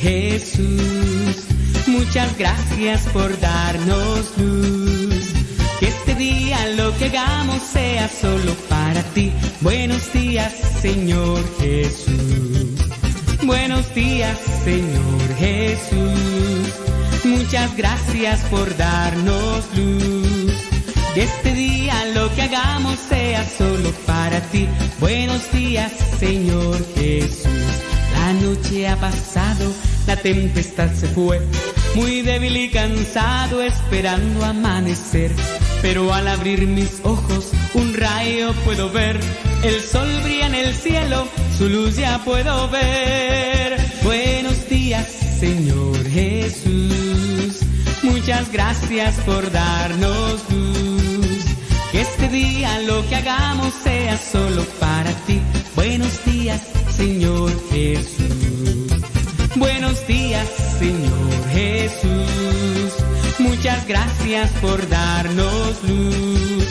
Jesús. Muchas gracias por darnos luz. Que este día lo que hagamos sea solo para ti. Buenos días, Señor Jesús. Buenos días, Señor Jesús. Muchas gracias por darnos luz. Que este día lo que hagamos sea solo para ti. Buenos días, Señor Jesús. La noche ha pasado, la tempestad se fue. Muy débil y cansado esperando amanecer. Pero al abrir mis ojos, un rayo puedo ver. El sol brilla en el cielo, su luz ya puedo ver. Buenos días, Señor Jesús. Muchas gracias por darnos luz. Que este día lo que hagamos sea solo para ti. Buenos días, Señor Jesús. Buenos días, Señor Jesús. Muchas gracias por darnos luz.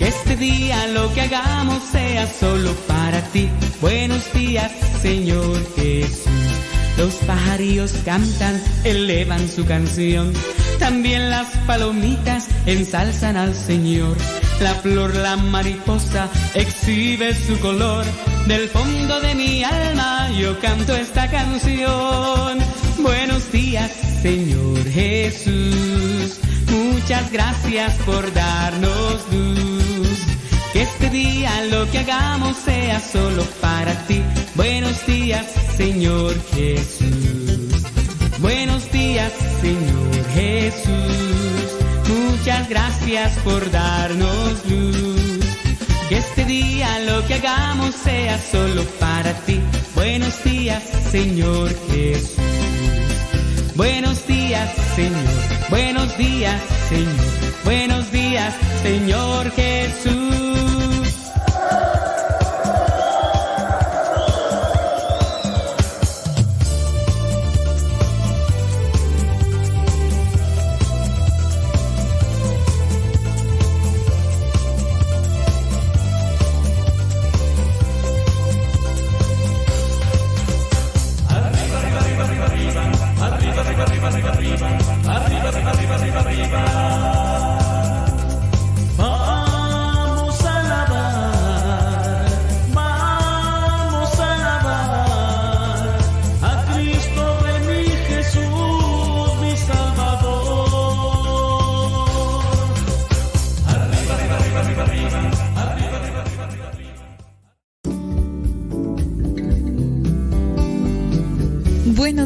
Este día lo que hagamos sea solo para ti. Buenos días, Señor Jesús. Los pajarillos cantan, elevan su canción. También las palomitas ensalzan al Señor. La flor, la mariposa, exhibe su color. Del fondo de mi alma yo canto esta canción. Buenos días, Señor Jesús. Muchas gracias por darnos luz. Que este día lo que hagamos sea solo para ti. Buenos días, Señor Jesús. Buenos días, Señor Jesús. Muchas gracias por darnos luz. Que este día lo que hagamos sea solo para ti. Buenos días, Señor Jesús. Buenos días, Señor. Buenos días, Señor. Buenos días, Señor Jesús.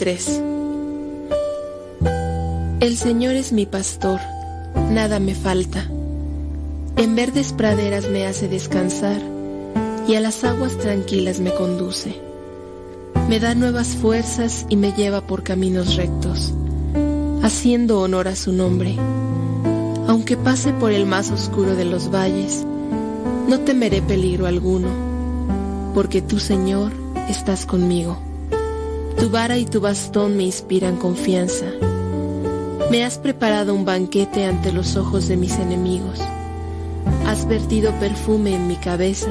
23 El Señor es mi pastor, nada me falta. En verdes praderas me hace descansar y a las aguas tranquilas me conduce. Me da nuevas fuerzas y me lleva por caminos rectos, haciendo honor a su nombre. Aunque pase por el más oscuro de los valles, no temeré peligro alguno, porque tú, Señor, estás conmigo. Tu vara y tu bastón me inspiran confianza. Me has preparado un banquete ante los ojos de mis enemigos. Has vertido perfume en mi cabeza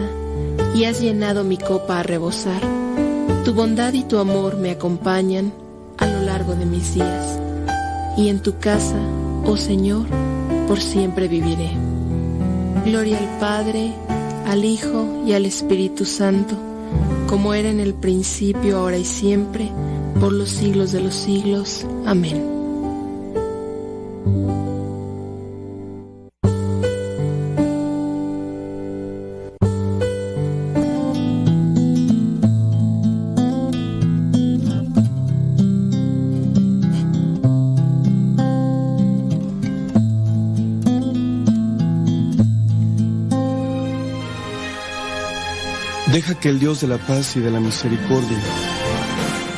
y has llenado mi copa a rebosar. Tu bondad y tu amor me acompañan a lo largo de mis días. Y en tu casa, oh Señor, por siempre viviré. Gloria al Padre, al Hijo y al Espíritu Santo como era en el principio, ahora y siempre, por los siglos de los siglos. Amén. Que el Dios de la paz y de la misericordia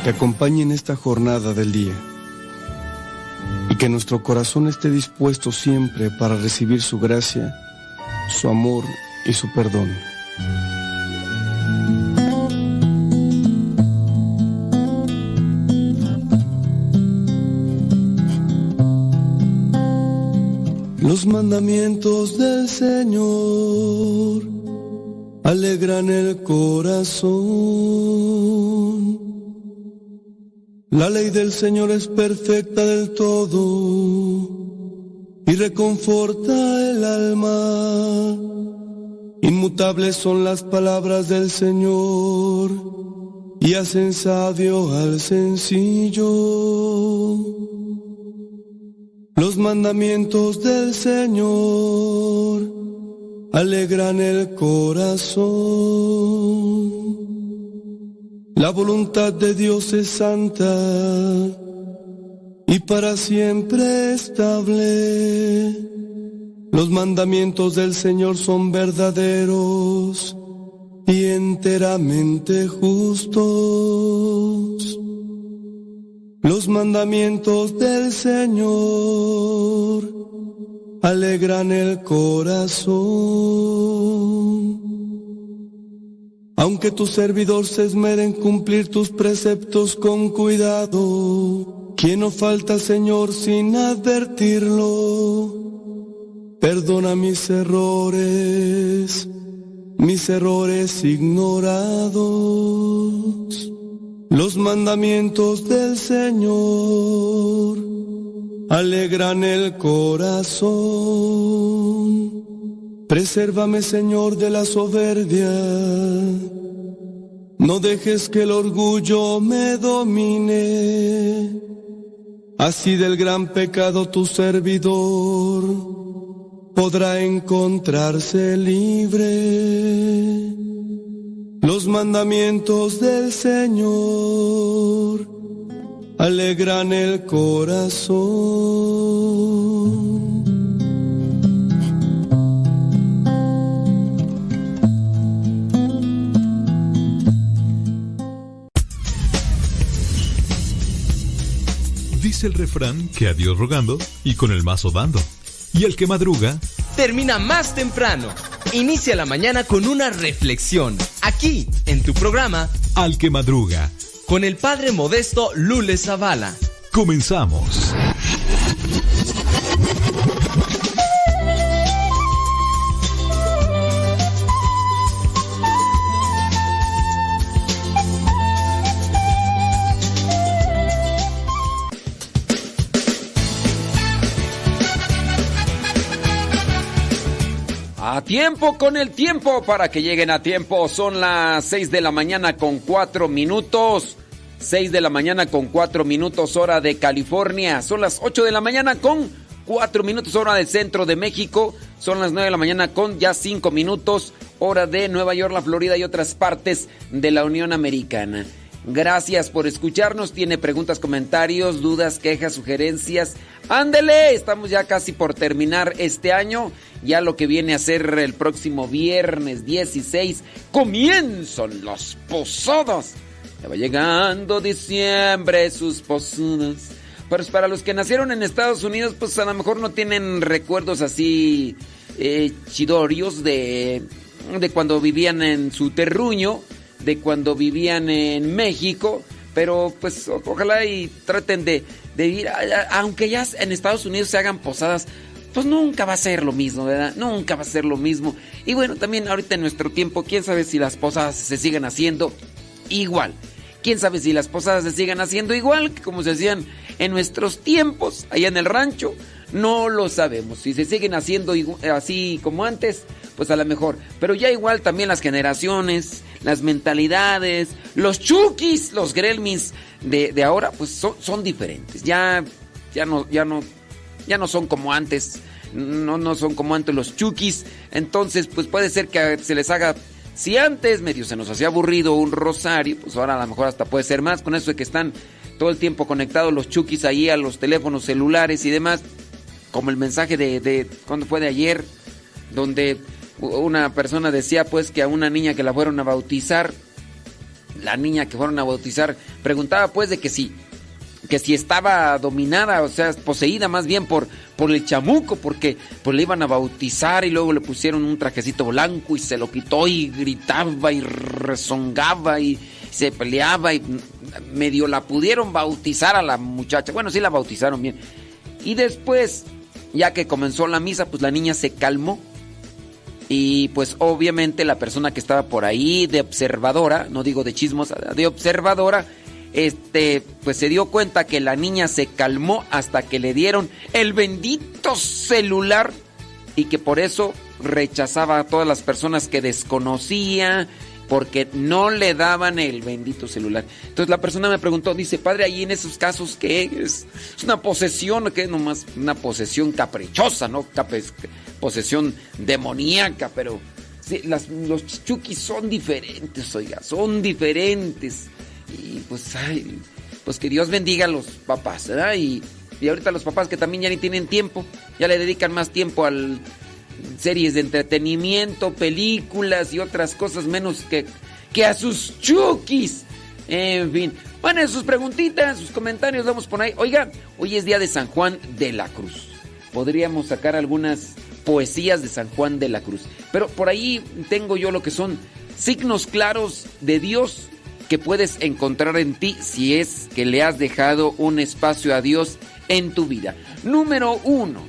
te acompañe en esta jornada del día y que nuestro corazón esté dispuesto siempre para recibir su gracia, su amor y su perdón. Los mandamientos del Señor alegran el corazón. La ley del Señor es perfecta del todo y reconforta el alma. Inmutables son las palabras del Señor y hacen sabio al sencillo. Los mandamientos del Señor alegran el corazón. La voluntad de Dios es santa y para siempre estable. Los mandamientos del Señor son verdaderos y enteramente justos. Los mandamientos del Señor alegran el corazón. Aunque tu servidor se esmere en cumplir tus preceptos con cuidado, ¿quién no falta, Señor, sin advertirlo? Perdona mis errores, mis errores ignorados. Los mandamientos del Señor alegran el corazón. Presérvame, Señor, de la soberbia. No dejes que el orgullo me domine. Así del gran pecado tu servidor podrá encontrarse libre los mandamientos del Señor alegran el corazón. Dice el refrán que a Dios rogando y con el mazo dando. Y el que madruga termina más temprano. Inicia la mañana con una reflexión, aquí, en tu programa Al que madruga, con el padre modesto Lule Zavala. Comenzamos. A tiempo con el tiempo para que lleguen a tiempo. Son las 6 de la mañana con 4 minutos. 6 de la mañana con 4 minutos hora de California. Son las 8 de la mañana con 4 minutos hora del centro de México. Son las 9 de la mañana con ya 5 minutos hora de Nueva York, la Florida y otras partes de la Unión Americana. Gracias por escucharnos. Tiene preguntas, comentarios, dudas, quejas, sugerencias. Ándele, estamos ya casi por terminar este año. Ya lo que viene a ser el próximo viernes 16 comienzan los posadas. Ya va llegando diciembre, sus posadas. Pero para los que nacieron en Estados Unidos, pues a lo mejor no tienen recuerdos así eh, chidorios de, de cuando vivían en su terruño de cuando vivían en México, pero pues ojalá y traten de, de ir, aunque ya en Estados Unidos se hagan posadas, pues nunca va a ser lo mismo, ¿verdad? Nunca va a ser lo mismo. Y bueno, también ahorita en nuestro tiempo, quién sabe si las posadas se siguen haciendo igual. Quién sabe si las posadas se siguen haciendo igual que como se hacían en nuestros tiempos, allá en el rancho. No lo sabemos. Si se siguen haciendo así como antes, pues a lo mejor. Pero ya igual también las generaciones, las mentalidades, los chukis, los gremlins de, ahora, pues son, son, diferentes. Ya, ya no, ya no, ya no son como antes. No, no son como antes los chukis. Entonces, pues puede ser que se les haga. Si antes medio se nos hacía aburrido un rosario, pues ahora a lo mejor hasta puede ser más con eso de que están todo el tiempo conectados los chukis ahí a los teléfonos celulares y demás. Como el mensaje de, de ¿cuándo fue de ayer? Donde una persona decía pues que a una niña que la fueron a bautizar, la niña que fueron a bautizar, preguntaba pues de que si que si estaba dominada, o sea, poseída más bien por, por el chamuco, porque pues le iban a bautizar y luego le pusieron un trajecito blanco y se lo quitó y gritaba y rezongaba y se peleaba y medio la pudieron bautizar a la muchacha. Bueno, sí la bautizaron bien. Y después, ya que comenzó la misa, pues la niña se calmó. Y pues obviamente la persona que estaba por ahí de observadora, no digo de chismos, de observadora, este, pues se dio cuenta que la niña se calmó hasta que le dieron el bendito celular y que por eso rechazaba a todas las personas que desconocía porque no le daban el bendito celular. Entonces la persona me preguntó, dice, padre, ahí en esos casos, ¿qué es? ¿Es una posesión o qué? Nomás una posesión caprichosa, ¿no? posesión demoníaca, pero los chukis son diferentes, oiga, son diferentes. Y pues, ay, pues que Dios bendiga a los papás, ¿verdad? Y, y ahorita los papás que también ya ni tienen tiempo, ya le dedican más tiempo a series de entretenimiento, películas y otras cosas menos que, que a sus chukis. En fin. Bueno, sus preguntitas, sus comentarios, vamos por ahí. Oiga, hoy es día de San Juan de la Cruz. Podríamos sacar algunas poesías de San Juan de la Cruz. Pero por ahí tengo yo lo que son signos claros de Dios que puedes encontrar en ti si es que le has dejado un espacio a Dios en tu vida. Número uno,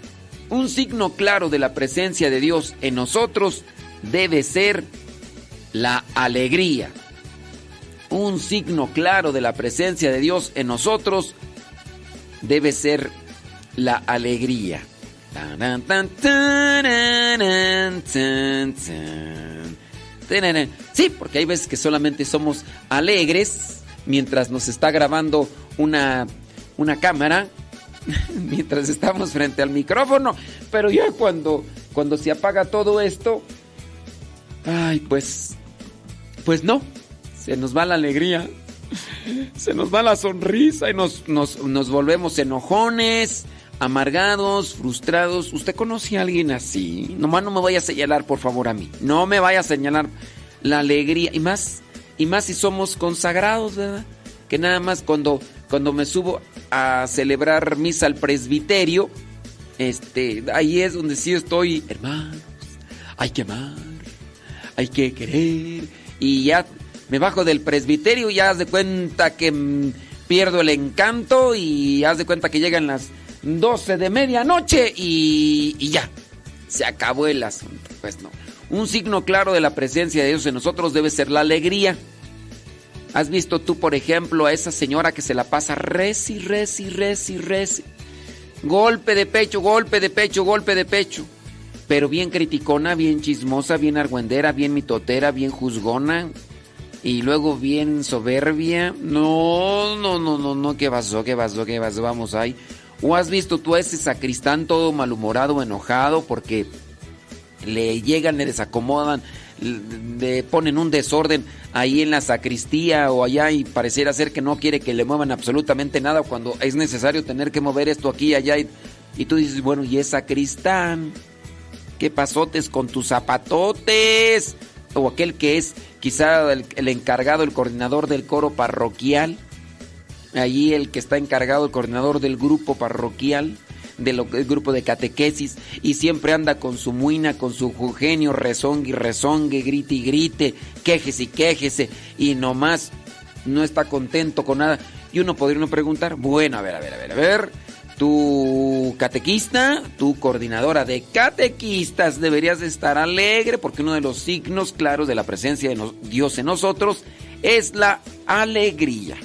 un signo claro de la presencia de Dios en nosotros debe ser la alegría. Un signo claro de la presencia de Dios en nosotros debe ser la alegría. Sí, porque hay veces que solamente somos alegres mientras nos está grabando una, una cámara, mientras estamos frente al micrófono, pero ya cuando, cuando se apaga todo esto, ay, pues, pues no, se nos va la alegría, se nos va la sonrisa y nos, nos, nos volvemos enojones, amargados, frustrados. ¿Usted conoce a alguien así? Nomás no me vaya a señalar, por favor, a mí. No me vaya a señalar la alegría. Y más, y más si somos consagrados, ¿verdad? Que nada más cuando, cuando me subo a celebrar misa al presbiterio, este, ahí es donde sí estoy, hermanos, hay que amar, hay que querer. Y ya me bajo del presbiterio ya haz de cuenta que pierdo el encanto y haz de cuenta que llegan las 12 de medianoche y, y ya. Se acabó el asunto. Pues no. Un signo claro de la presencia de Dios en nosotros debe ser la alegría. ¿Has visto tú, por ejemplo, a esa señora que se la pasa reci, reci, reci, reci? Golpe de pecho, golpe de pecho, golpe de pecho. Pero bien criticona, bien chismosa, bien argüendera, bien mitotera, bien juzgona. Y luego bien soberbia. No, no, no, no, no, ¿qué pasó? ¿Qué pasó? ¿Qué pasó? Vamos ahí. ¿O has visto tú a ese sacristán todo malhumorado, enojado porque le llegan, le desacomodan, le ponen un desorden ahí en la sacristía o allá y pareciera ser que no quiere que le muevan absolutamente nada cuando es necesario tener que mover esto aquí y allá y, tú dices, bueno, ¿y es sacristán? ¿Qué pasotes con tus zapatotes? O aquel que es quizá el encargado, el coordinador del coro parroquial allí el que está encargado, el coordinador del grupo parroquial, del grupo de catequesis, y siempre anda con su muina, con su genio, rezongue y rezongue, grite y grite, quejese y quejese, y nomás no está contento con nada. Y uno podría uno preguntar, bueno, a ver, a ver, a ver, a ver, tu catequista, tu coordinadora de catequistas, deberías estar alegre porque uno de los signos claros de la presencia de Dios en nosotros es la alegría.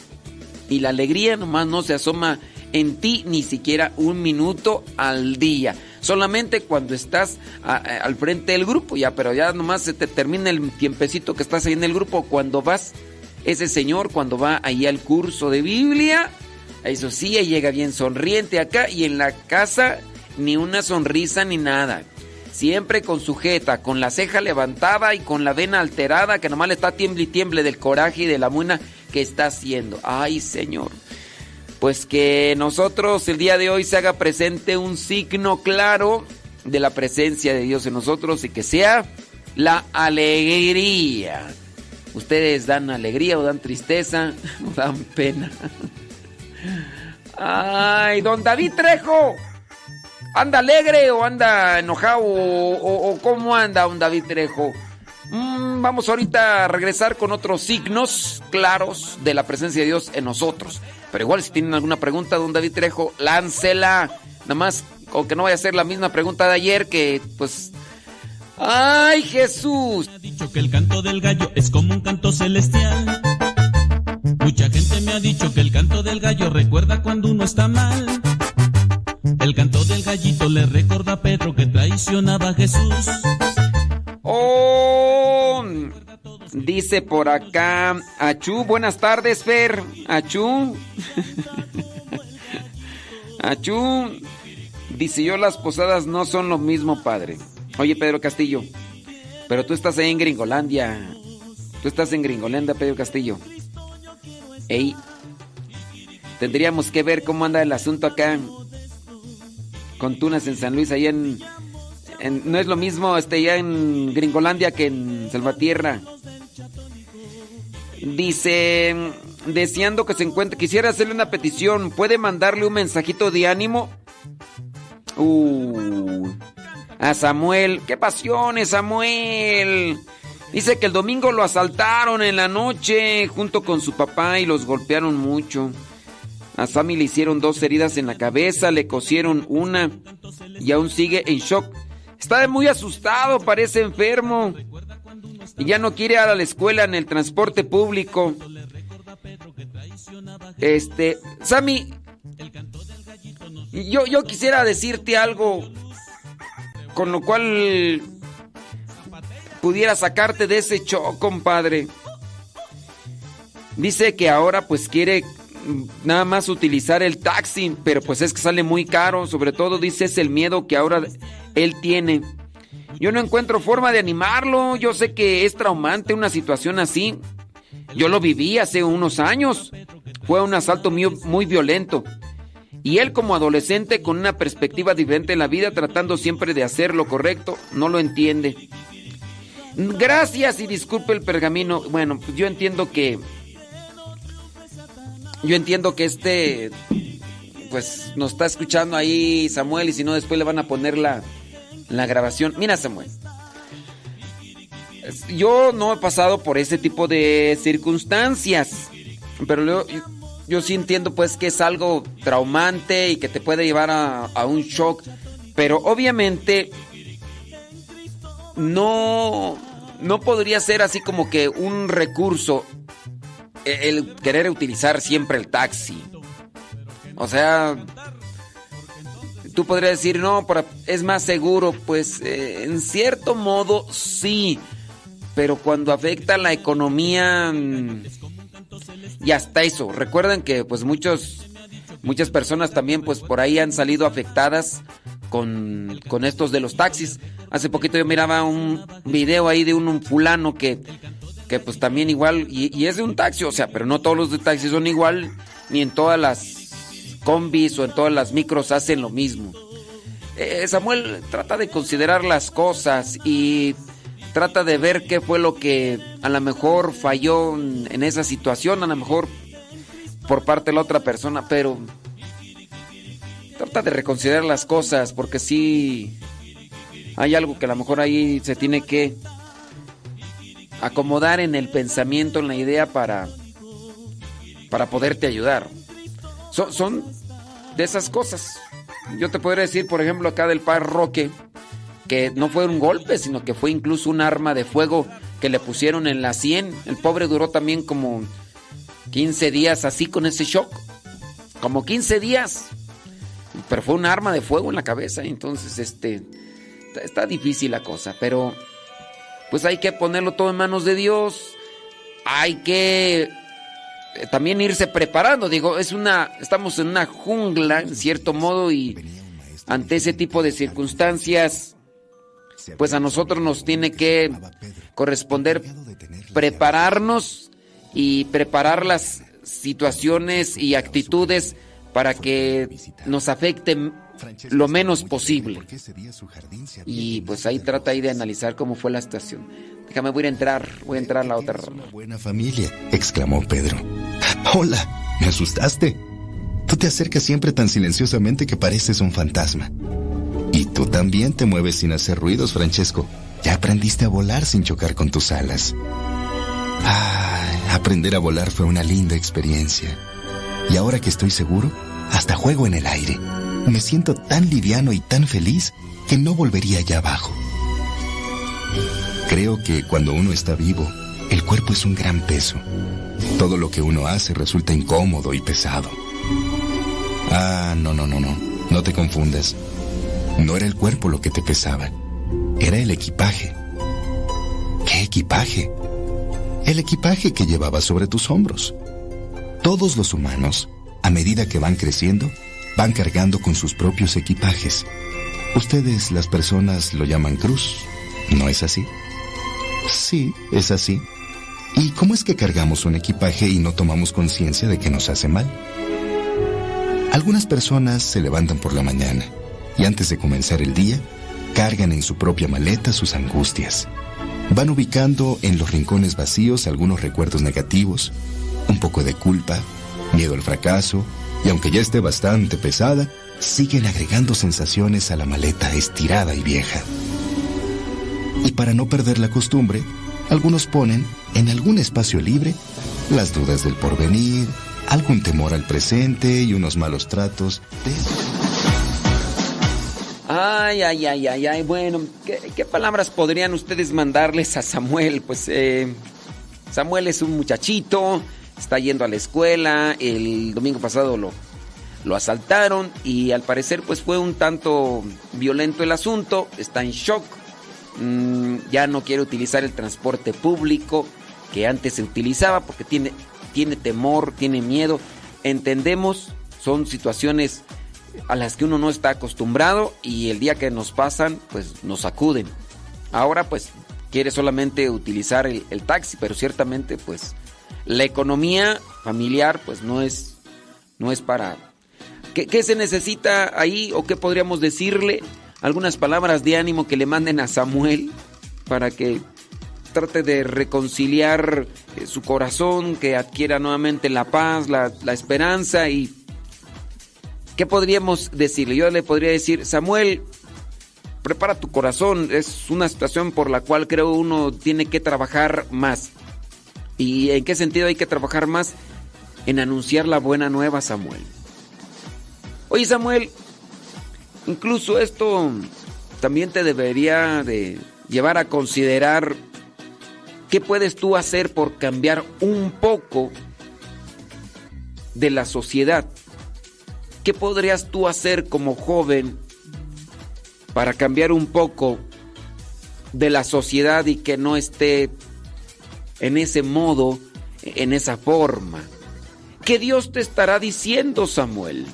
Y la alegría nomás no se asoma en ti ni siquiera un minuto al día. Solamente cuando estás al frente del grupo, ya, pero ya nomás se te termina el tiempecito que estás ahí en el grupo. Cuando vas, ese señor, cuando va ahí al curso de Biblia, eso sí, llega bien sonriente acá y en la casa ni una sonrisa ni nada. Siempre con sujeta, con la ceja levantada y con la vena alterada, que nomás le está tiemble y tiemble del coraje y de la muina que está haciendo. Ay, Señor. Pues que nosotros el día de hoy se haga presente un signo claro de la presencia de Dios en nosotros y que sea la alegría. ¿Ustedes dan alegría o dan tristeza o dan pena? Ay, don David Trejo. ¿Anda alegre o anda enojado o, cómo anda don David Trejo? Mm, vamos ahorita a regresar con otros signos claros de la presencia de Dios en nosotros. Pero igual si tienen alguna pregunta, don David Trejo, láncela. Nada más, o que no vaya a ser la misma pregunta de ayer que pues... ¡Ay, Jesús! Ha dicho que el canto del gallo es como un canto celestial. Mucha gente me ha dicho que el canto del gallo recuerda cuando uno está mal. El canto del gallito le recuerda a Pedro que traicionaba a Jesús. Oh, dice por acá, Achú, buenas tardes, Fer. Achú. Achú. Dice yo, las posadas no son lo mismo, padre. Oye, Pedro Castillo, pero tú estás ahí en Gringolandia. Tú estás en Gringolandia, Pedro Castillo. Ey, tendríamos que ver cómo anda el asunto acá con Tunas en San Luis, ahí en, no es lo mismo este ya en Gringolandia que en Salvatierra. Dice, deseando que se encuentre, quisiera hacerle una petición, ¿puede mandarle un mensajito de ánimo? Uh, a Samuel, qué pasiones, Samuel. Dice que el domingo lo asaltaron en la noche junto con su papá y los golpearon mucho. A Sammy le hicieron dos heridas en la cabeza, le cosieron una y aún sigue en shock. Está muy asustado, parece enfermo. Y ya no quiere ir a la escuela en el transporte público. Este, Sammy, yo, yo quisiera decirte algo con lo cual pudiera sacarte de ese shock, compadre. Dice que ahora pues quiere nada más utilizar el taxi, pero pues es que sale muy caro, sobre todo dice es el miedo que ahora él tiene. Yo no encuentro forma de animarlo, yo sé que es traumante una situación así. Yo lo viví hace unos años, fue un asalto muy, muy violento. Y él como adolescente con una perspectiva diferente en la vida, tratando siempre de hacer lo correcto, no lo entiende. Gracias y disculpe el pergamino. Bueno, pues yo entiendo que yo entiendo que este, pues nos está escuchando ahí Samuel y si no después le van a poner la, la grabación. Mira Samuel, yo no he pasado por ese tipo de circunstancias, pero yo, yo sí entiendo pues que es algo traumante y que te puede llevar a, a un shock, pero obviamente no, no podría ser así como que un recurso el querer utilizar siempre el taxi. O sea, tú podrías decir, no, es más seguro. Pues eh, en cierto modo sí, pero cuando afecta la economía mm, y hasta eso. Recuerden que pues muchos, muchas personas también pues por ahí han salido afectadas con, con estos de los taxis. Hace poquito yo miraba un video ahí de un fulano que que pues también igual, y, es de un taxi, o sea, pero no todos los de taxis son igual, ni en todas las combis o en todas las micros hacen lo mismo. Eh, Samuel trata de considerar las cosas y trata de ver qué fue lo que a lo mejor falló en esa situación, a lo mejor por parte de la otra persona, pero trata de reconsiderar las cosas porque sí hay algo que a lo mejor ahí se tiene que acomodar en el pensamiento, en la idea para, para poderte ayudar. Son, de esas cosas. Yo te podría decir, por ejemplo, acá del par Roque, que no fue un golpe, sino que fue incluso un arma de fuego que le pusieron en la 100. El pobre duró también como 15 días así con ese shock. Como 15 días. Pero fue un arma de fuego en la cabeza. Entonces, este, está difícil la cosa. Pero pues hay que ponerlo todo en manos de Dios. Hay que también irse preparando. Digo, es una, estamos en una jungla, en cierto modo, y ante ese tipo de circunstancias, pues a nosotros nos tiene que corresponder prepararnos y preparar las situaciones y actitudes para que nos afecten lo menos posible. Y pues ahí trata ahí de analizar cómo fue la situación. Déjame, voy a entrar, voy a entrar a la otra Una buena familia, exclamó Pedro. Hola, me asustaste. Tú te acercas siempre tan silenciosamente que pareces un fantasma. Y tú también te mueves sin hacer ruidos, Francesco. Ya aprendiste a volar sin chocar con tus alas. Ah, aprender a volar fue una linda experiencia. Y ahora que estoy seguro, hasta juego en el aire. Me siento tan liviano y tan feliz que no volvería allá abajo. Creo que cuando uno está vivo, el cuerpo es un gran peso. Todo lo que uno hace resulta incómodo y pesado. Ah, no, no, no, no. No te confundas. No era el cuerpo lo que te pesaba. Era el equipaje. ¿Qué equipaje? El equipaje que llevabas sobre tus hombros. Todos los humanos, a medida que van creciendo, van cargando con sus propios equipajes. Ustedes, las personas, lo llaman cruz. ¿No es así? Sí, es así. ¿Y cómo es que cargamos un equipaje y no tomamos conciencia de que nos hace mal? Algunas personas se levantan por la mañana y antes de comenzar el día, cargan en su propia maleta sus angustias. Van ubicando en los rincones vacíos algunos recuerdos negativos, un poco de culpa, miedo al fracaso, y aunque ya esté bastante pesada, siguen agregando sensaciones a la maleta estirada y vieja. Y para no perder la costumbre, algunos ponen en algún espacio libre las dudas del porvenir, algún temor al presente y unos malos tratos. Ay, ay, ay, ay, ay. Bueno, ¿qué, qué palabras podrían ustedes mandarles a Samuel? Pues eh, Samuel es un muchachito, está yendo a la escuela, el domingo pasado lo, lo asaltaron y al parecer pues fue un tanto violento el asunto, está en shock, mm, ya no quiere utilizar el transporte público que antes se utilizaba porque tiene, tiene temor, tiene miedo. Entendemos, son situaciones a las que uno no está acostumbrado y el día que nos pasan pues nos sacuden. Ahora pues quiere solamente utilizar el, el taxi, pero ciertamente pues la economía familiar pues no es, no es para... ¿Qué, ¿Qué, se necesita ahí o qué podríamos decirle? Algunas palabras de ánimo que le manden a Samuel para que trate de reconciliar eh, su corazón, que adquiera nuevamente la paz, la, la esperanza y... ¿Qué podríamos decirle? Yo le podría decir, Samuel, prepara tu corazón, es una situación por la cual creo uno tiene que trabajar más. ¿Y en qué sentido hay que trabajar más? En anunciar la buena nueva, Samuel. Oye, Samuel, incluso esto también te debería de llevar a considerar qué puedes tú hacer por cambiar un poco de la sociedad. ¿Qué podrías tú hacer como joven para cambiar un poco de la sociedad y que no esté en ese modo, en esa forma. ¿Qué Dios te estará diciendo, Samuel?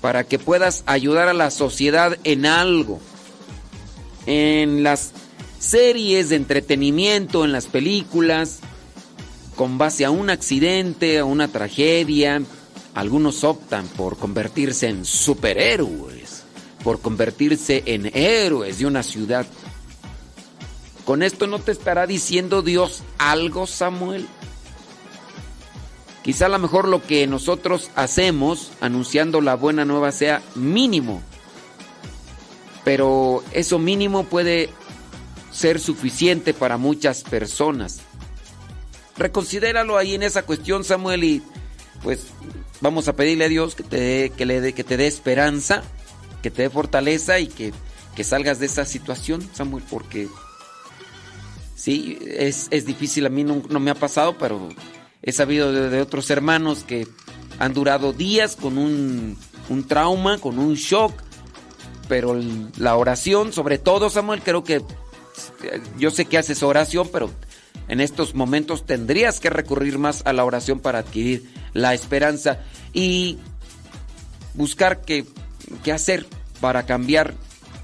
Para que puedas ayudar a la sociedad en algo. En las series de entretenimiento, en las películas, con base a un accidente, a una tragedia. Algunos optan por convertirse en superhéroes, por convertirse en héroes de una ciudad. ¿Con esto no te estará diciendo Dios algo, Samuel? Quizá a lo mejor lo que nosotros hacemos anunciando la buena nueva sea mínimo, pero eso mínimo puede ser suficiente para muchas personas. Reconsidéralo ahí en esa cuestión, Samuel, y pues vamos a pedirle a Dios que te, dé, que le dé, que te dé esperanza, que te dé fortaleza y que, que salgas de esa situación, Samuel, porque Sí, es, es difícil, a mí no, no, me ha pasado, pero he sabido de, otros hermanos que han durado días con un, un trauma, con un shock, pero la oración, sobre todo Samuel, creo que yo sé que haces oración, pero en estos momentos tendrías que recurrir más a la oración para adquirir la esperanza y buscar qué, qué hacer para cambiar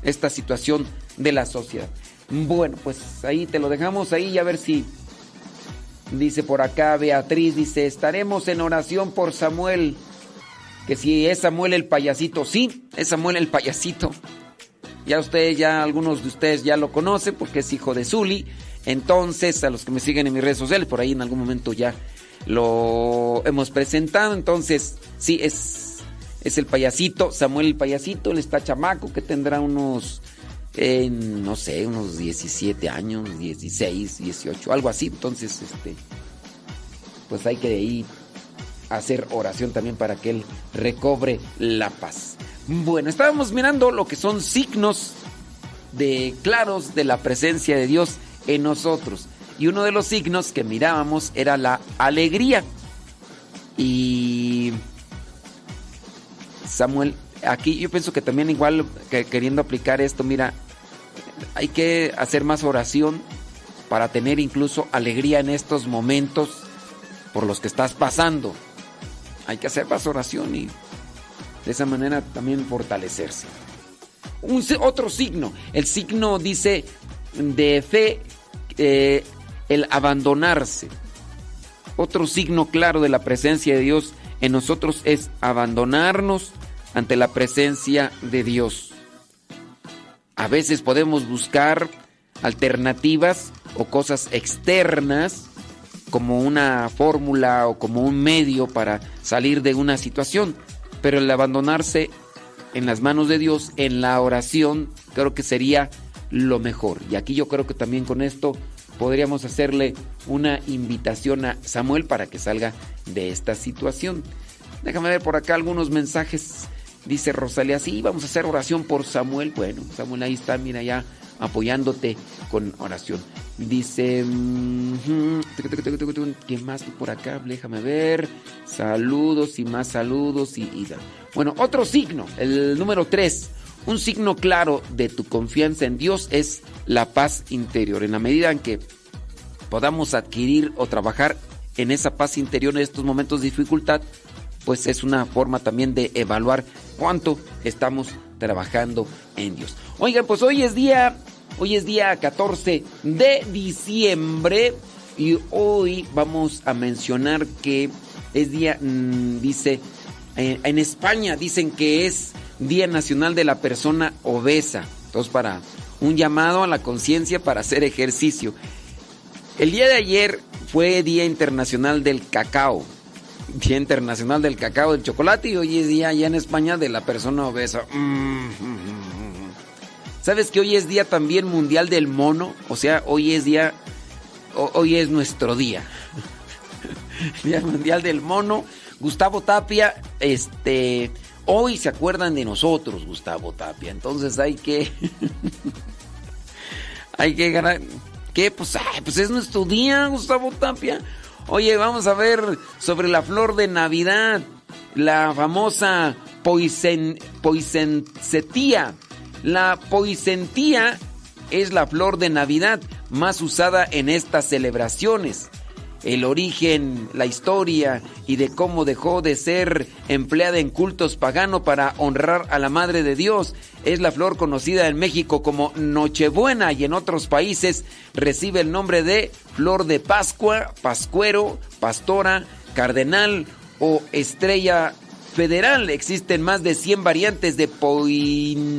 esta situación de la sociedad. Bueno, pues ahí te lo dejamos ahí y a ver si dice por acá Beatriz dice, "Estaremos en oración por Samuel que si es Samuel el payasito, sí, es Samuel el payasito. Ya ustedes, ya algunos de ustedes ya lo conocen porque es hijo de Zuli. Entonces, a los que me siguen en mis redes sociales, por ahí en algún momento ya lo hemos presentado. Entonces, sí, es, es el payasito, Samuel el payasito, él está chamaco que tendrá unos, no sé, unos 17 años, 16, 18, algo así. Entonces, este, pues hay que ir a hacer oración también para que él recobre la paz. Bueno, estábamos mirando lo que son signos de claros de la presencia de Dios en nosotros. Y uno de los signos que mirábamos era la alegría. Y Samuel, aquí yo pienso que también igual que queriendo aplicar esto, mira, hay que hacer más oración para tener incluso alegría en estos momentos por los que estás pasando. Hay que hacer más oración y de esa manera también fortalecerse. Un, otro signo, el signo dice de fe, eh, el abandonarse. Otro signo claro de la presencia de Dios en nosotros es abandonarnos ante la presencia de Dios. A veces podemos buscar alternativas o cosas externas como una fórmula o como un medio para salir de una situación, pero el abandonarse en las manos de Dios, en la oración, creo que sería lo mejor. Y aquí yo creo que también con esto podríamos hacerle una invitación a Samuel para que salga de esta situación. Déjame ver por acá algunos mensajes. Dice Rosalía, sí, vamos a hacer oración por Samuel. Bueno, Samuel ahí está, mira ya apoyándote con oración. Dice, ¿qué más por acá? Déjame ver. Saludos y más saludos y, Bueno, otro signo, el número 3. Un signo claro de tu confianza en Dios es la paz interior. En la medida en que podamos adquirir o trabajar en esa paz interior en estos momentos de dificultad, pues es una forma también de evaluar cuánto estamos trabajando en Dios. Oigan, pues hoy es día, hoy es día 14 de diciembre y hoy vamos a mencionar que es día, mm, dice, eh, en España dicen que es Día Nacional de la Persona Obesa. Entonces, para un llamado a la conciencia para hacer ejercicio. El día de ayer fue Día Internacional del Cacao. Día Internacional del Cacao, del Chocolate y hoy es día ya en España de la persona obesa. ¿Sabes que hoy es día también mundial del mono? O sea, hoy es día, hoy es nuestro día. día mundial del mono. Gustavo Tapia, este, Hoy se acuerdan de nosotros, Gustavo Tapia. Entonces hay que. hay que ganar. ¿Qué? Pues, pues es nuestro día, Gustavo Tapia. Oye, vamos a ver sobre la flor de Navidad. La famosa poisen. La poisentía es la flor de Navidad más usada en estas celebraciones el origen, la historia y de cómo dejó de ser empleada en cultos paganos para honrar a la Madre de Dios. Es la flor conocida en México como Nochebuena y en otros países recibe el nombre de flor de Pascua, pascuero, pastora, cardenal o estrella federal. Existen más de 100 variantes de poinsettia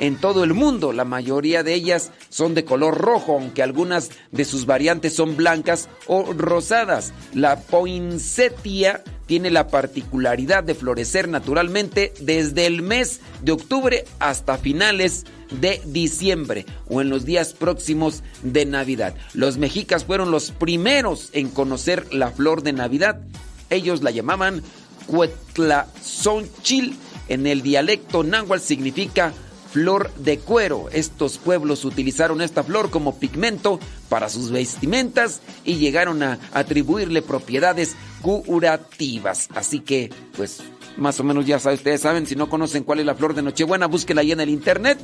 en todo el mundo. La mayoría de ellas son de color rojo, aunque algunas de sus variantes son blancas o rosadas. La poinsettia tiene la particularidad de florecer naturalmente desde el mes de octubre hasta finales de diciembre o en los días próximos de Navidad. Los mexicas fueron los primeros en conocer la flor de Navidad. Ellos la llamaban Cuetlazonchil. En el dialecto náhuatl significa flor de cuero. Estos pueblos utilizaron esta flor como pigmento para sus vestimentas y llegaron a atribuirle propiedades curativas. Así que, pues, más o menos ya ustedes saben, si no conocen cuál es la flor de Nochebuena, búsquenla ahí en el internet.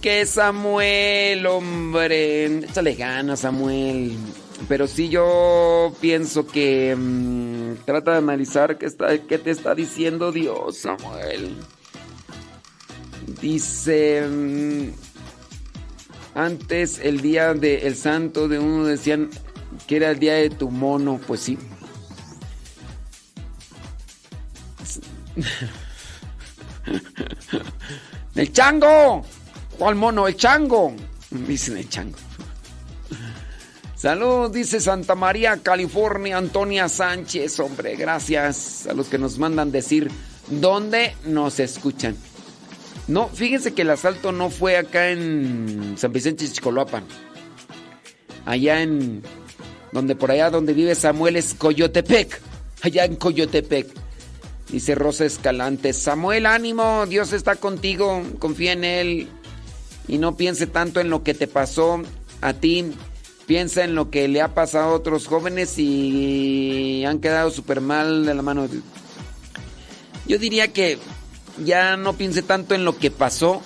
Que Samuel, hombre. Échale ganas, Samuel. Pero sí yo pienso que mm, trata de analizar qué, está, qué te está diciendo Dios, Samuel. Dice, mm, antes el día del santo de uno decían que era el día de tu mono, pues sí. ¡El chango! ¿Cuál mono? ¡El chango! Dicen el chango. Salud, dice Santa María, California, Antonia Sánchez. Hombre, gracias a los que nos mandan decir dónde nos escuchan. No, fíjense que el asalto no fue acá en San Vicente Chicoloapan. Allá en. Donde por allá donde vive Samuel es Coyotepec. Allá en Coyotepec. Dice Rosa Escalante. Samuel, ánimo, Dios está contigo. Confía en Él. Y no piense tanto en lo que te pasó a ti. Piensa en lo que le ha pasado a otros jóvenes y han quedado súper mal de la mano. Yo diría que ya no piense tanto en lo que pasó,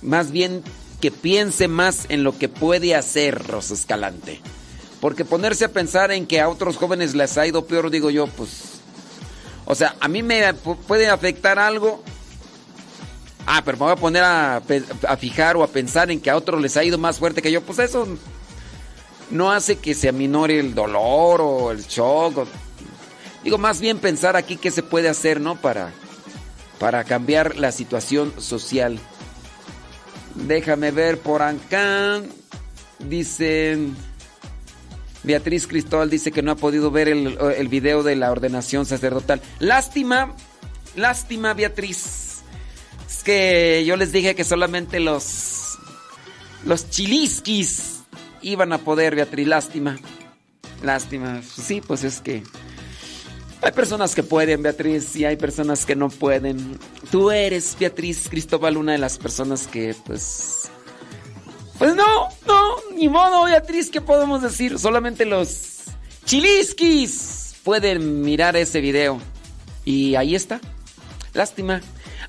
más bien que piense más en lo que puede hacer Rosa Escalante. Porque ponerse a pensar en que a otros jóvenes les ha ido peor, digo yo, pues... O sea, a mí me puede afectar algo. Ah, pero me voy a poner a, a fijar o a pensar en que a otros les ha ido más fuerte que yo. Pues eso no hace que se aminore el dolor o el shock. digo, más bien pensar aquí qué se puede hacer, ¿no? Para para cambiar la situación social. Déjame ver por acá. Dice Beatriz Cristóbal dice que no ha podido ver el, el, video de la ordenación sacerdotal. Lástima, lástima Beatriz. Que yo les dije que solamente los los chilisquis iban a poder, Beatriz, lástima. Lástima. Sí, pues es que hay personas que pueden, Beatriz, y hay personas que no pueden. Tú eres, Beatriz Cristóbal, una de las personas que, pues... Pues no, no, ni modo, Beatriz, ¿qué podemos decir? Solamente los chilisquis pueden mirar ese video. Y ahí está. Lástima.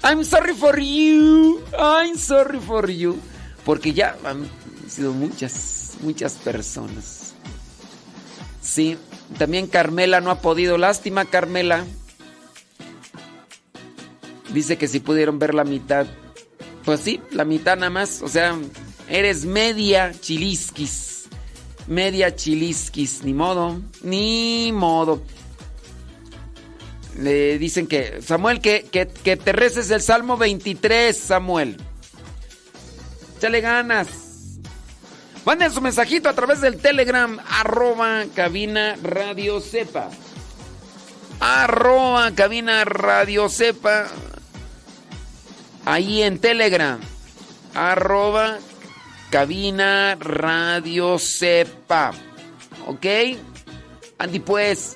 I'm sorry for you. I'm sorry for you. Porque ya han sido muchas, muchas personas. Sí, también Carmela no ha podido. Lástima, Carmela. Dice que si pudieron ver la mitad. Pues sí, la mitad nada más. O sea, eres media chilisquis. Media chilisquis. Ni modo. Ni modo. Le dicen que. Samuel, que, que, que te reces el Salmo 23, Samuel. Échale ganas. Manden su mensajito a través del Telegram, arroba cabina radio sepa. Arroba cabina radio sepa. Ahí en Telegram. Arroba cabina radio sepa. ¿Ok? Andy pues.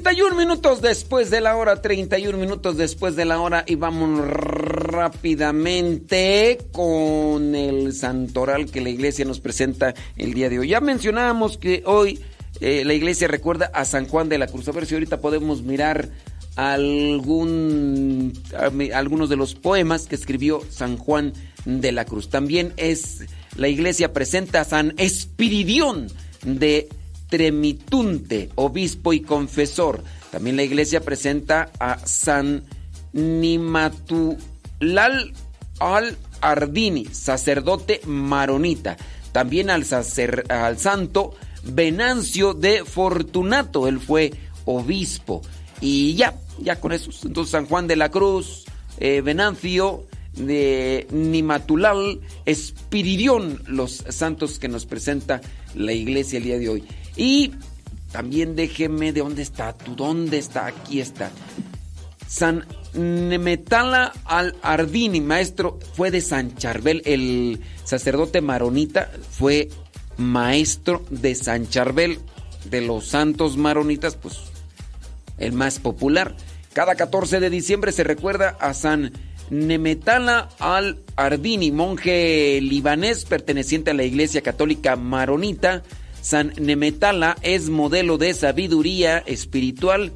31 minutos después de la hora, 31 minutos después de la hora y vamos rápidamente con el santoral que la iglesia nos presenta el día de hoy. Ya mencionábamos que hoy eh, la iglesia recuerda a San Juan de la Cruz. A ver si ahorita podemos mirar algún, algunos de los poemas que escribió San Juan de la Cruz. También es la iglesia presenta a San Espiridión de Tremitunte, obispo y confesor. También la iglesia presenta a San Nimatulal al Ardini, sacerdote maronita. También al, al santo Venancio de Fortunato, él fue obispo. Y ya, ya con eso. Entonces San Juan de la Cruz, eh, Venancio de Nimatulal, Espiridión, los santos que nos presenta la iglesia el día de hoy. Y también déjeme de dónde está, tú dónde está, aquí está. San Nemetala al Ardini, maestro, fue de San Charbel, el sacerdote maronita fue maestro de San Charbel, de los santos maronitas, pues el más popular. Cada 14 de diciembre se recuerda a San Nemetala al Ardini, monje libanés perteneciente a la Iglesia Católica Maronita, San Nemetala es modelo de sabiduría espiritual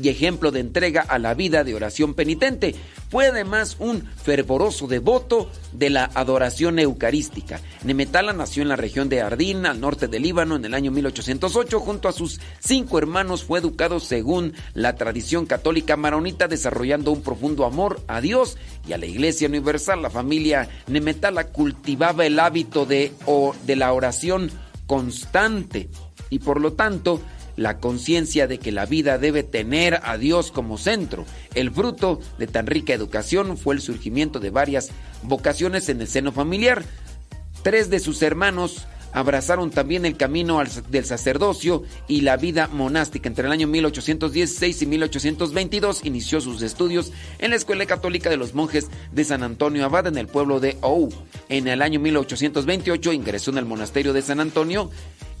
y ejemplo de entrega a la vida de oración penitente. Fue además un fervoroso devoto de la adoración eucarística. Nemetala nació en la región de Ardín, al norte del Líbano, en el año 1808. Junto a sus cinco hermanos fue educado según la tradición católica maronita, desarrollando un profundo amor a Dios y a la Iglesia Universal. La familia Nemetala cultivaba el hábito de, de la oración constante y por lo tanto la conciencia de que la vida debe tener a Dios como centro. El fruto de tan rica educación fue el surgimiento de varias vocaciones en el seno familiar. Tres de sus hermanos abrazaron también el camino del sacerdocio y la vida monástica. Entre el año 1816 y 1822 inició sus estudios en la Escuela Católica de los Monjes de San Antonio Abad en el pueblo de Ou. En el año 1828 ingresó en el monasterio de San Antonio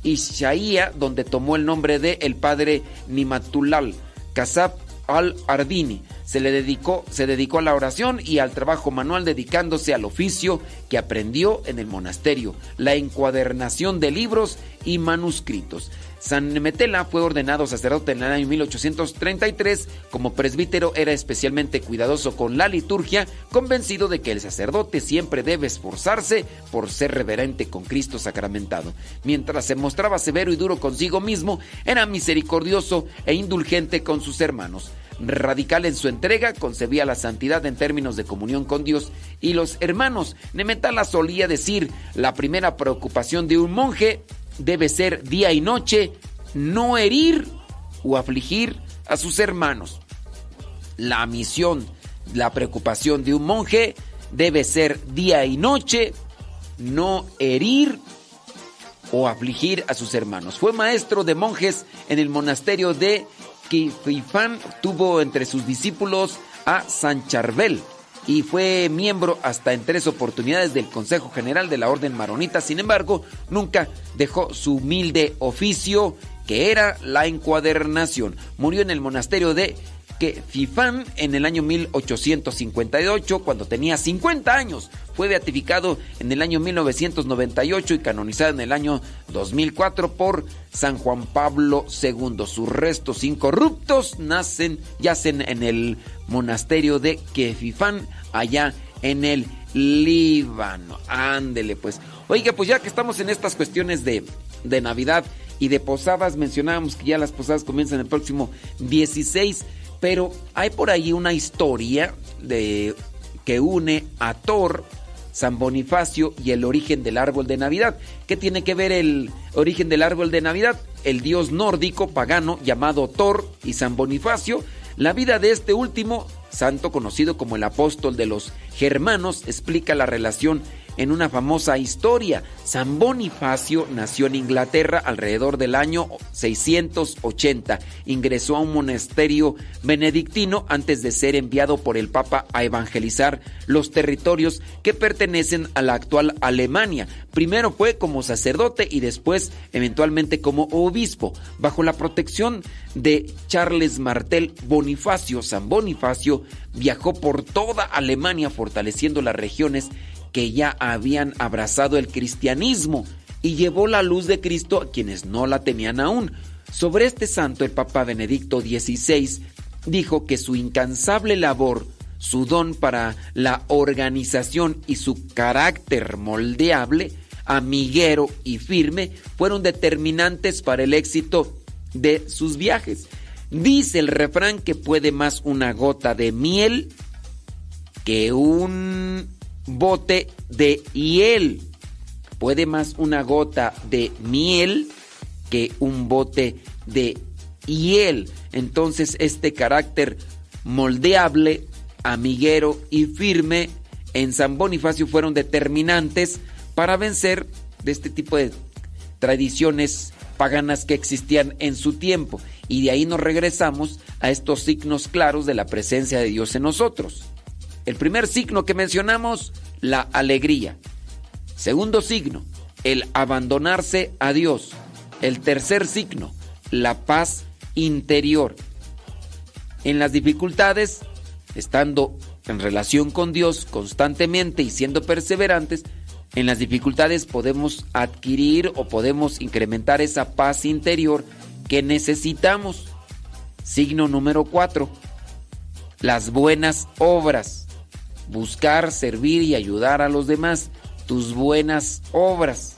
Ishaía, donde tomó el nombre de el padre Nimatulal. Kasab al-Ardini. Se le dedicó, se dedicó a la oración y al trabajo manual dedicándose al oficio que aprendió en el monasterio, la encuadernación de libros y manuscritos. San Nemetela fue ordenado sacerdote en el año 1833. Como presbítero era especialmente cuidadoso con la liturgia, convencido de que el sacerdote siempre debe esforzarse por ser reverente con Cristo sacramentado. Mientras se mostraba severo y duro consigo mismo, era misericordioso e indulgente con sus hermanos. Radical en su entrega, concebía la santidad en términos de comunión con Dios y los hermanos. Nemetala solía decir, la primera preocupación de un monje debe ser día y noche no herir o afligir a sus hermanos. La misión, la preocupación de un monje debe ser día y noche no herir o afligir a sus hermanos. Fue maestro de monjes en el monasterio de Kififán. Tuvo entre sus discípulos a San Charbel y fue miembro hasta en tres oportunidades del Consejo General de la Orden Maronita. Sin embargo, nunca dejó su humilde oficio, que era la encuadernación. Murió en el monasterio de que Fifán en el año 1858, cuando tenía 50 años, fue beatificado en el año 1998 y canonizado en el año 2004 por San Juan Pablo II. Sus restos incorruptos nacen, yacen en el monasterio de Kefifán, allá en el Líbano. Ándele pues. Oiga, pues ya que estamos en estas cuestiones de, de Navidad y de posadas, mencionábamos que ya las posadas comienzan el próximo 16 pero hay por ahí una historia de, que une a Thor San Bonifacio y el origen del árbol de Navidad. ¿Qué tiene que ver el origen del árbol de Navidad? El dios nórdico pagano llamado Thor y San Bonifacio. La vida de este último, santo conocido como el apóstol de los germanos, explica la relación en una famosa historia. San Bonifacio nació en Inglaterra alrededor del año 680. Ingresó a un monasterio benedictino antes de ser enviado por el Papa a evangelizar los territorios que pertenecen a la actual Alemania. Primero fue como sacerdote y después eventualmente como obispo. Bajo la protección de Charles Martel Bonifacio, San Bonifacio viajó por toda Alemania fortaleciendo las regiones que ya habían abrazado el cristianismo y llevó la luz de Cristo a quienes no la tenían aún. Sobre este santo el Papa Benedicto XVI dijo que su incansable labor, su don para la organización y su carácter moldeable, amiguero y firme fueron determinantes para el éxito de sus viajes. Dice el refrán que puede más una gota de miel que un bote de hiel. Puede más una gota de miel que un bote de hiel. Entonces este carácter moldeable, amiguero y firme en San Bonifacio fueron determinantes para vencer de este tipo de tradiciones paganas que existían en su tiempo. Y de ahí nos regresamos a estos signos claros de la presencia de Dios en nosotros. El primer signo que mencionamos, la alegría. Segundo signo, el abandonarse a Dios. El tercer signo, la paz interior. En las dificultades, estando en relación con Dios constantemente y siendo perseverantes, en las dificultades podemos adquirir o podemos incrementar esa paz interior que necesitamos. Signo número cuatro, las buenas obras buscar, servir y ayudar a los demás, tus buenas obras.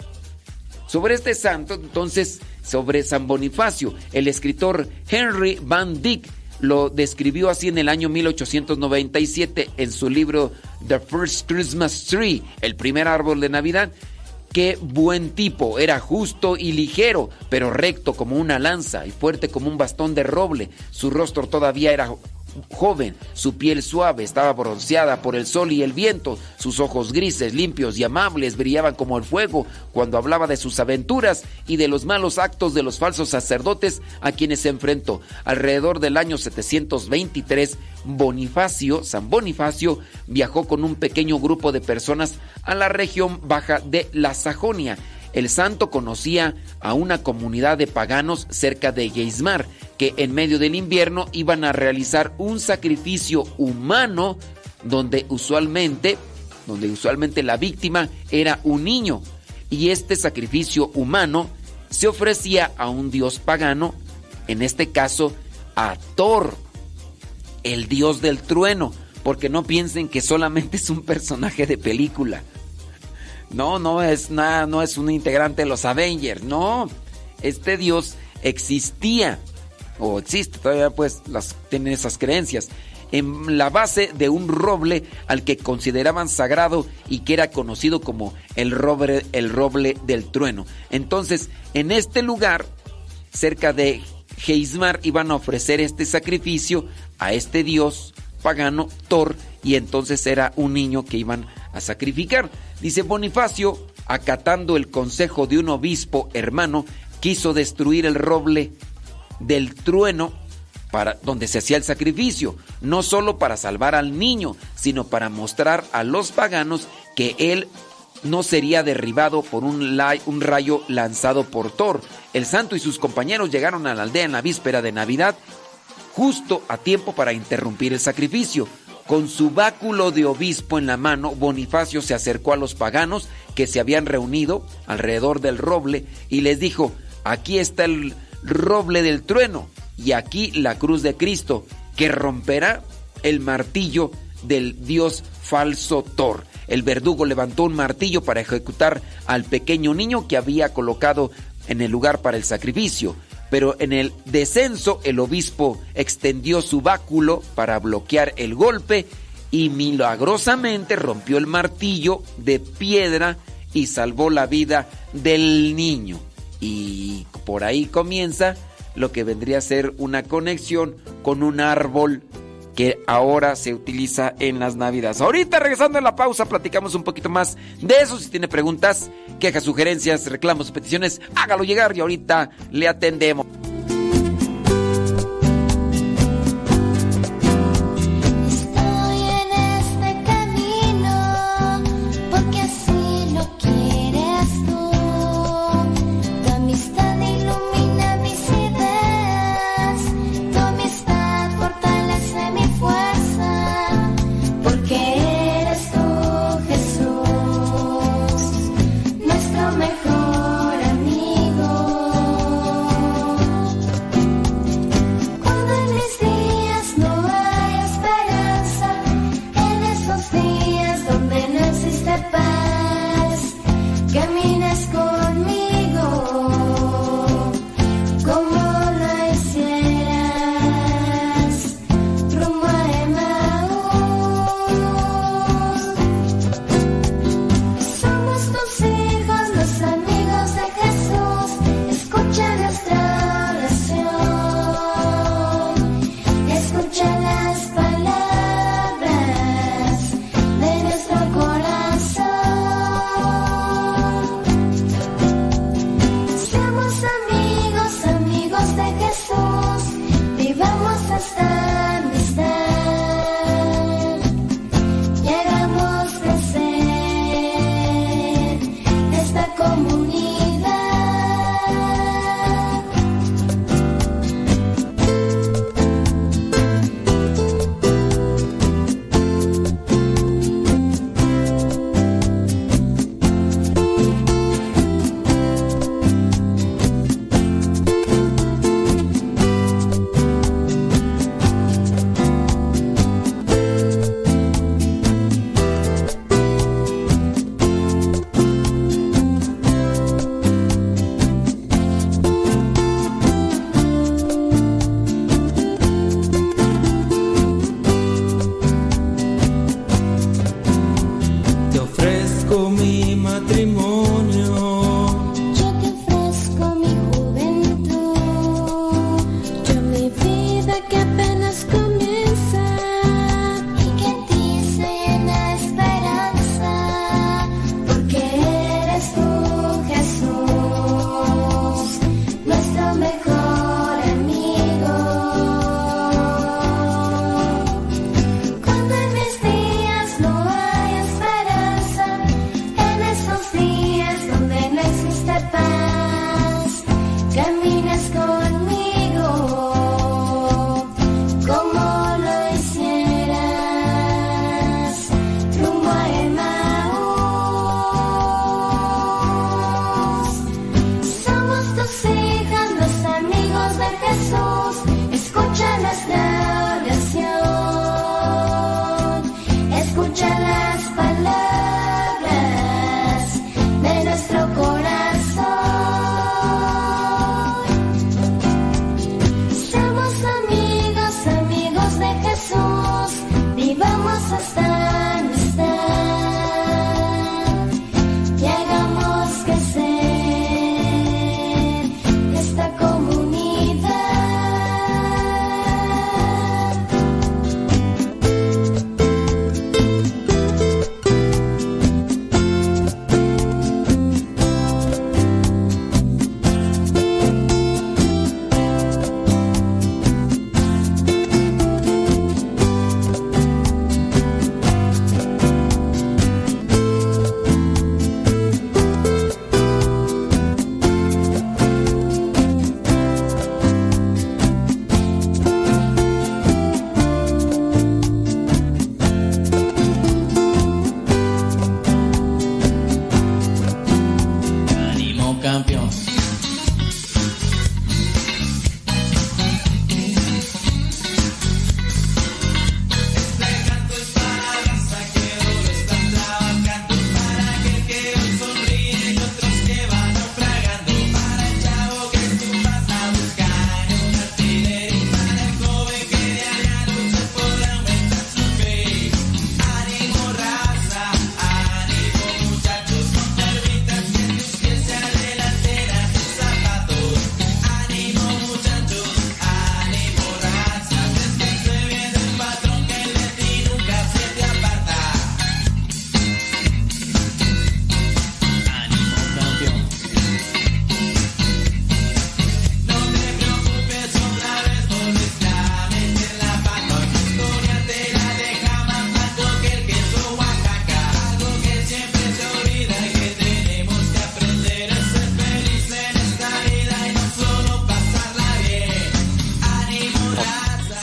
Sobre este santo, entonces, sobre San Bonifacio, el escritor Henry Van Dyck lo describió así en el año 1897 en su libro The First Christmas Tree, el primer árbol de Navidad. Qué buen tipo, era justo y ligero, pero recto como una lanza y fuerte como un bastón de roble. Su rostro todavía era joven, su piel suave estaba bronceada por el sol y el viento, sus ojos grises, limpios y amables brillaban como el fuego cuando hablaba de sus aventuras y de los malos actos de los falsos sacerdotes a quienes se enfrentó. Alrededor del año 723, Bonifacio, San Bonifacio, viajó con un pequeño grupo de personas a la región baja de la Sajonia el santo conocía a una comunidad de paganos cerca de Geismar que en medio del invierno iban a realizar un sacrificio humano donde usualmente, donde usualmente la víctima era un niño y este sacrificio humano se ofrecía a un dios pagano, en este caso a Thor, el dios del trueno, porque no piensen que solamente es un personaje de película. No, no es nada, no es un integrante de los Avengers, no. Este Dios existía o existe, todavía pues las tienen esas creencias en la base de un roble al que consideraban sagrado y que era conocido como el roble, el roble del trueno. Entonces, en este lugar, cerca de Geismar, iban a ofrecer este sacrificio a este dios pagano Thor y entonces era un niño que iban a sacrificar. Dice Bonifacio, acatando el consejo de un obispo hermano, quiso destruir el roble del trueno para donde se hacía el sacrificio, no solo para salvar al niño, sino para mostrar a los paganos que él no sería derribado por un, un, rayo lanzado por Thor. El santo y sus compañeros llegaron a la aldea en la víspera de Navidad, justo a tiempo para interrumpir el sacrificio. Con su báculo de obispo en la mano, Bonifacio se acercó a los paganos que se habían reunido alrededor del roble y les dijo, aquí está el roble del trueno y aquí la cruz de Cristo que romperá el martillo del dios falso Thor. El verdugo levantó un martillo para ejecutar al pequeño niño que había colocado en el lugar para el sacrificio pero en el descenso el obispo extendió su báculo para bloquear el golpe y milagrosamente rompió el martillo de piedra y salvó la vida del niño. Y por ahí comienza lo que vendría a ser una conexión con un árbol que ahora se utiliza en las Navidades. Ahorita regresando a la pausa platicamos un poquito más de eso. Si tiene preguntas, quejas, sugerencias, reclamos, peticiones, hágalo llegar y ahorita le atendemos.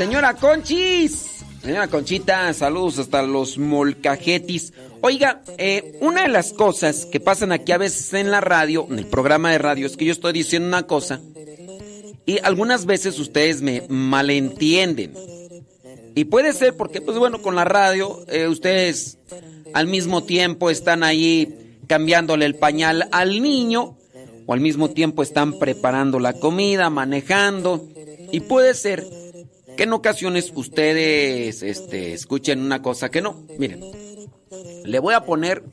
Señora Conchis. Señora Conchita, saludos hasta los molcajetis. Oiga, eh, una de las cosas que pasan aquí a veces en la radio, en el programa de radio, es que yo estoy diciendo una cosa y algunas veces ustedes me malentienden. Y puede ser porque, pues bueno, con la radio, eh, ustedes al mismo tiempo están ahí cambiándole el pañal al niño o al mismo tiempo están preparando la comida, manejando. Y puede ser que en ocasiones ustedes este, escuchen una cosa que no. Miren, le voy a poner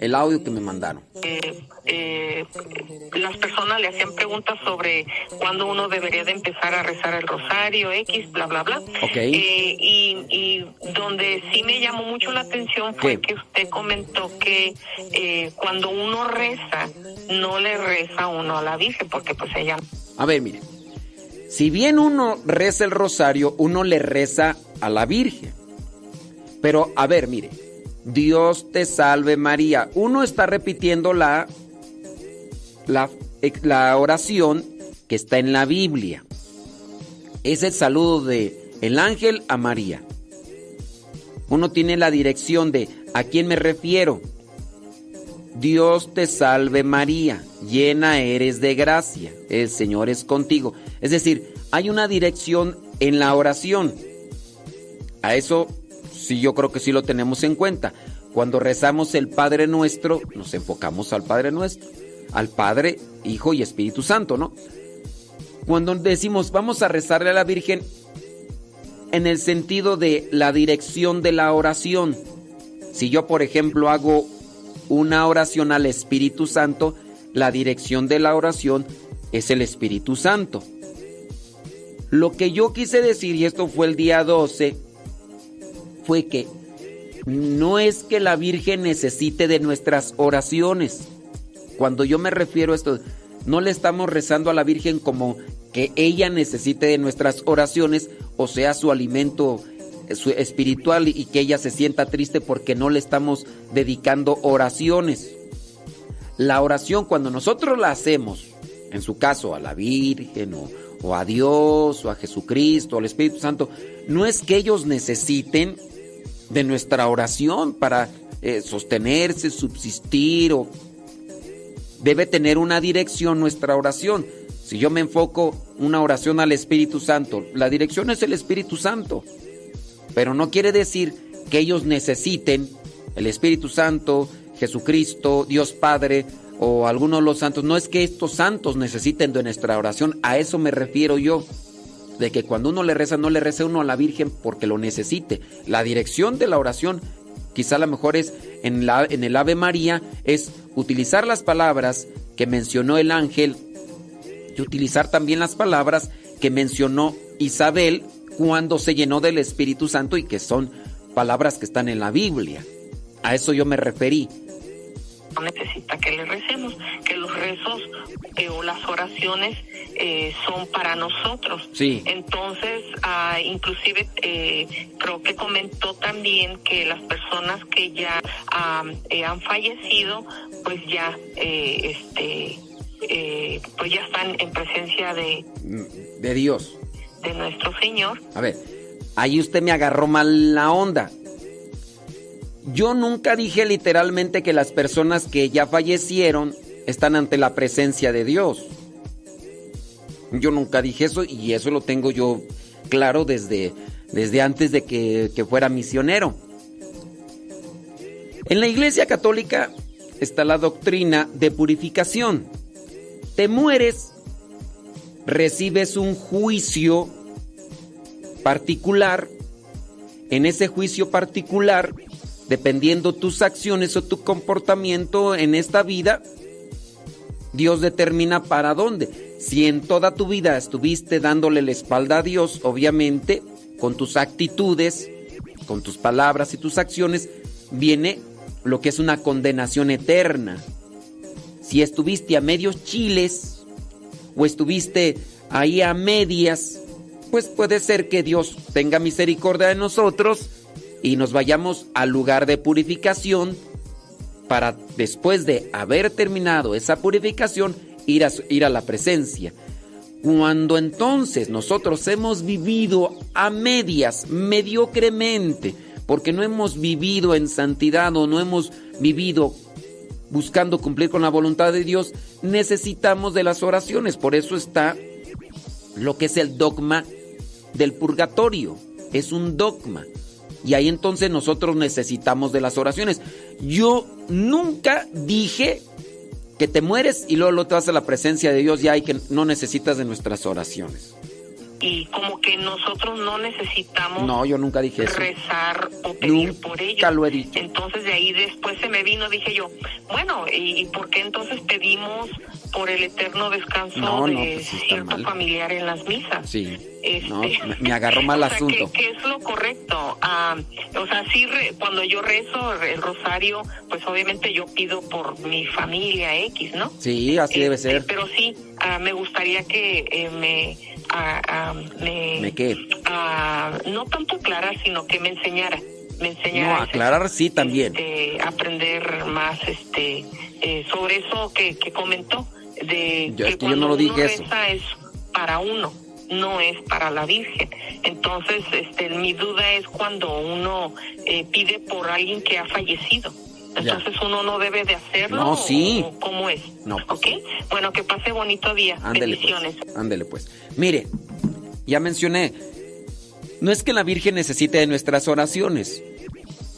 el audio que me mandaron. Eh, eh, las personas le hacían preguntas sobre cuándo uno debería de empezar a rezar el rosario, X, bla, bla, bla. Eh, y, y, donde sí me llamó mucho la atención fue que usted comentó que cuando uno reza, no le reza uno a la Virgen, porque pues ella... A ver, mire. Si bien uno reza el rosario, uno le reza a la Virgen. Pero, a ver, mire. Dios te salve María. Uno está repitiendo la, la, la oración que está en la Biblia. Es el saludo de el ángel a María. Uno tiene la dirección de a quién me refiero. Dios te salve María, llena eres de gracia, el Señor es contigo. Es decir, hay una dirección en la oración. A eso sí yo creo que sí lo tenemos en cuenta. Cuando rezamos el Padre Nuestro, nos enfocamos al Padre Nuestro, al Padre, Hijo y Espíritu Santo, ¿no? Cuando decimos vamos a rezarle a la Virgen, en el sentido de la dirección de la oración. Si yo, por ejemplo, hago una oración al Espíritu Santo, la dirección de la oración es el Espíritu Santo. Lo que yo quise decir, y esto fue el día 12, fue que no es que la Virgen necesite de nuestras oraciones. Cuando yo me refiero a esto, no le estamos rezando a la Virgen como que ella necesite de nuestras oraciones, o sea, su alimento espiritual y que ella se sienta triste porque no le estamos dedicando oraciones. La oración, cuando nosotros la hacemos, en su caso a la Virgen o, o a Dios o a Jesucristo o al Espíritu Santo, no es que ellos necesiten de nuestra oración para eh, sostenerse, subsistir o debe tener una dirección nuestra oración. Si yo me enfoco una oración al Espíritu Santo, la dirección es el Espíritu Santo. Pero no quiere decir que ellos necesiten el Espíritu Santo, Jesucristo, Dios Padre o algunos de los santos. No es que estos santos necesiten de nuestra oración, a eso me refiero yo de que cuando uno le reza, no le reza uno a la Virgen porque lo necesite. La dirección de la oración, quizá a lo mejor es en, la, en el Ave María, es utilizar las palabras que mencionó el ángel y utilizar también las palabras que mencionó Isabel cuando se llenó del Espíritu Santo y que son palabras que están en la Biblia. A eso yo me referí necesita que le recemos, que los rezos eh, o las oraciones eh, son para nosotros. Sí. Entonces, ah, inclusive eh, creo que comentó también que las personas que ya ah, han fallecido, pues ya, este, pues ya están en presencia de de Dios, de nuestro Señor. A ver, ahí usted me agarró mal la onda. Yo nunca dije literalmente que las personas que ya fallecieron están ante la presencia de Dios. Yo nunca dije eso y eso lo tengo yo claro desde, desde antes de que, que fuera misionero. En la Iglesia Católica está la doctrina de purificación. Te mueres, recibes un juicio particular. En ese juicio particular, dependiendo tus acciones o tu comportamiento en esta vida, Dios determina para dónde. Si en toda tu vida estuviste dándole la espalda a Dios, obviamente, con tus actitudes, con tus palabras y tus acciones, viene lo que es una condenación eterna. Si estuviste a medios chiles o estuviste ahí a medias, pues puede ser que Dios tenga misericordia de nosotros y nos vayamos al lugar de purificación para después de haber terminado esa purificación ir a, ir a la presencia. Cuando entonces nosotros hemos vivido a medias, mediocremente, porque no hemos vivido en santidad o no hemos vivido buscando cumplir con la voluntad de Dios, necesitamos de las oraciones. Por eso está lo que es el dogma del purgatorio. Es un dogma. Y ahí entonces nosotros necesitamos de las oraciones. Yo nunca dije que te mueres y luego lo te vas a la presencia de Dios ya y que no necesitas de nuestras oraciones. Y como que nosotros no necesitamos no, yo nunca dije eso. rezar o pedir por ellos. Lo he dicho. Entonces de ahí después se me vino, dije yo, bueno, ¿y por qué entonces pedimos por el eterno descanso de pues cierto familiar en las misas? Sí. Este, me agarró mal asunto. ¿qué, es lo correcto? Ah, o sea, sí, cuando yo rezo el rosario, pues obviamente yo pido por mi familia X, ¿no? Sí, así debe este, ser. Pero sí, ah, me gustaría que eh, me, ah, me... ¿Me qué? no tanto aclarar, sino que me enseñara. Me enseñara. No, aclarar sí también. Este, aprender más este eh, sobre eso que, que comentó. De yo, que, es que yo no lo dije eso. es para uno no es para la Virgen. Entonces, este, mi duda es cuando uno eh, pide por alguien que ha fallecido. Entonces uno no debe de hacerlo. No, sí. ¿Cómo es? No. ¿Ok? Bueno, que pase bonito día. Ándele Bendiciones. Pues, ándele pues. Mire, ya mencioné, no es que la Virgen necesite de nuestras oraciones.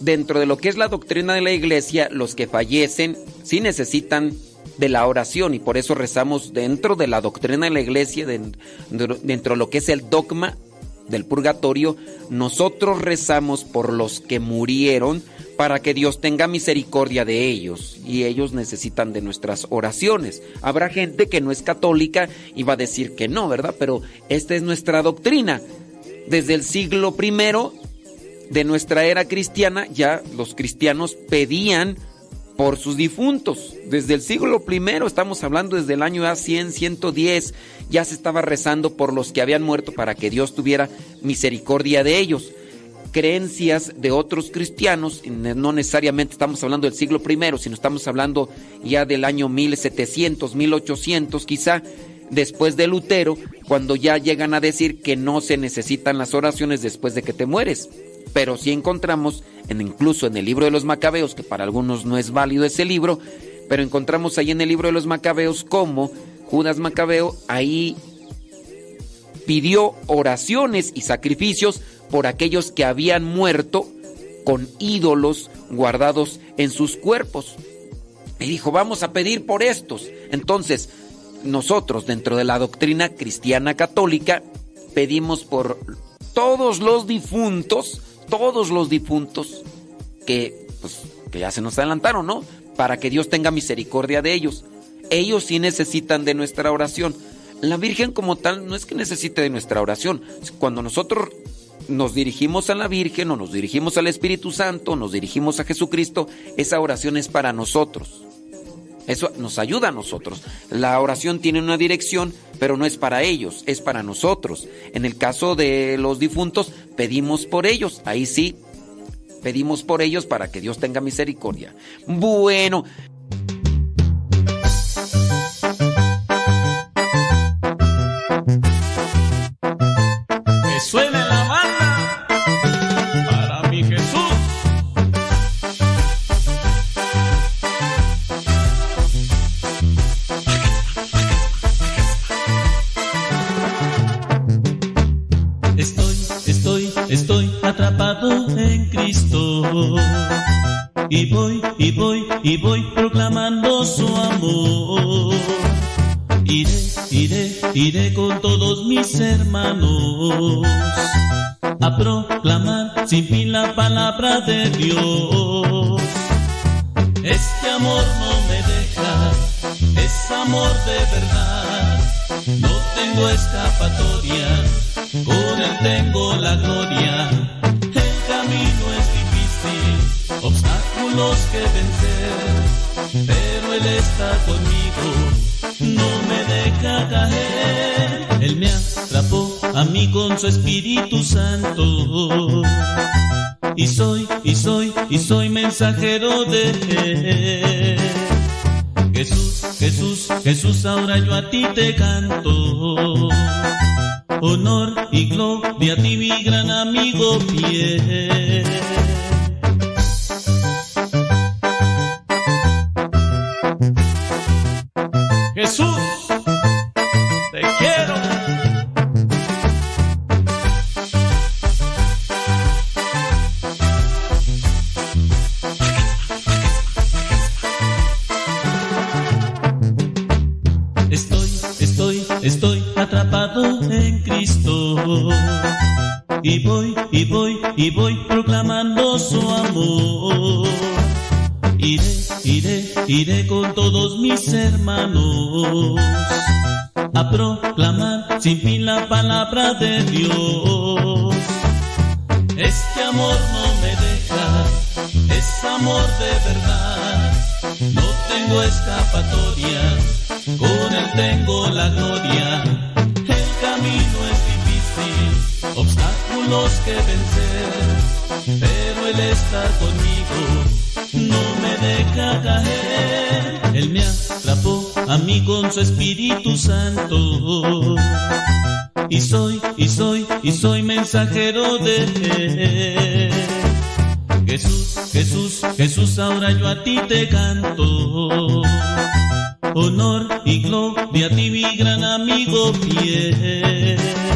Dentro de lo que es la doctrina de la iglesia, los que fallecen sí necesitan de la oración y por eso rezamos dentro de la doctrina de la iglesia, dentro, de lo que es el dogma del purgatorio, nosotros rezamos por los que murieron para que Dios tenga misericordia de ellos y ellos necesitan de nuestras oraciones. Habrá gente que no es católica y va a decir que no, ¿verdad? Pero esta es nuestra doctrina. Desde el siglo primero de nuestra era cristiana ya los cristianos pedían por sus difuntos. Desde el siglo I, estamos hablando desde el año 100, 110, ya se estaba rezando por los que habían muerto para que Dios tuviera misericordia de ellos. Creencias de otros cristianos, no necesariamente estamos hablando del siglo I, sino estamos hablando ya del año 1700, 1800 quizá, después de Lutero, cuando ya llegan a decir que no se necesitan las oraciones después de que te mueres. Pero si encontramos incluso en el libro de los Macabeos, que para algunos no es válido ese libro, pero encontramos ahí en el libro de los Macabeos cómo Judas Macabeo ahí pidió oraciones y sacrificios por aquellos que habían muerto con ídolos guardados en sus cuerpos. Y dijo, vamos a pedir por estos. Entonces, nosotros dentro de la doctrina cristiana católica pedimos por todos los difuntos todos los difuntos que, pues, que ya se nos adelantaron, ¿no? Para que Dios tenga misericordia de ellos. Ellos sí necesitan de nuestra oración. La Virgen como tal no es que necesite de nuestra oración. Cuando nosotros nos dirigimos a la Virgen o nos dirigimos al Espíritu Santo, nos dirigimos a Jesucristo, esa oración es para nosotros. Eso nos ayuda a nosotros. La oración tiene una dirección, pero no es para ellos, es para nosotros. En el caso de los difuntos, pedimos por ellos. Ahí sí, pedimos por ellos para que Dios tenga misericordia. Bueno. Y voy, y voy, y voy proclamando su amor. Iré, iré, iré con todos mis hermanos a proclamar sin fin la palabra de Dios. Este amor no me deja, es amor de verdad. No tengo escapatoria, con él tengo la gloria. El camino es obstáculos los que vencer, pero Él está conmigo, no me deja caer. Él me atrapó a mí con su Espíritu Santo. Y soy, y soy, y soy mensajero de Él. Jesús, Jesús, Jesús, ahora yo a ti te canto. Honor y gloria a ti, mi gran amigo fiel. Y voy, y voy, y voy proclamando su amor. Iré, iré, iré con todos mis hermanos a proclamar sin fin la palabra de Dios. Este amor no me deja, es amor de verdad. No tengo escapatoria, con él tengo la gloria. El camino es obstáculos que vencer, pero el estar conmigo no me deja caer. Él me atrapó a mí con su Espíritu Santo. Y soy, y soy, y soy mensajero de él. Jesús, Jesús, Jesús, ahora yo a ti te canto. Honor y gloria a ti, mi gran amigo fiel.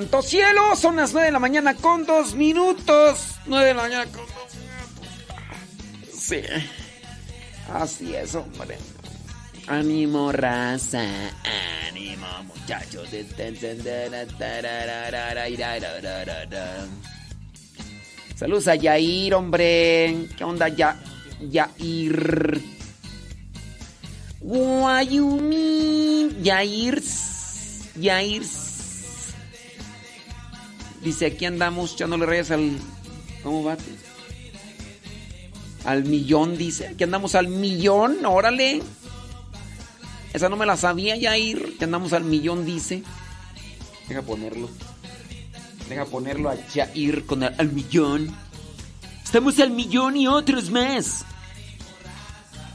Santo cielo, son las 9 de la mañana con dos minutos. 9 de la mañana con dos minutos. Sí. Así es, hombre. Ánimo, raza. Ánimo, muchachos. Saludos a Yair, hombre. ¿Qué onda, ya? Yair. Guayumi. Yair. Yair. Aquí andamos echándole rayas al... ¿Cómo va? Al millón, dice. Aquí andamos al millón, órale. Esa no me la sabía, Yair. Que andamos al millón, dice. Deja ponerlo. Deja ponerlo a Yair con el, al millón. Estamos al millón y otros más.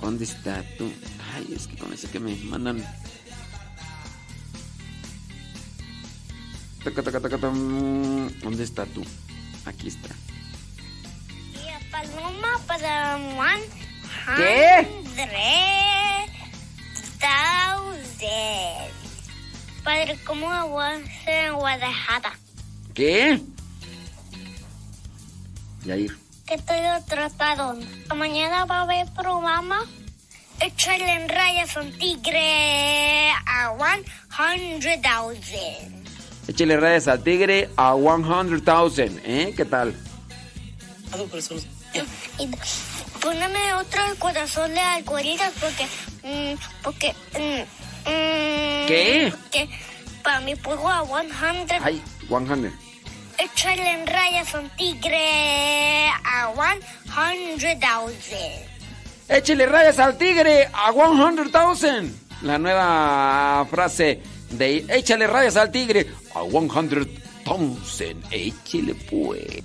¿Dónde está tú? Ay, es que con ese que me mandan... ¿Dónde está tú? Aquí está. Paloma para one ¿Qué? Padre, ¿cómo en Guadalajara? ¿Qué? Yair. Que estoy tratado. Mañana va a haber programa. Échale en rayas un tigre a 100,000. Échale rayas al tigre a 100,000, ¿eh? ¿Qué tal? Póname otro corazón de alcoholitas porque. mm, porque. mm, mm, ¿Qué? Que para mi juego a 100. Ay, 100. Échale en rayas un tigre a 100,000. Échele rayas al tigre a 100,000. La nueva frase de échale rayas al tigre a 100,000. Échele pues.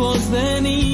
Sus ojos de niña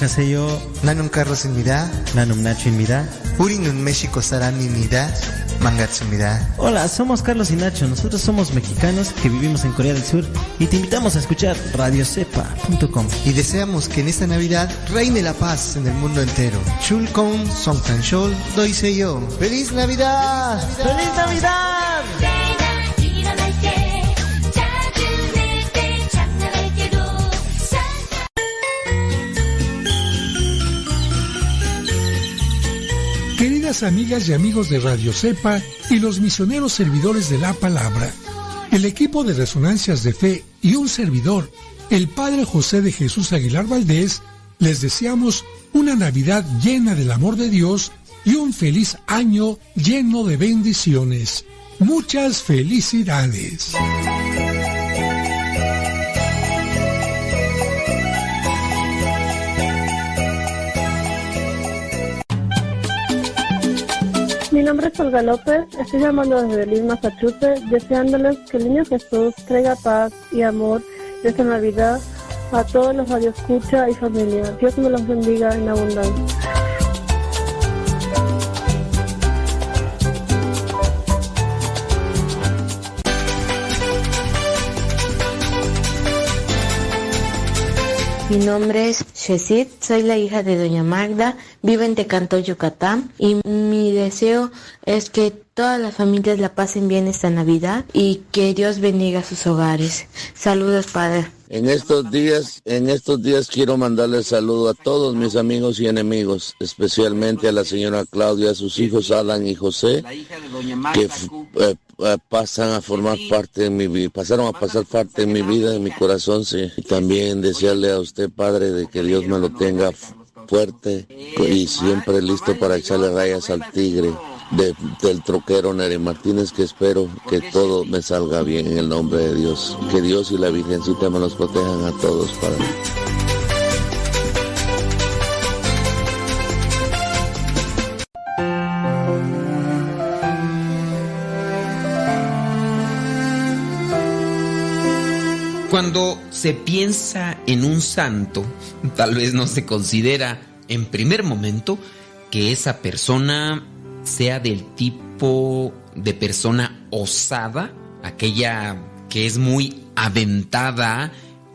하세요. 나는 카로스입니다. 나눔 나초입니다. 우리는 멕시코 사람입니다. 반갑습니다. Hola, somos Carlos y Nacho. Nosotros somos mexicanos que vivimos en Corea del Sur y te invitamos a escuchar radiocepa.com. Y deseamos que en esta Navidad reine la paz en el mundo entero. Chulcon Songtanshol Doiseyo. ¡Feliz Navidad! ¡Feliz Navidad! Amigas y amigos de Radio Cepa y los misioneros servidores de la palabra, el equipo de Resonancias de Fe y un servidor, el Padre José de Jesús Aguilar Valdés, les deseamos una Navidad llena del amor de Dios y un feliz año lleno de bendiciones. Muchas felicidades. Olga López, estoy llamando desde Berlín, Massachusetts, deseándoles que el niño Jesús traiga paz y amor esta Navidad a todos los radioescucha y familia. Dios me los bendiga en abundancia. Mi nombre es Shesid, soy la hija de Doña Magda, vivo en Tecanto, Yucatán y mi deseo es que todas las familias la pasen bien esta Navidad y que Dios bendiga sus hogares. Saludos, Padre. En estos días, en estos días quiero mandarle saludo a todos mis amigos y enemigos, especialmente a la señora Claudia, a sus hijos Alan y José, que eh, eh, pasan a formar parte de mi vida, pasaron a pasar parte de mi vida, de mi corazón, sí. Y también desearle a usted, Padre, de que Dios me lo tenga fuerte y siempre listo para echarle rayas al tigre. De- del troquero Nere Martínez que espero que todo me salga bien en el nombre de Dios. Que Dios y la Virgencita me los protejan a todos para mí. Cuando se piensa en un santo, tal vez no se considera en primer momento que esa persona sea del tipo de persona osada, aquella que es muy aventada,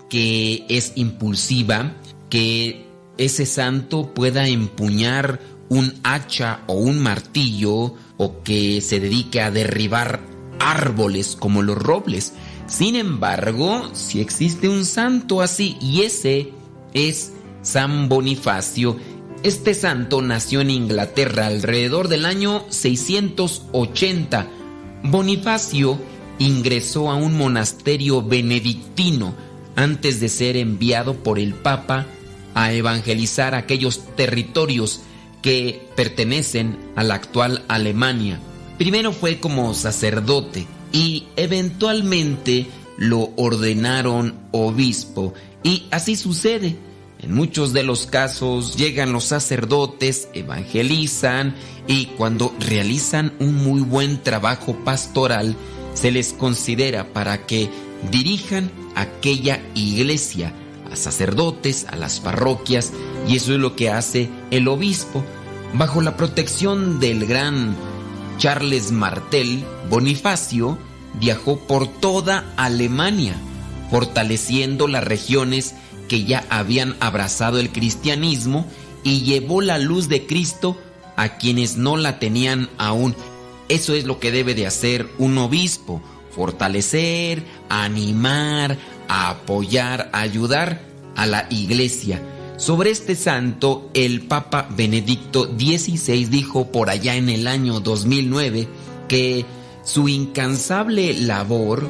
que es impulsiva, que ese santo pueda empuñar un hacha o un martillo o que se dedique a derribar árboles como los robles. Sin embargo, si existe un santo así y ese es San Bonifacio, este santo nació en Inglaterra alrededor del año 680. Bonifacio ingresó a un monasterio benedictino antes de ser enviado por el Papa a evangelizar aquellos territorios que pertenecen a la actual Alemania. Primero fue como sacerdote y eventualmente lo ordenaron obispo y así sucede. En muchos de los casos llegan los sacerdotes, evangelizan y cuando realizan un muy buen trabajo pastoral, se les considera para que dirijan aquella iglesia a sacerdotes, a las parroquias, y eso es lo que hace el obispo. Bajo la protección del gran Charles Martel, Bonifacio viajó por toda Alemania, fortaleciendo las regiones que ya habían abrazado el cristianismo y llevó la luz de Cristo a quienes no la tenían aún. Eso es lo que debe de hacer un obispo, fortalecer, animar, apoyar, ayudar a la iglesia. Sobre este santo, el Papa Benedicto XVI dijo por allá en el año 2009 que su incansable labor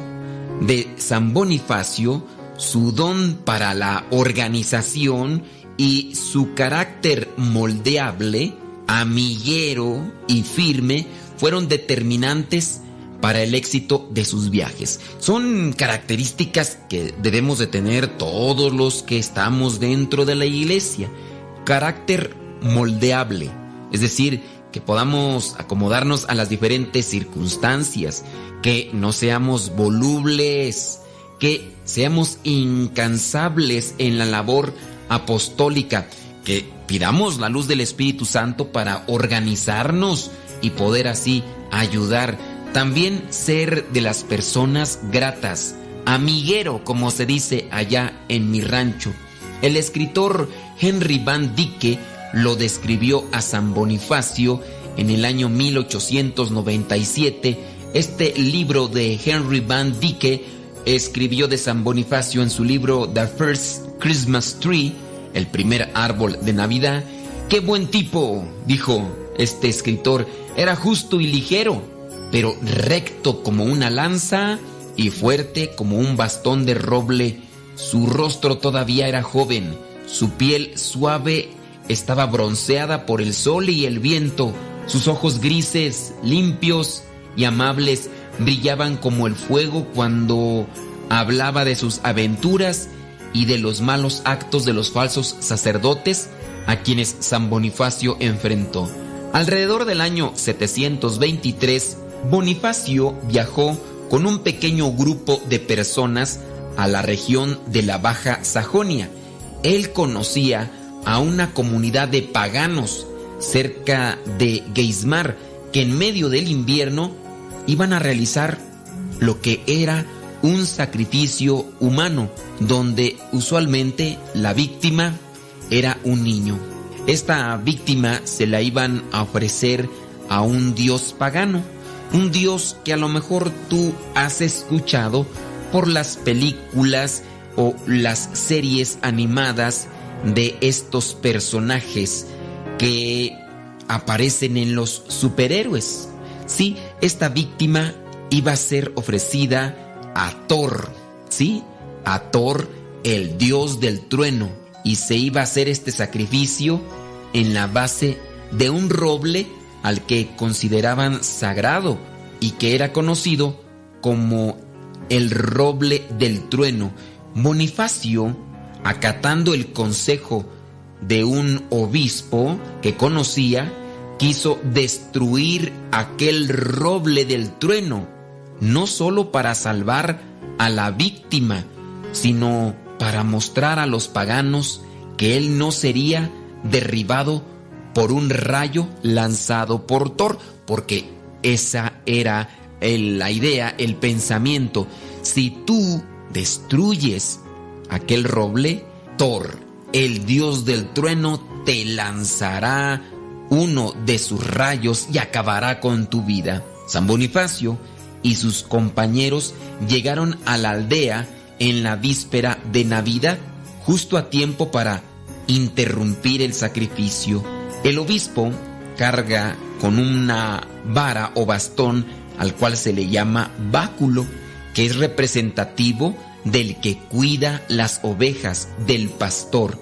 de San Bonifacio, su don para la organización y su carácter moldeable, amiguero y firme fueron determinantes para el éxito de sus viajes. Son características que debemos de tener todos los que estamos dentro de la iglesia. Carácter moldeable, es decir, que podamos acomodarnos a las diferentes circunstancias, que no seamos volubles, que seamos incansables en la labor apostólica, que pidamos la luz del Espíritu Santo para organizarnos y poder así ayudar. También ser de las personas gratas, amiguero, como se dice allá en mi rancho. El escritor Henry Van Dyke lo describió a San Bonifacio en el año 1897. Este libro de Henry Van Dyke escribió de San Bonifacio en su libro The First Christmas Tree, el primer árbol de Navidad. ¡Qué buen tipo! dijo este escritor. Era justo y ligero, pero recto como una lanza y fuerte como un bastón de roble. Su rostro todavía era joven, su piel suave estaba bronceada por el sol y el viento, sus ojos grises, limpios y amables brillaban como el fuego cuando hablaba de sus aventuras y de los malos actos de los falsos sacerdotes a quienes San Bonifacio enfrentó. Alrededor del año 723, Bonifacio viajó con un pequeño grupo de personas a la región de la Baja Sajonia. Él conocía a una comunidad de paganos cerca de Geismar que en medio del invierno iban a realizar lo que era un sacrificio humano, donde usualmente la víctima era un niño. Esta víctima se la iban a ofrecer a un dios pagano, un dios que a lo mejor tú has escuchado por las películas o las series animadas de estos personajes que aparecen en los superhéroes. Sí, esta víctima iba a ser ofrecida a Thor, ¿sí? A Thor, el dios del trueno, y se iba a hacer este sacrificio en la base de un roble al que consideraban sagrado y que era conocido como el roble del trueno. Bonifacio, acatando el consejo de un obispo que conocía, quiso destruir aquel roble del trueno, no solo para salvar a la víctima, sino para mostrar a los paganos que él no sería derribado por un rayo lanzado por Thor, porque esa era el- la idea, el pensamiento. Si tú destruyes aquel roble, Thor, el dios del trueno, te lanzará uno de sus rayos y acabará con tu vida. San Bonifacio y sus compañeros llegaron a la aldea en la víspera de Navidad, justo a tiempo para interrumpir el sacrificio. El obispo carga con una vara o bastón al cual se le llama báculo, que es representativo del que cuida las ovejas del pastor.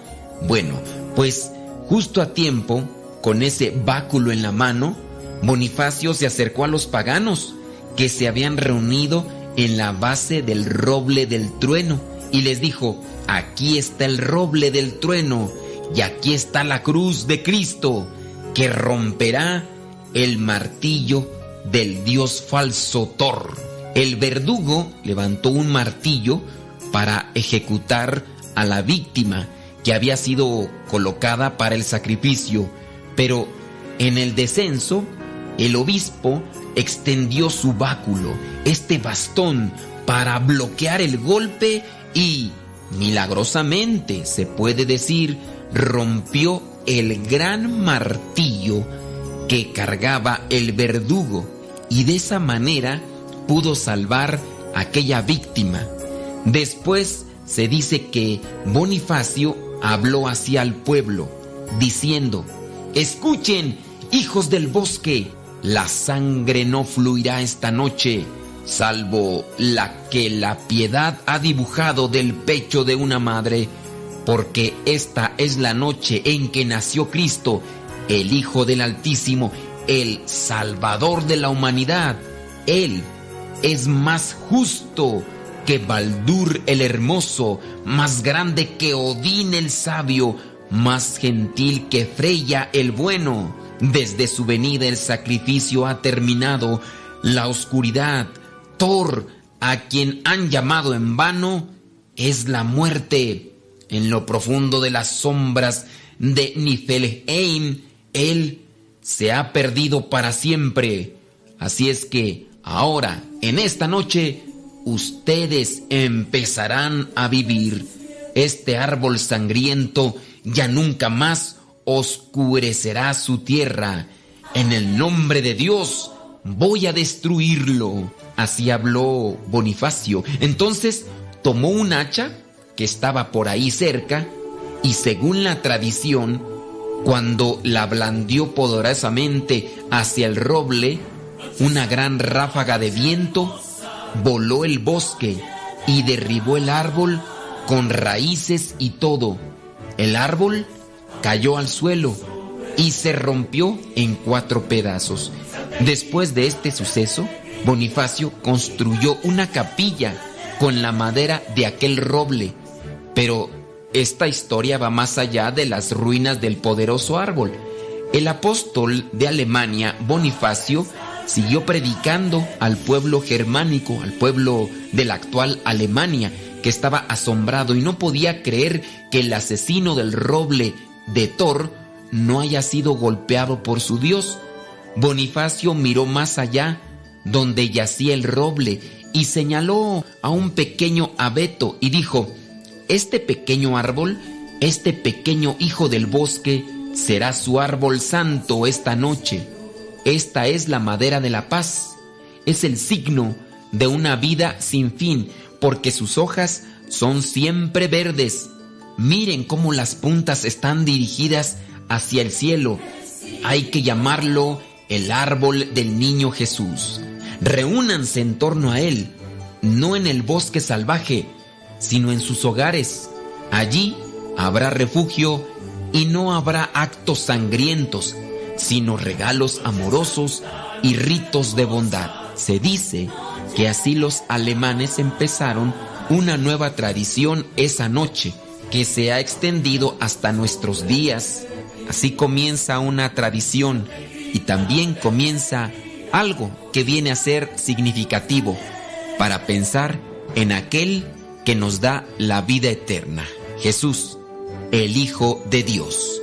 Bueno, pues justo a tiempo, con ese báculo en la mano, Bonifacio se acercó a los paganos que se habían reunido en la base del roble del trueno y les dijo, aquí está el roble del trueno y aquí está la cruz de Cristo que romperá el martillo del dios falso Thor. El verdugo levantó un martillo para ejecutar a la víctima que había sido colocada para el sacrificio, pero en el descenso el obispo extendió su báculo, este bastón, para bloquear el golpe y, milagrosamente, se puede decir, rompió el gran martillo que cargaba el verdugo y de esa manera pudo salvar aquella víctima. Después se dice que Bonifacio habló hacia el pueblo, diciendo, Escuchen, hijos del bosque, la sangre no fluirá esta noche, salvo la que la piedad ha dibujado del pecho de una madre, porque esta es la noche en que nació Cristo, el Hijo del Altísimo, el Salvador de la humanidad. Él es más justo que Baldur el Hermoso, más grande que Odín el Sabio, más gentil que Freya el Bueno. Desde su venida el sacrificio ha terminado, la oscuridad, Thor, a quien han llamado en vano, es la muerte. En lo profundo de las sombras de Nifelheim, él se ha perdido para siempre. Así es que ahora, en esta noche, ustedes empezarán a vivir. Este árbol sangriento ya nunca más oscurecerá su tierra. En el nombre de Dios voy a destruirlo. Así habló Bonifacio. Entonces tomó un hacha que estaba por ahí cerca y según la tradición, cuando la blandió poderosamente hacia el roble, una gran ráfaga de viento voló el bosque y derribó el árbol con raíces y todo. El árbol cayó al suelo y se rompió en cuatro pedazos. Después de este suceso, Bonifacio construyó una capilla con la madera de aquel roble, pero esta historia va más allá de las ruinas del poderoso árbol. El apóstol de Alemania, Bonifacio, siguió predicando al pueblo germánico, al pueblo de la actual Alemania, que estaba asombrado y no podía creer que el asesino del roble de Thor no haya sido golpeado por su Dios. Bonifacio miró más allá, donde yacía el roble, y señaló a un pequeño abeto y dijo, Este pequeño árbol, este pequeño hijo del bosque, será su árbol santo esta noche. Esta es la madera de la paz. Es el signo de una vida sin fin, porque sus hojas son siempre verdes. Miren cómo las puntas están dirigidas hacia el cielo. Hay que llamarlo el árbol del niño Jesús. Reúnanse en torno a él, no en el bosque salvaje, sino en sus hogares. Allí habrá refugio y no habrá actos sangrientos, sino regalos amorosos y ritos de bondad. Se dice que así los alemanes empezaron una nueva tradición esa noche, que se ha extendido hasta nuestros días. Así comienza una tradición y también comienza algo que viene a ser significativo para pensar en aquel que nos da la vida eterna, Jesús, el Hijo de Dios.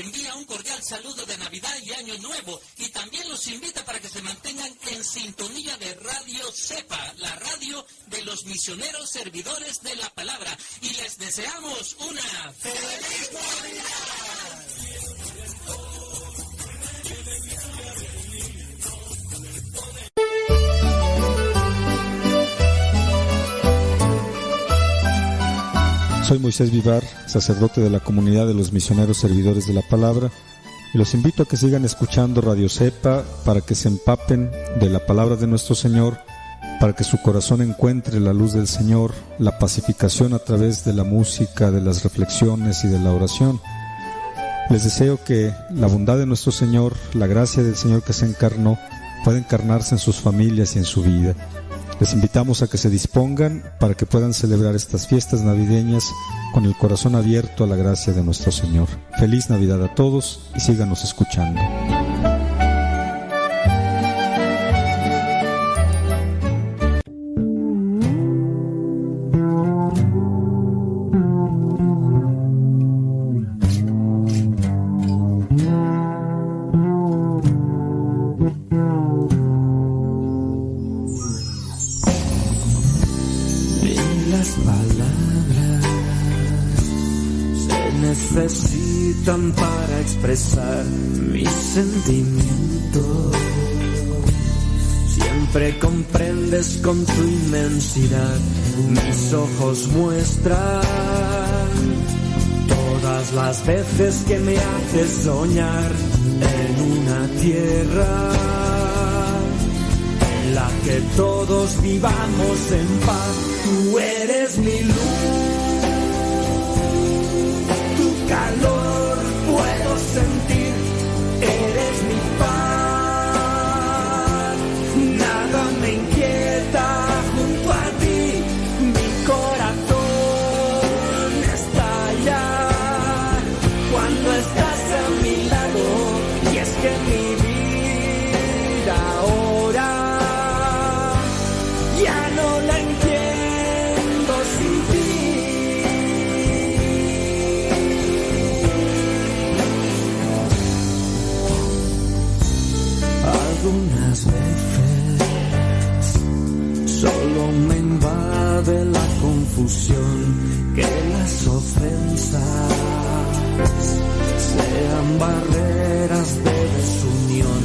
Envía un cordial saludo de Navidad y Año Nuevo y también los invita para que se mantengan en sintonía de Radio Cepa, la radio de los misioneros servidores de la palabra. Y les deseamos una feliz Navidad. Soy Moisés Vivar, sacerdote de la comunidad de los misioneros servidores de la palabra, y los invito a que sigan escuchando Radio Cepa para que se empapen de la palabra de nuestro Señor, para que su corazón encuentre la luz del Señor, la pacificación a través de la música, de las reflexiones y de la oración. Les deseo que la bondad de nuestro Señor, la gracia del Señor que se encarnó, pueda encarnarse en sus familias y en su vida. Les invitamos a que se dispongan para que puedan celebrar estas fiestas navideñas con el corazón abierto a la gracia de nuestro Señor. Feliz Navidad a todos y síganos escuchando. Sentimientos. Siempre comprendes con tu inmensidad, mis ojos muestran todas las veces que me haces soñar en una tierra en la que todos vivamos en paz. Tú eres mi luz, tu calor puedo sentir, que las ofensas sean barreras de desunión.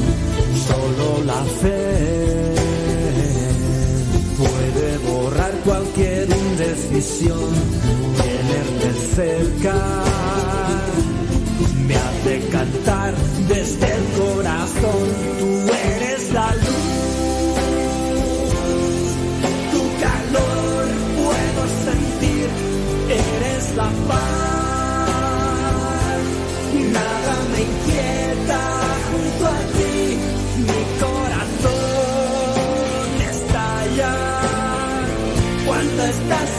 Solo la fe puede borrar cualquier indecisión. Tenerte cerca me hace cantar desde el corazón. Tú eres la luz,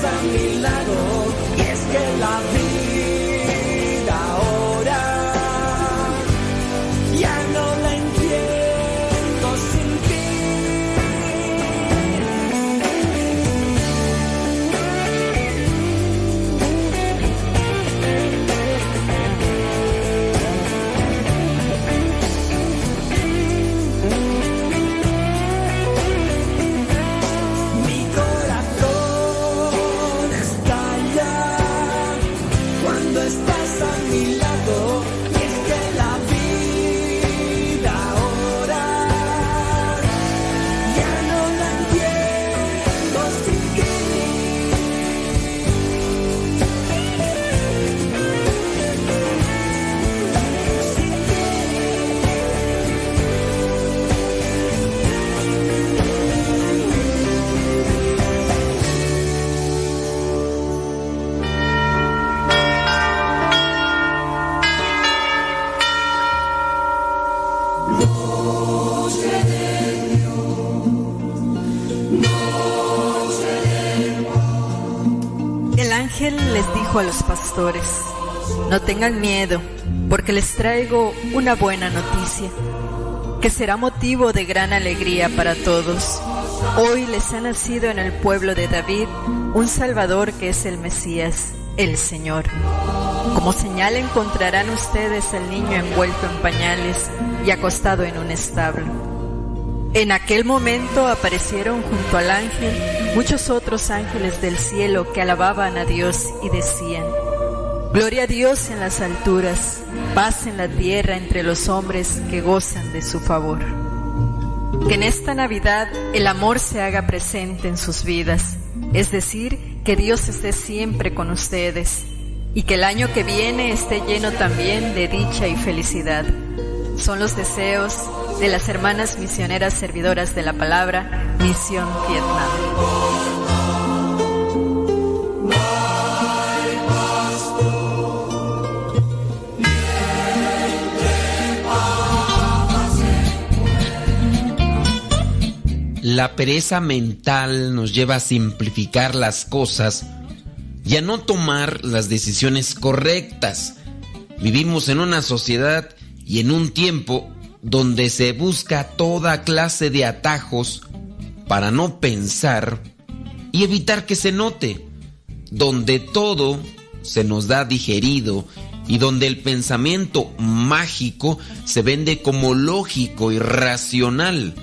a mi lado. A los pastores, no tengan miedo, porque les traigo una buena noticia, que será motivo de gran alegría para todos. Hoy les ha nacido en el pueblo de David un Salvador que es el Mesías, el Señor. Como señal encontrarán ustedes al niño envuelto en pañales y acostado en un establo. En aquel momento aparecieron junto al ángel muchos otros ángeles del cielo que alababan a Dios y decían, Gloria a Dios en las alturas, paz en la tierra entre los hombres que gozan de su favor. Que en esta Navidad el amor se haga presente en sus vidas, es decir, que Dios esté siempre con ustedes y que el año que viene esté lleno también de dicha y felicidad. Son los deseos de las hermanas misioneras servidoras de la palabra, Misión Vietnam. La pereza mental nos lleva a simplificar las cosas y a no tomar las decisiones correctas. Vivimos en una sociedad y en un tiempo donde se busca toda clase de atajos para no pensar y evitar que se note, donde todo se nos da digerido y donde el pensamiento mágico se vende como lógico y racional.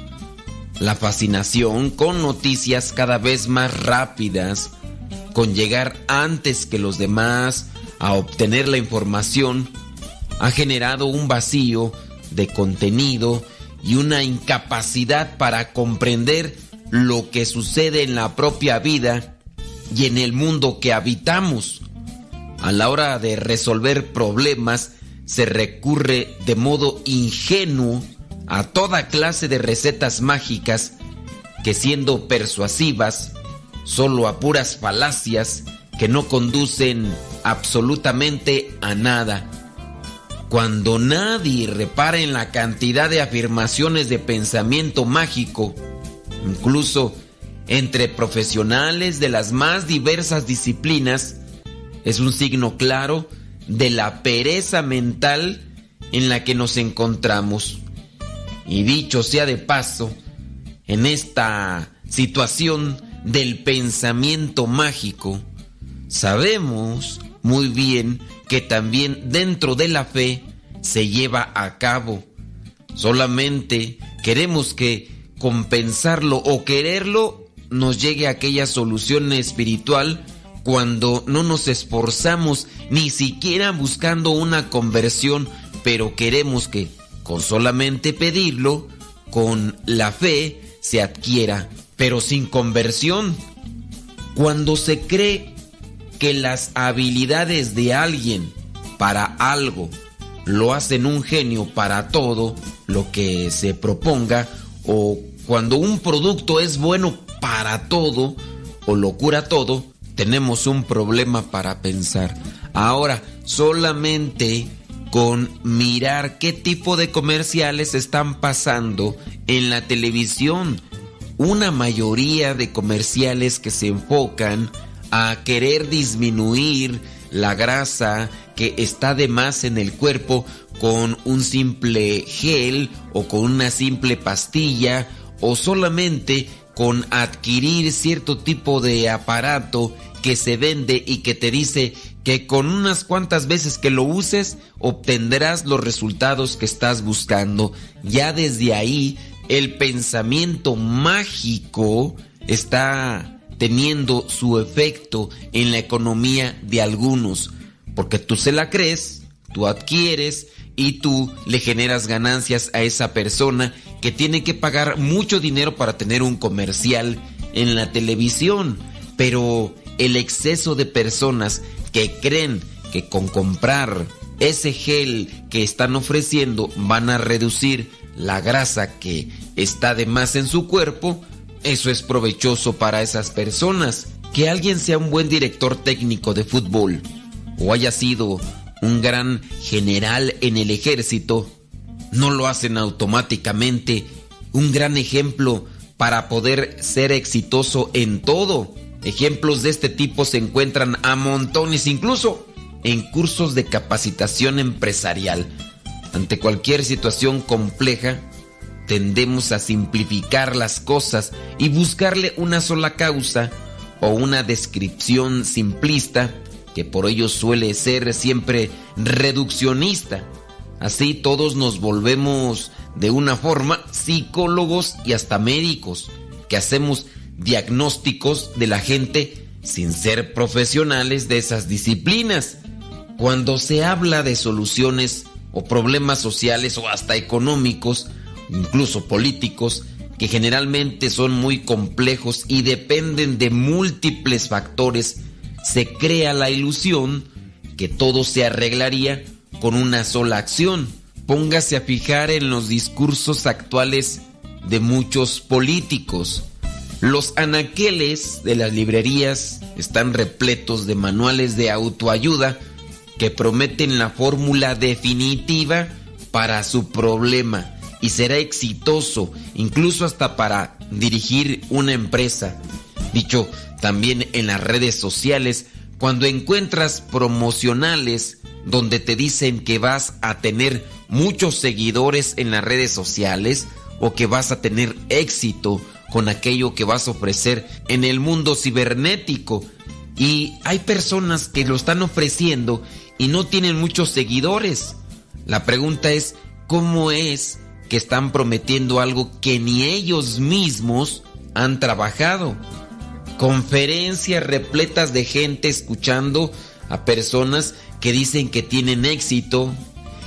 La fascinación con noticias cada vez más rápidas, con llegar antes que los demás a obtener la información, ha generado un vacío de contenido y una incapacidad para comprender lo que sucede en la propia vida y en el mundo que habitamos. A la hora de resolver problemas se recurre de modo ingenuo a toda clase de recetas mágicas que siendo persuasivas, solo a puras falacias que no conducen absolutamente a nada. Cuando nadie repara en la cantidad de afirmaciones de pensamiento mágico, incluso entre profesionales de las más diversas disciplinas, es un signo claro de la pereza mental en la que nos encontramos. Y dicho sea de paso, en esta situación del pensamiento mágico, sabemos muy bien que también dentro de la fe se lleva a cabo. Solamente queremos que compensarlo o quererlo nos llegue a aquella solución espiritual cuando no nos esforzamos ni siquiera buscando una conversión, pero queremos que con solamente pedirlo, con la fe se adquiera, pero sin conversión. Cuando se cree que las habilidades de alguien para algo lo hacen un genio para todo lo que se proponga, o cuando un producto es bueno para todo o lo cura todo, tenemos un problema para pensar. Ahora, solamente con mirar qué tipo de comerciales están pasando en la televisión. Una mayoría de comerciales que se enfocan a querer disminuir la grasa que está de más en el cuerpo con un simple gel o con una simple pastilla o solamente con adquirir cierto tipo de aparato que se vende y que te dice que con unas cuantas veces que lo uses obtendrás los resultados que estás buscando. Ya desde ahí el pensamiento mágico está teniendo su efecto en la economía de algunos, porque tú se la crees, tú adquieres y tú le generas ganancias a esa persona que tiene que pagar mucho dinero para tener un comercial en la televisión, pero el exceso de personas que creen que con comprar ese gel que están ofreciendo van a reducir la grasa que está de más en su cuerpo, eso es provechoso para esas personas. Que alguien sea un buen director técnico de fútbol o haya sido un gran general en el ejército, no lo hacen automáticamente un gran ejemplo para poder ser exitoso en todo. Ejemplos de este tipo se encuentran a montones, incluso en cursos de capacitación empresarial. Ante cualquier situación compleja, tendemos a simplificar las cosas y buscarle una sola causa o una descripción simplista que por ello suele ser siempre reduccionista. Así todos nos volvemos de una forma psicólogos y hasta médicos, que hacemos diagnósticos de la gente sin ser profesionales de esas disciplinas. Cuando se habla de soluciones o problemas sociales o hasta económicos, incluso políticos, que generalmente son muy complejos y dependen de múltiples factores, se crea la ilusión que todo se arreglaría con una sola acción. Póngase a fijar en los discursos actuales de muchos políticos. Los anaqueles de las librerías están repletos de manuales de autoayuda que prometen la fórmula definitiva para su problema y será exitoso incluso hasta para dirigir una empresa. Dicho también en las redes sociales, cuando encuentras promocionales donde te dicen que vas a tener muchos seguidores en las redes sociales o que vas a tener éxito con aquello que vas a ofrecer en el mundo cibernético. Y hay personas que lo están ofreciendo y no tienen muchos seguidores. La pregunta es, ¿cómo es que están prometiendo algo que ni ellos mismos han trabajado? Conferencias repletas de gente escuchando a personas que dicen que tienen éxito,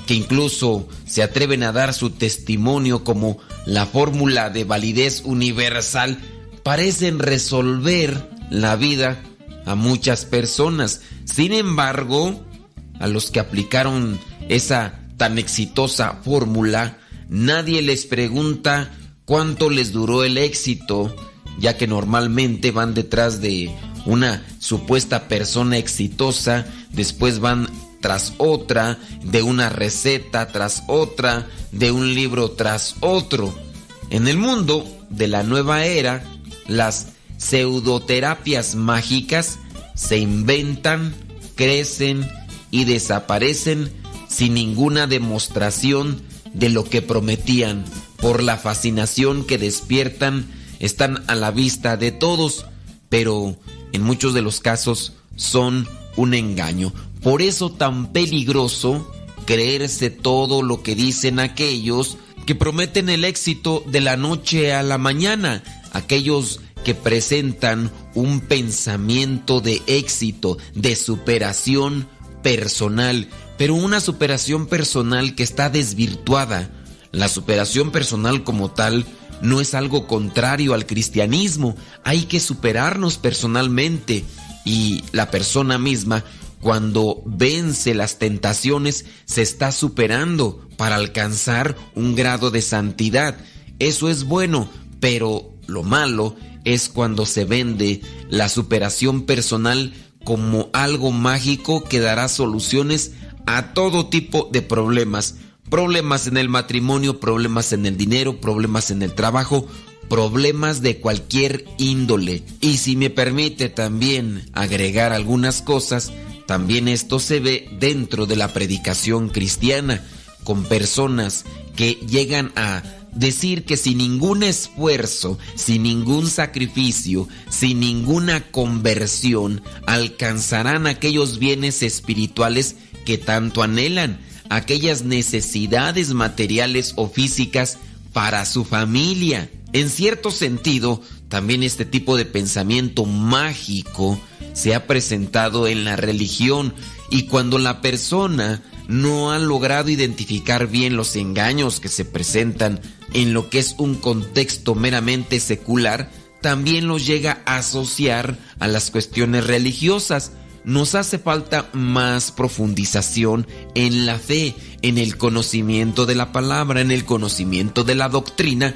que incluso se atreven a dar su testimonio como la fórmula de validez universal, parecen resolver la vida a muchas personas. Sin embargo, a los que aplicaron esa tan exitosa fórmula, nadie les pregunta cuánto les duró el éxito, ya que normalmente van detrás de una supuesta persona exitosa, después van tras otra, de una receta tras otra, de un libro tras otro. En el mundo de la nueva era, las pseudoterapias mágicas se inventan, crecen y desaparecen sin ninguna demostración de lo que prometían. Por la fascinación que despiertan, están a la vista de todos, pero en muchos de los casos son un engaño. Por eso tan peligroso creerse todo lo que dicen aquellos que prometen el éxito de la noche a la mañana, aquellos que presentan un pensamiento de éxito, de superación personal, pero una superación personal que está desvirtuada. La superación personal como tal no es algo contrario al cristianismo, hay que superarnos personalmente y la persona misma cuando vence las tentaciones se está superando para alcanzar un grado de santidad. Eso es bueno, pero lo malo es cuando se vende la superación personal como algo mágico que dará soluciones a todo tipo de problemas. Problemas en el matrimonio, problemas en el dinero, problemas en el trabajo, problemas de cualquier índole. Y si me permite también agregar algunas cosas, también esto se ve dentro de la predicación cristiana, con personas que llegan a decir que sin ningún esfuerzo, sin ningún sacrificio, sin ninguna conversión, alcanzarán aquellos bienes espirituales que tanto anhelan, aquellas necesidades materiales o físicas para su familia. En cierto sentido, también este tipo de pensamiento mágico se ha presentado en la religión y cuando la persona no ha logrado identificar bien los engaños que se presentan en lo que es un contexto meramente secular, también los llega a asociar a las cuestiones religiosas. Nos hace falta más profundización en la fe, en el conocimiento de la palabra, en el conocimiento de la doctrina,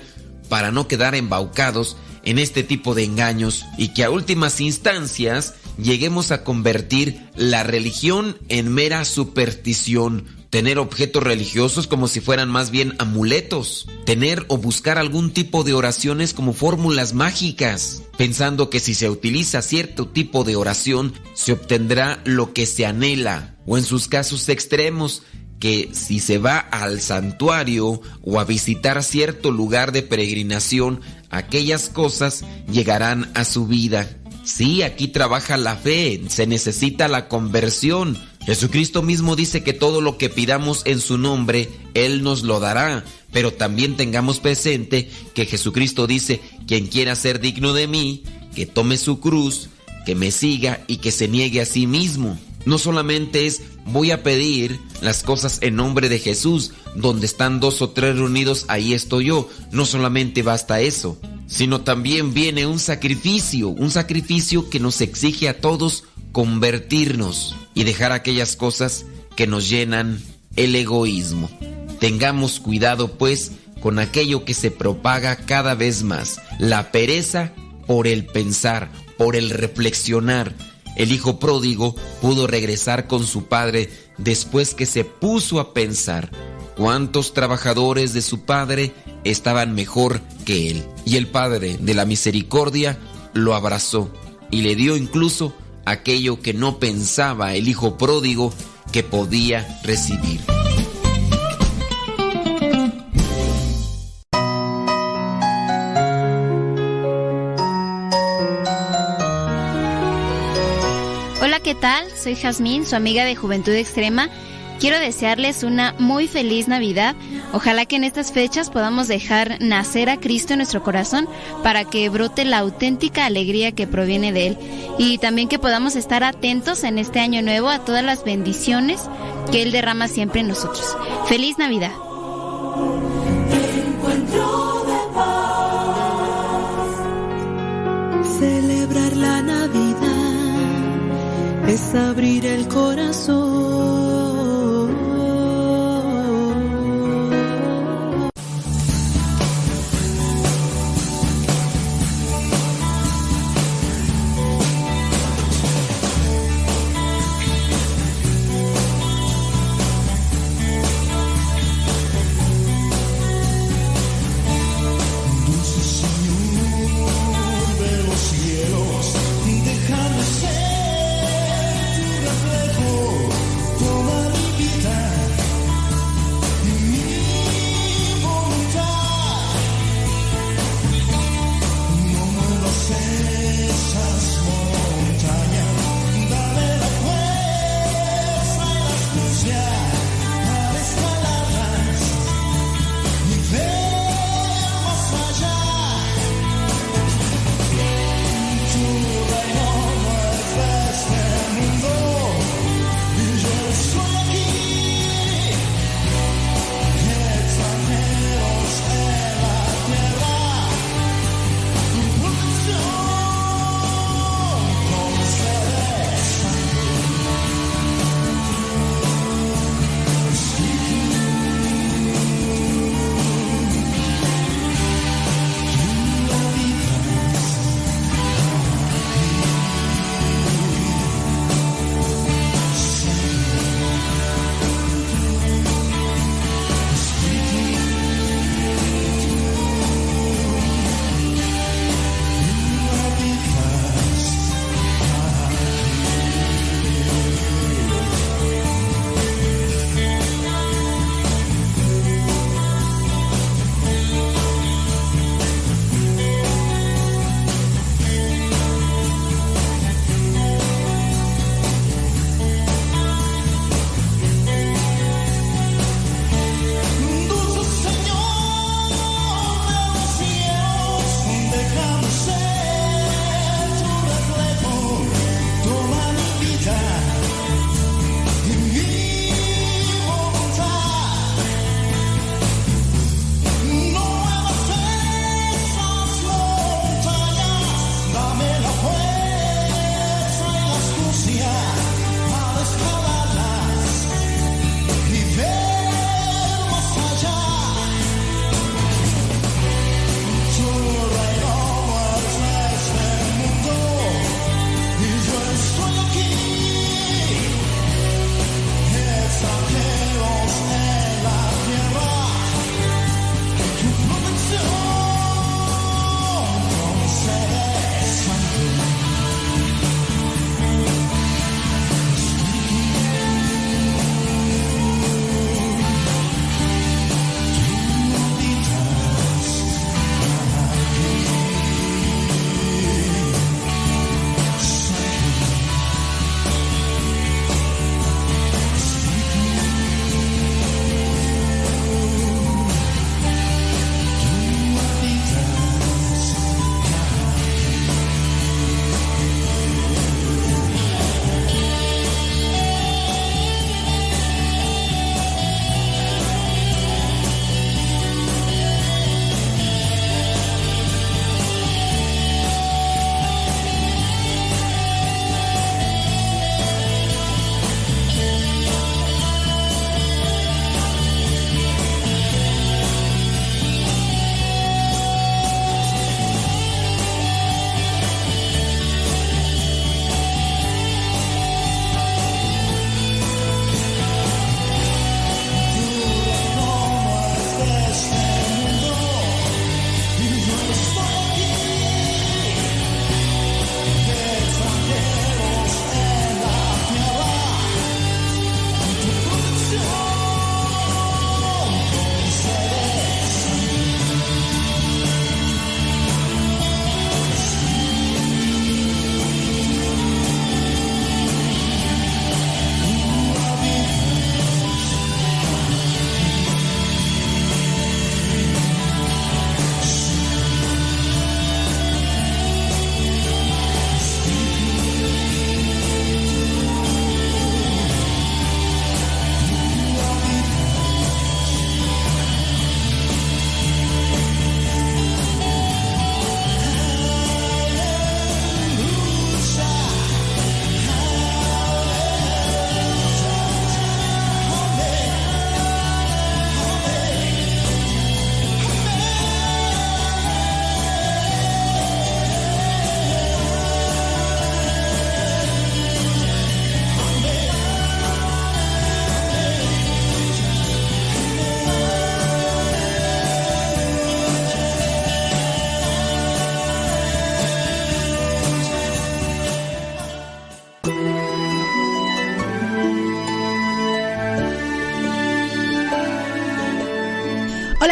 para no quedar embaucados en este tipo de engaños y que a últimas instancias lleguemos a convertir la religión en mera superstición, tener objetos religiosos como si fueran más bien amuletos, tener o buscar algún tipo de oraciones como fórmulas mágicas, pensando que si se utiliza cierto tipo de oración se obtendrá lo que se anhela, o en sus casos extremos, que si se va al santuario o a visitar cierto lugar de peregrinación, aquellas cosas llegarán a su vida. Sí, aquí trabaja la fe, se necesita la conversión. Jesucristo mismo dice que todo lo que pidamos en su nombre, Él nos lo dará. Pero también tengamos presente que Jesucristo dice, quien quiera ser digno de mí, que tome su cruz, que me siga y que se niegue a sí mismo. No solamente es voy a pedir las cosas en nombre de Jesús, donde están dos o tres reunidos, ahí estoy yo. No solamente basta eso, sino también viene un sacrificio, un sacrificio que nos exige a todos convertirnos y dejar aquellas cosas que nos llenan el egoísmo. Tengamos cuidado pues con aquello que se propaga cada vez más, la pereza por el pensar, por el reflexionar. El hijo pródigo pudo regresar con su padre después que se puso a pensar cuántos trabajadores de su padre estaban mejor que él. Y el padre de la misericordia lo abrazó y le dio incluso aquello que no pensaba el hijo pródigo que podía recibir. Hola, ¿qué tal? Soy Jazmín, su amiga de Juventud Extrema. Quiero desearles una muy feliz Navidad. Ojalá que en estas fechas podamos dejar nacer a Cristo en nuestro corazón para que brote la auténtica alegría que proviene de Él. Y también que podamos estar atentos en este año nuevo a todas las bendiciones que Él derrama siempre en nosotros. Feliz Navidad. Celebrar la Navidad es abrir el corazón.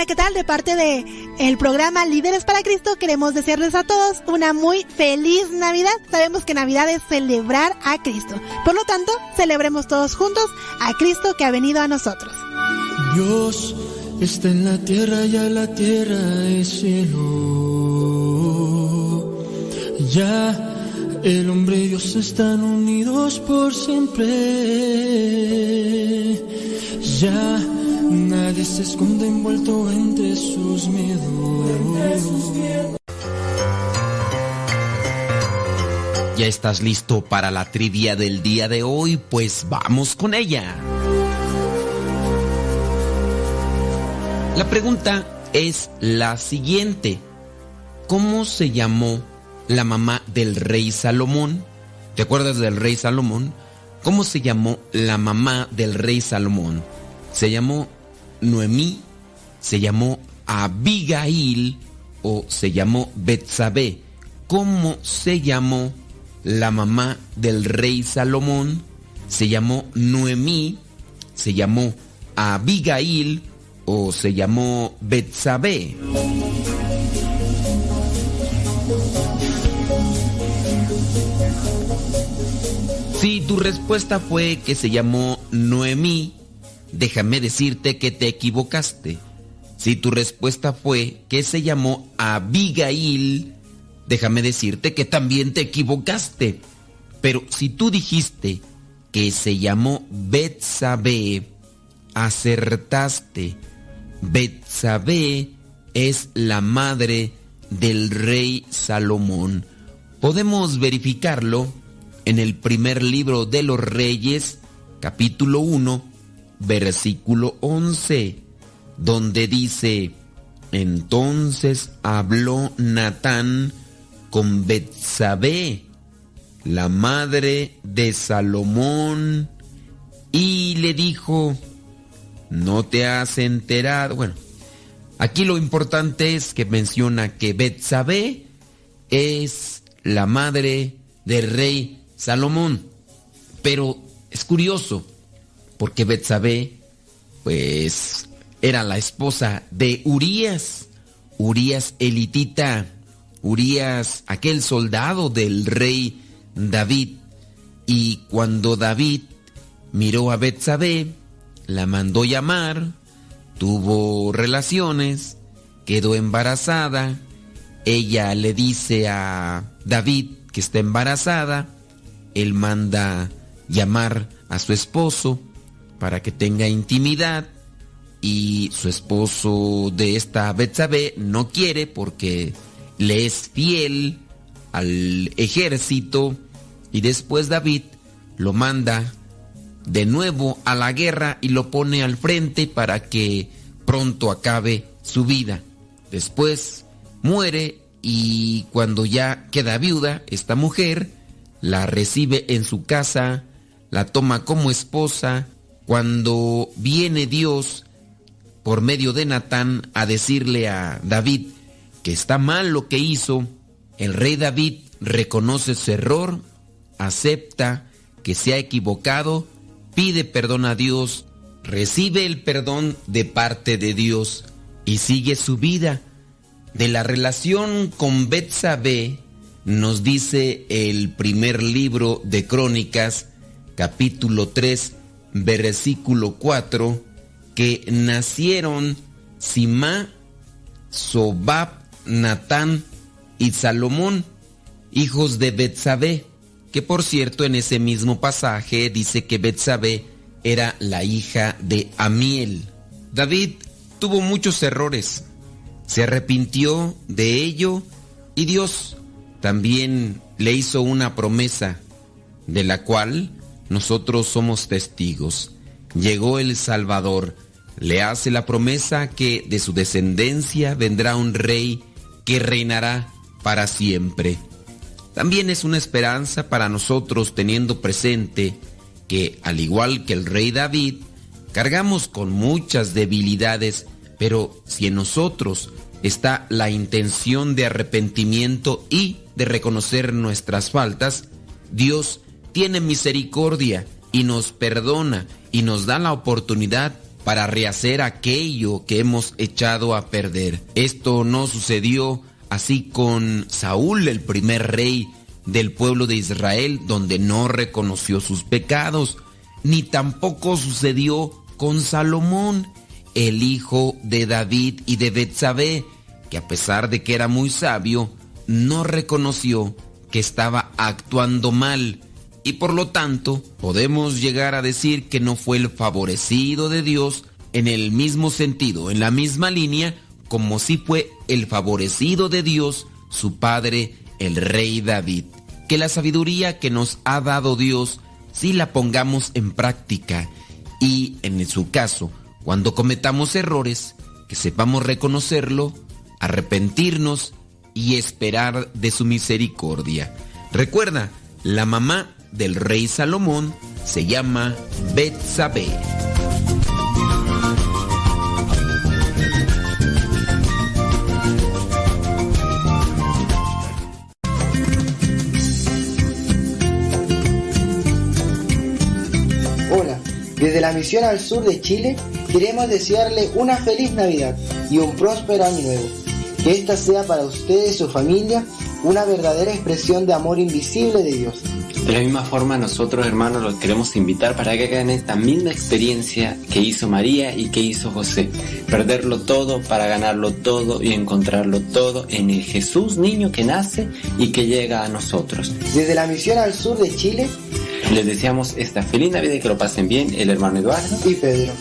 ¿Qué tal? De parte de el programa Líderes para Cristo, queremos desearles a todos una muy feliz Navidad. Sabemos que Navidad es celebrar a Cristo. Por lo tanto, celebremos todos juntos a Cristo que ha venido a nosotros. Dios está en la tierra, ya la tierra es cielo. Ya el hombre y Dios están unidos por siempre. Ya nadie se esconde envuelto entre sus miedos. ¿Ya estás listo para la trivia del día de hoy? Pues vamos con ella. La pregunta es la siguiente. ¿Cómo se llamó la mamá del rey Salomón? ¿Te acuerdas del rey Salomón? ¿Cómo se llamó la mamá del rey Salomón? Se llamó Noemí, se llamó Abigail o se llamó Betsabé. ¿Cómo se llamó la mamá del rey Salomón? Se llamó Noemí, se llamó Abigail o se llamó Betsabé. Si tu respuesta fue que se llamó Noemí, déjame decirte que te equivocaste. Si tu respuesta fue que se llamó Abigail, déjame decirte que también te equivocaste. Pero si tú dijiste que se llamó Betsabé, acertaste. Betsabé es la madre del rey Salomón. Podemos verificarlo en el primer libro de los Reyes, capítulo 1, versículo 11, donde dice, entonces habló Natán con Betsabé, la madre de Salomón, y le dijo, no te has enterado. Bueno, aquí lo importante es que menciona que Betsabé es la madre del rey Salomón. Pero es curioso, porque Betsabé, pues, era la esposa de Urías, Urías elitita, Urías, aquel soldado del rey David. Y cuando David miró a Betsabé, la mandó llamar, tuvo relaciones, quedó embarazada, ella le dice a David que está embarazada, él manda llamar a su esposo para que tenga intimidad y su esposo de esta Betsabé no quiere porque le es fiel al ejército y después David lo manda de nuevo a la guerra y lo pone al frente para que pronto acabe su vida. Después muere y cuando ya queda viuda, esta mujer la recibe en su casa, la toma como esposa. Cuando viene Dios por medio de Natán a decirle a David que está mal lo que hizo, el rey David reconoce su error, acepta que se ha equivocado, pide perdón a Dios, recibe el perdón de parte de Dios y sigue su vida. De la relación con Betsabé nos dice el primer libro de Crónicas, capítulo 3, versículo 4, que nacieron Simá, Sobab, Natán y Salomón, hijos de Betsabé, que por cierto en ese mismo pasaje dice que Betsabé era la hija de Amiel. David tuvo muchos errores, se arrepintió de ello y Dios también le hizo una promesa de la cual nosotros somos testigos. Llegó el Salvador, le hace la promesa que de su descendencia vendrá un rey que reinará para siempre. También es una esperanza para nosotros teniendo presente que, al igual que el rey David, cargamos con muchas debilidades, pero si en nosotros está la intención de arrepentimiento y de reconocer nuestras faltas, Dios tiene misericordia y nos perdona y nos da la oportunidad para rehacer aquello que hemos echado a perder. Esto no sucedió así con Saúl, el primer rey del pueblo de Israel, donde no reconoció sus pecados, ni tampoco sucedió con Salomón, el hijo de David y de Betsabé, que a pesar de que era muy sabio, no reconoció que estaba actuando mal y por lo tanto podemos llegar a decir que no fue el favorecido de Dios en el mismo sentido, en la misma línea, como si fue el favorecido de Dios, su padre, el rey David. Que la sabiduría que nos ha dado Dios, si la pongamos en práctica y, en su caso, cuando cometamos errores, que sepamos reconocerlo, arrepentirnos y esperar de su misericordia. Recuerda, la mamá del rey Salomón se llama Betsabé. Hola, desde la misión al sur de Chile queremos desearle una feliz Navidad y un próspero año nuevo. Que esta sea para ustedes y su familia una verdadera expresión de amor invisible de Dios. De la misma forma nosotros hermanos los queremos invitar para que hagan esta misma experiencia que hizo María y que hizo José. Perderlo todo para ganarlo todo y encontrarlo todo en el Jesús niño que nace y que llega a nosotros. Desde la misión al sur de Chile Les deseamos esta feliz Navidad y que lo pasen bien el hermano Eduardo y Pedro.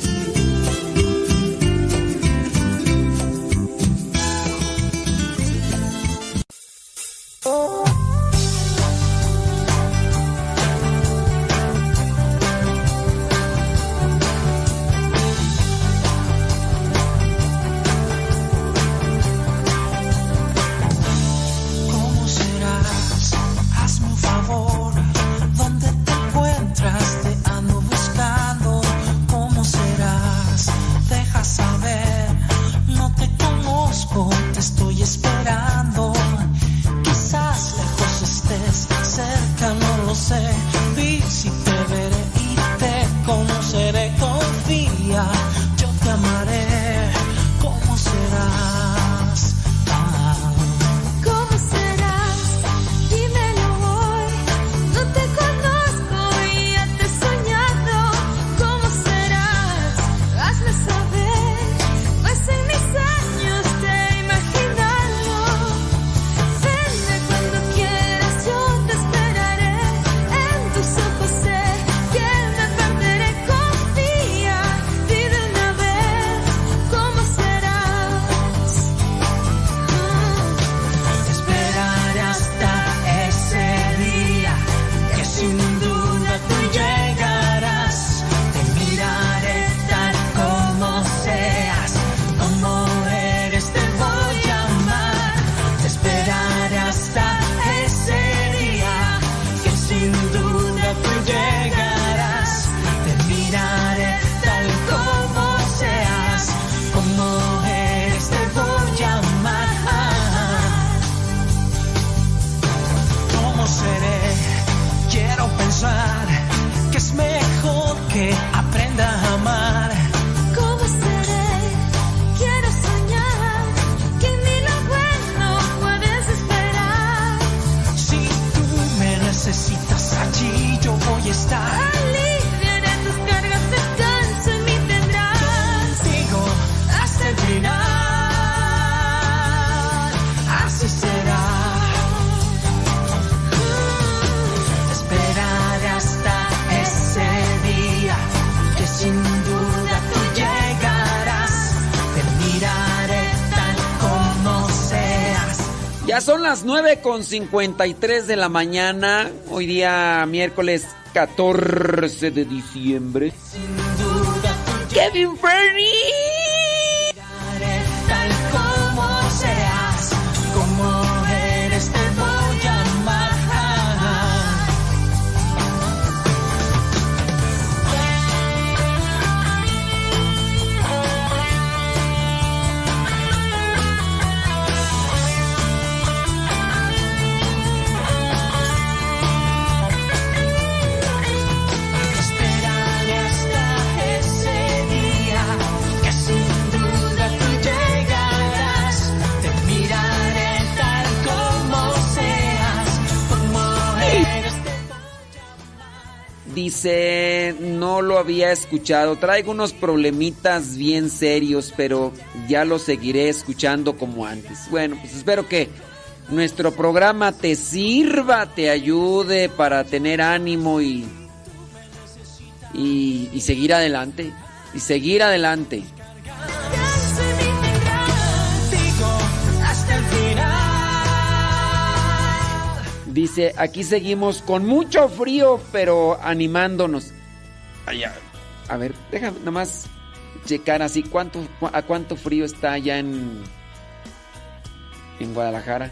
Las 9 con 53 de la mañana, hoy día miércoles 14 de diciembre. Kevin había escuchado. Traigo unos problemitas bien serios, pero ya lo seguiré escuchando como antes. Bueno, pues espero que nuestro programa te sirva, te ayude para tener ánimo y, y, y seguir adelante. Y seguir adelante. Dice, aquí seguimos con mucho frío, pero animándonos. Ay, a, ver, déjame nomás checar así cuánto, cu- a cuánto frío está allá en, en Guadalajara.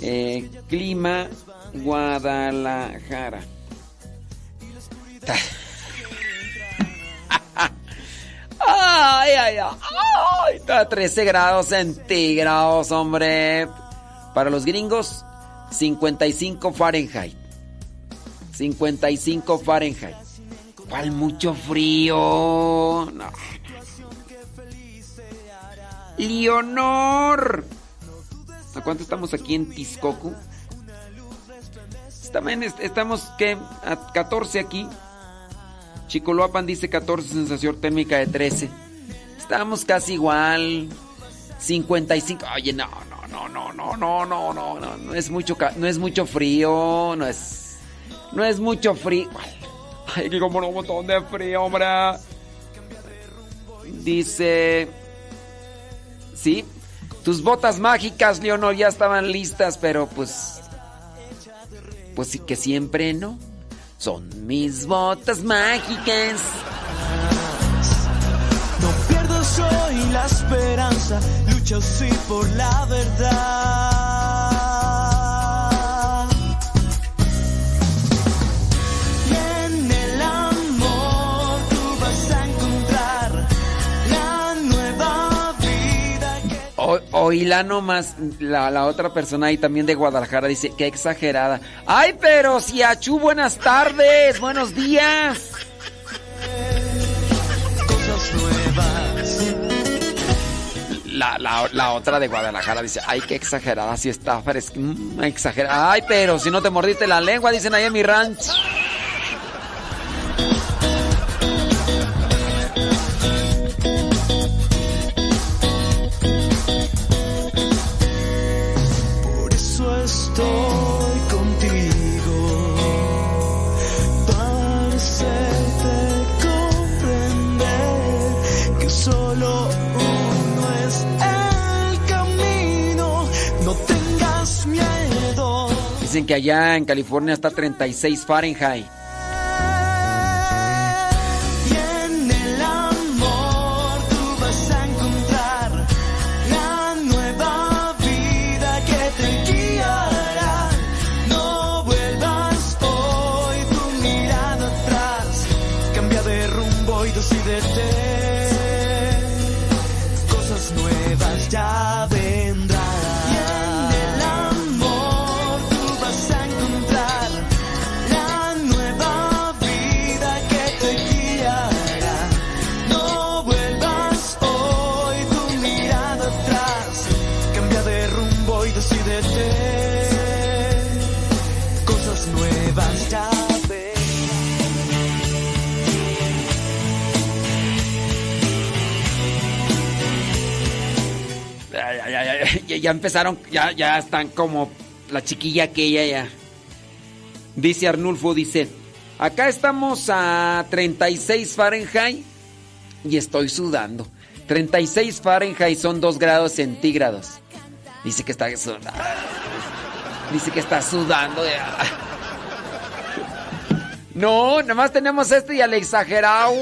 Eh, clima Guadalajara. Ay, ay, ay, está a 13 grados centígrados, hombre. Para los gringos, 55 Fahrenheit. 55 Fahrenheit. ¿Cuál mucho frío? No. Leonor. ¿A cuánto estamos aquí en Texcoco? También est- estamos, ¿qué? A 14 aquí. Chicoloapan dice 14, sensación térmica de 13. Estamos casi igual. 55. Oye, no, no, no, no, no, no, no, no, no, no es mucho, no es mucho frío, no es, no es mucho frío. Ay, que como un montón de frío, hombre. Dice, sí, tus botas mágicas, Leonor, ya estaban listas, pero pues, pues sí que siempre no. Son mis botas mágicas. No pierdo hoy la esperanza, lucho sí por la verdad. O- Oíla nomás, la, la otra persona ahí también de Guadalajara dice, qué exagerada. Ay, pero si Achú, buenas tardes, buenos días. cosas nuevas. La, la- la otra de Guadalajara dice, ay, qué exagerada, si está fresca, mm, exagerada. Ay, pero si no te mordiste la lengua, dicen ahí en mi ranch. Dicen que allá en California está 36 Fahrenheit. Ya, ya, ya, ya empezaron, ya, ya están como la chiquilla aquella ya. Dice Arnulfo, dice, acá estamos a 36 Fahrenheit y estoy sudando. 36 Fahrenheit son 2 grados centígrados. Dice que está sudando. Dice que está sudando. de- No, nada más tenemos este y al exagerado.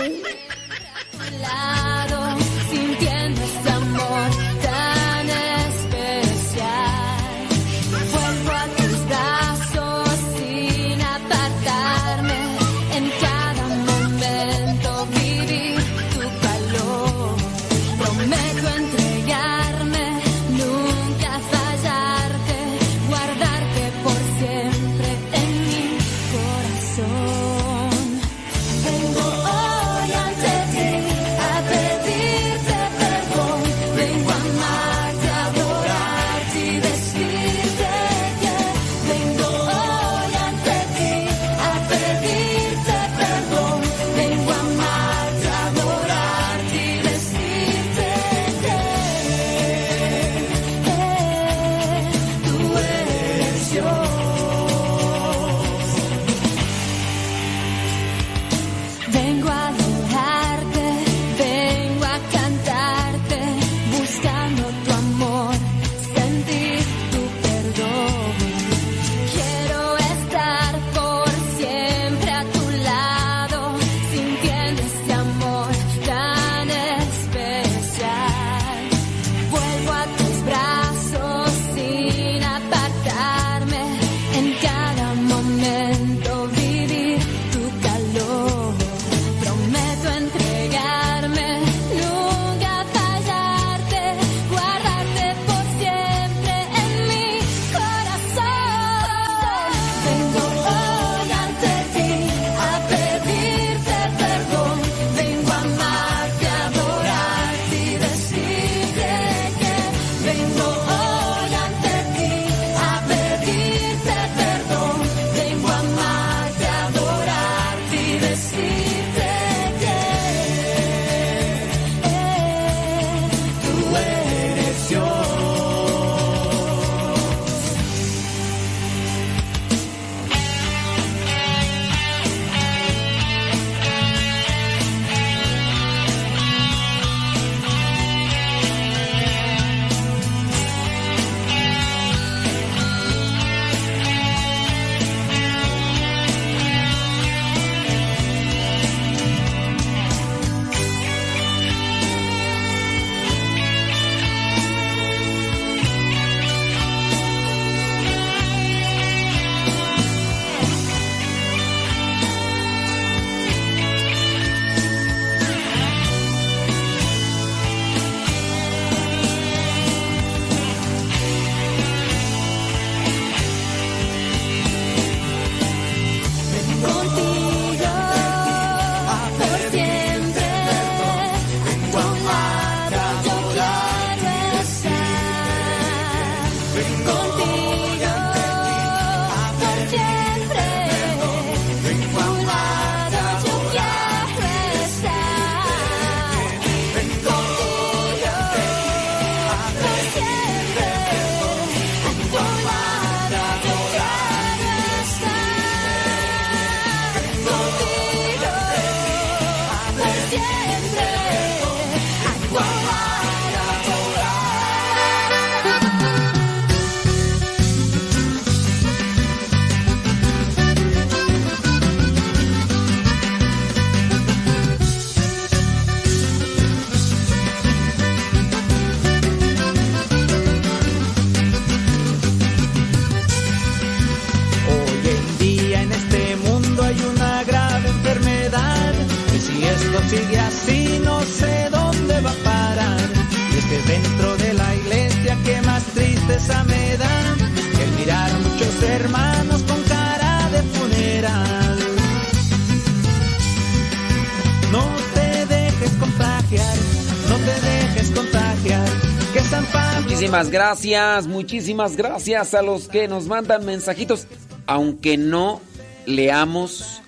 Muchísimas gracias, muchísimas gracias a los que nos mandan mensajitos, aunque no leamos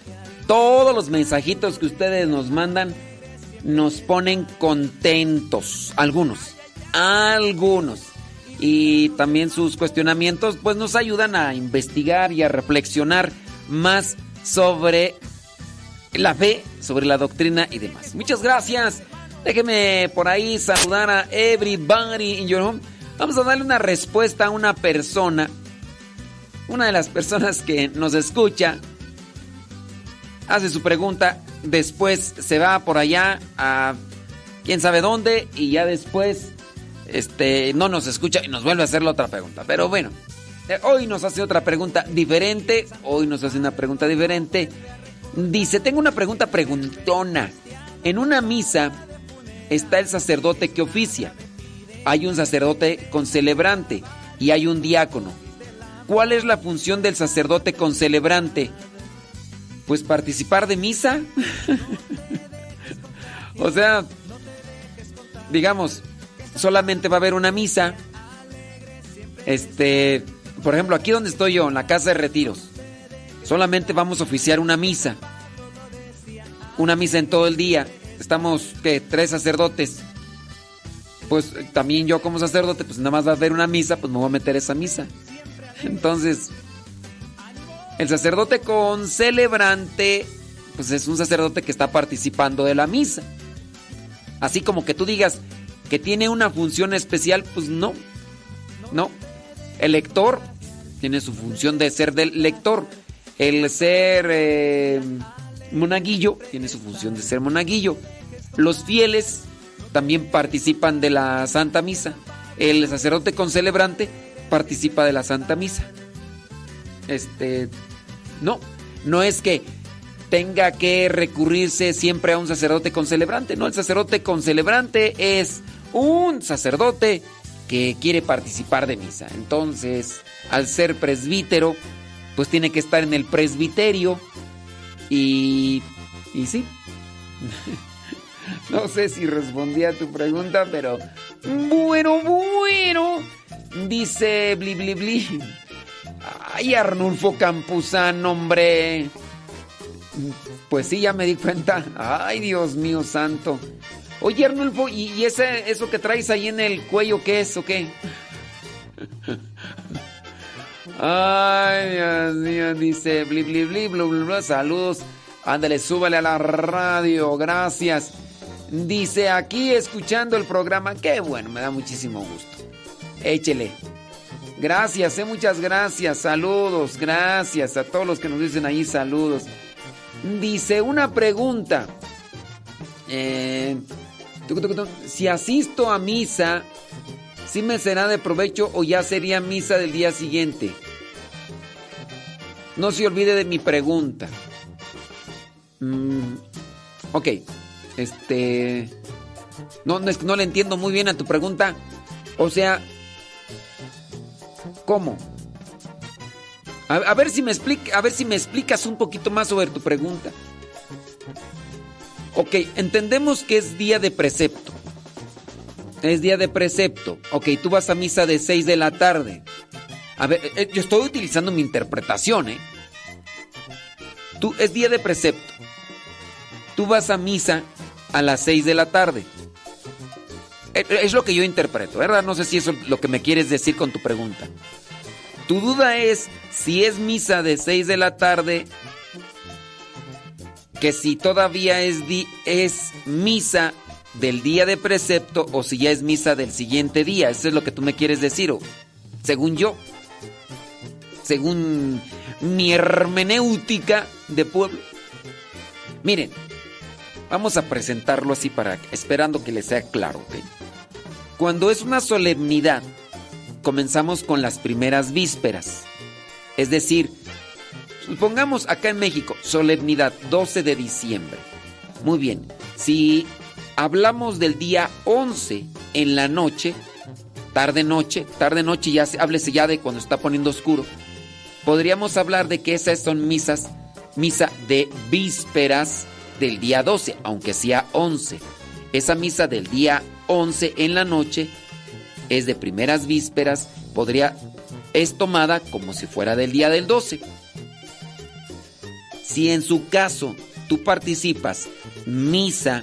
todos los mensajitos que ustedes nos mandan, nos ponen contentos, algunos, algunos. Y también sus cuestionamientos pues nos ayudan a investigar y a reflexionar más sobre la fe, sobre la doctrina y demás. Muchas gracias. Déjeme por ahí saludar a everybody in your home. Vamos a darle una respuesta a una persona, una de las personas que nos escucha, hace su pregunta, después se va por allá a quién sabe dónde y ya después este no nos escucha y nos vuelve a hacer la otra pregunta. Pero bueno, eh, hoy nos hace otra pregunta diferente, hoy nos hace una pregunta diferente. Dice, tengo una pregunta preguntona. En una misa está el sacerdote que oficia. Hay un sacerdote con celebrante y hay un diácono. ¿Cuál es la función del sacerdote con celebrante? Pues participar de misa. o sea, digamos, solamente va a haber una misa. Este, por ejemplo, aquí donde estoy yo, en la casa de retiros, solamente vamos a oficiar una misa. Una misa en todo el día. Estamos, ¿qué? Tres sacerdotes. Pues también yo como sacerdote, pues nada más va a haber una misa, pues me voy a meter esa misa. Entonces, el sacerdote con celebrante, pues es un sacerdote que está participando de la misa. Así como que tú digas que tiene una función especial, pues no. No. El lector tiene su función de ser del lector. El ser eh, monaguillo tiene su función de ser monaguillo. Los fieles también participan de la Santa Misa. El sacerdote con celebrante participa de la Santa Misa. Este, no, no es que tenga que recurrirse siempre a un sacerdote con celebrante. No, el sacerdote con celebrante es un sacerdote que quiere participar de misa. Entonces, al ser presbítero, pues tiene que estar en el presbiterio y, y sí. No sé si respondí a tu pregunta, pero bueno, bueno. Dice Bli Bli Bli. Ay, Arnulfo Campuzano, hombre. Pues sí, ya me di cuenta. Ay, Dios mío santo. Oye, Arnulfo, ¿y, ese, eso que traes ahí en el cuello qué es o qué? Ay, Dios mío, dice bli bli bli, blu, blu, blu. Saludos. Ándale, súbale a la radio. Gracias. Dice aquí escuchando el programa. Qué bueno, me da muchísimo gusto. Échele. Gracias, eh, muchas gracias. Saludos, gracias a todos los que nos dicen ahí saludos. Dice una pregunta. Eh, si asisto a misa, ¿sí me será de provecho o ya sería misa del día siguiente? No se olvide de mi pregunta. Mm, ok. Este. No, no, no le entiendo muy bien a tu pregunta. O sea. ¿Cómo? A, ver si me explica, a ver si me explicas un poquito más sobre tu pregunta. Ok, entendemos que es día de precepto. Es día de precepto. Ok, tú vas a misa de 6 de la tarde. A ver, eh, yo estoy utilizando mi interpretación, ¿eh? Tú, es día de precepto. Tú vas a misa a las 6 de la tarde. Es lo que yo interpreto, ¿verdad? No sé si eso es lo que me quieres decir con tu pregunta. Tu duda es si es misa de 6 de la tarde, que si todavía es, es misa del día de precepto o si ya es misa del siguiente día. Eso es lo que tú me quieres decir, según yo. Según mi hermenéutica de pueblo. Miren, vamos a presentarlo así para esperando que les sea claro, ¿ok? Cuando es una solemnidad, comenzamos con las primeras vísperas. Es decir, supongamos acá en México, solemnidad 12 de diciembre. Muy bien, si hablamos del día 11 en la noche, tarde noche, tarde noche ya se- háblese ya de cuando está poniendo oscuro. Podríamos hablar de que esas son misas, misa de vísperas del día 12, aunque sea 11. Esa misa del día 11 en la noche es de primeras vísperas, podría es tomada como si fuera del día del 12. Si en su caso tú participas misa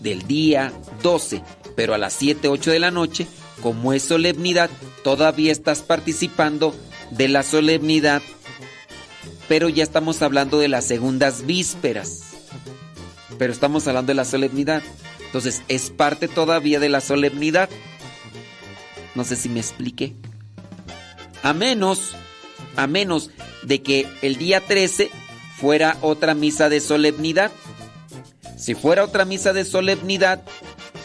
del día 12, pero a las 7, 8 de la noche, como es solemnidad, todavía estás participando de la solemnidad, pero ya estamos hablando de las segundas vísperas. Pero estamos hablando de la solemnidad. Entonces, es parte todavía de la solemnidad. No sé si me expliqué. A menos, a menos de que el día 13 fuera otra misa de solemnidad. Si fuera otra misa de solemnidad,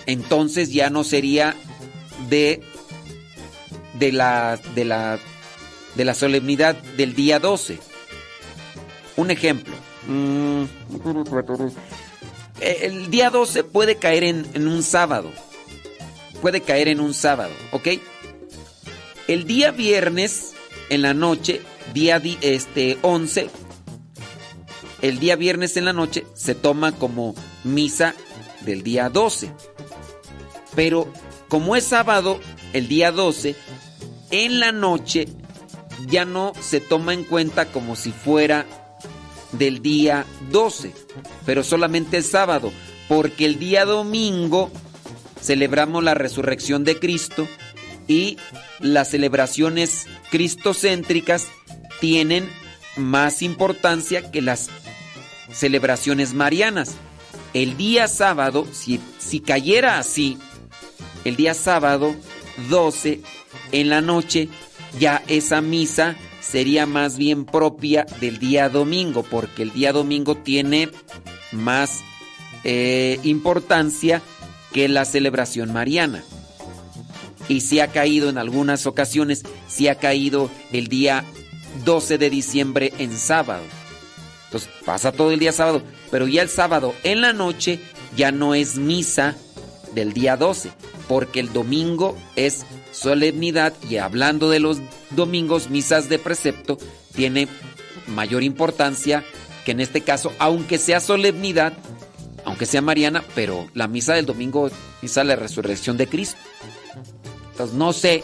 entonces ya no sería de de la de la de la solemnidad del día 12. Un ejemplo. Mm, El día 12 puede caer en, un sábado. Puede caer en un sábado, ¿ok? El día viernes en la noche, día este 11, el día viernes en la noche se toma como misa del día 12. Pero como es sábado, el día 12, en la noche ya no se toma en cuenta como si fuera del día 12, pero solamente es sábado, porque el día domingo celebramos la resurrección de Cristo y las celebraciones cristocéntricas tienen más importancia que las celebraciones marianas. El día sábado, si, si cayera así, el día sábado 12 en la noche, ya esa misa sería más bien propia del día domingo, porque el día domingo tiene más eh, importancia que la celebración mariana. Y si ha caído en algunas ocasiones, si ha caído el día 12 de diciembre en sábado. Entonces pasa todo el día sábado, pero ya el sábado en la noche ya no es misa del día 12, porque el domingo es solemnidad y hablando de los domingos, misas de precepto, tiene mayor importancia que en este caso, aunque sea solemnidad, aunque sea mariana, pero la misa del domingo misa de la resurrección de Cristo. Entonces no sé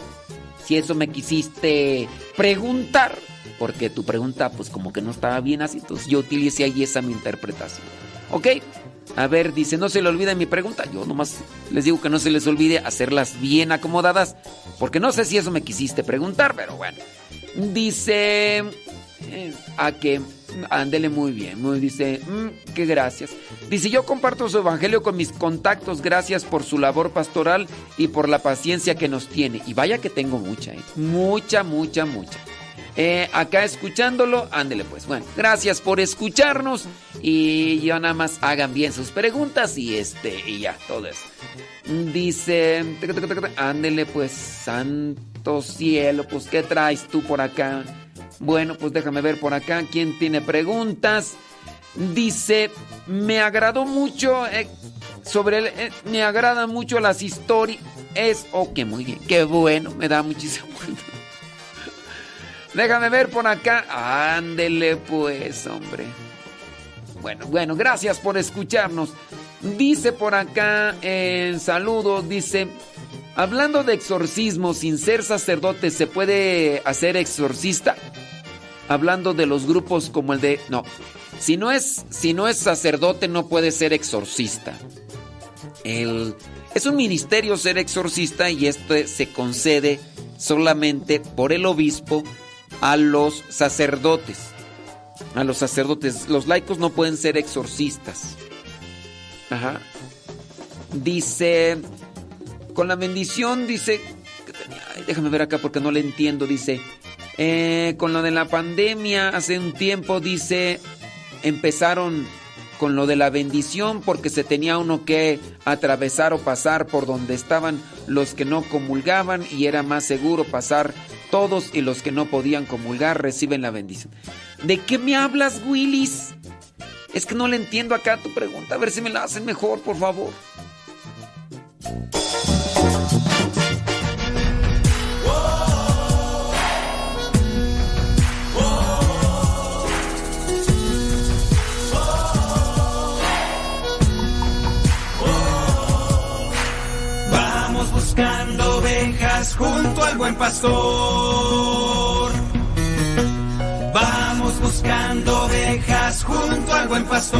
si eso me quisiste preguntar, porque tu pregunta pues como que no estaba bien así, entonces yo utilicé ahí esa mi interpretación. ¿Ok? A ver, dice, no se le olvide mi pregunta. Yo nomás les digo que no se les olvide hacerlas bien acomodadas, porque no sé si eso me quisiste preguntar, pero bueno. Dice, eh, a que, ándele muy bien, muy dice, mm, que gracias. Dice, yo comparto su evangelio con mis contactos, gracias por su labor pastoral y por la paciencia que nos tiene. Y vaya que tengo mucha, eh, mucha, mucha, mucha. Eh, acá escuchándolo, ándele pues. Bueno, gracias por escucharnos y ya nada más hagan bien sus preguntas y este y ya, todo eso. Dice, ándele pues, santo cielo, pues ¿qué traes tú por acá? Bueno, pues déjame ver por acá quién tiene preguntas. Dice, me agradó mucho eh, sobre el, eh, me agradan mucho las historias. Es, ok, muy bien, qué bueno, me da muchísimo. Déjame ver por acá. Ándele pues, hombre. Bueno, bueno, gracias por escucharnos. Dice por acá en saludos, dice, hablando de exorcismo, sin ser sacerdote, ¿se puede hacer exorcista? Hablando de los grupos como el de... No, si no es, si no es sacerdote no puede ser exorcista. El, es un ministerio ser exorcista y esto se concede solamente por el obispo a los sacerdotes. A los sacerdotes. Los laicos no pueden ser exorcistas. Ajá. Dice, con la bendición, dice, déjame ver acá porque no le entiendo, dice, eh, con lo de la pandemia, hace un tiempo, dice, empezaron con lo de la bendición porque se tenía uno que atravesar o pasar por donde estaban los que no comulgaban y era más seguro pasar todos y los que no podían comulgar reciben la bendición. ¿De qué me hablas, Willis? Es que no le entiendo acá tu pregunta. A ver si me la hacen mejor, por favor. Junto al buen pastor. Vamos buscando ovejas junto al buen pastor.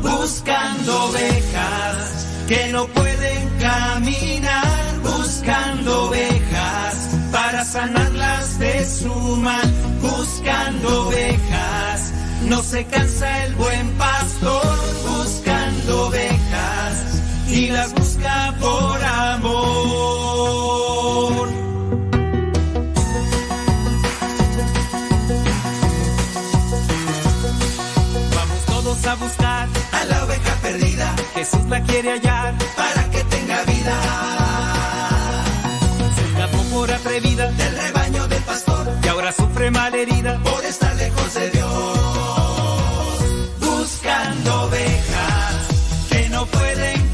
Buscando ovejas que no pueden caminar. Buscando ovejas para sanarlas de su mal. Buscando ovejas. No se cansa el buen pastor buscando ovejas y las por amor. Vamos todos a buscar a la oveja perdida. Jesús la quiere hallar para que tenga vida. Se escapó por atrevida del rebaño del pastor y ahora sufre malherida por estar lejos de Dios. Buscando ovejas que no pueden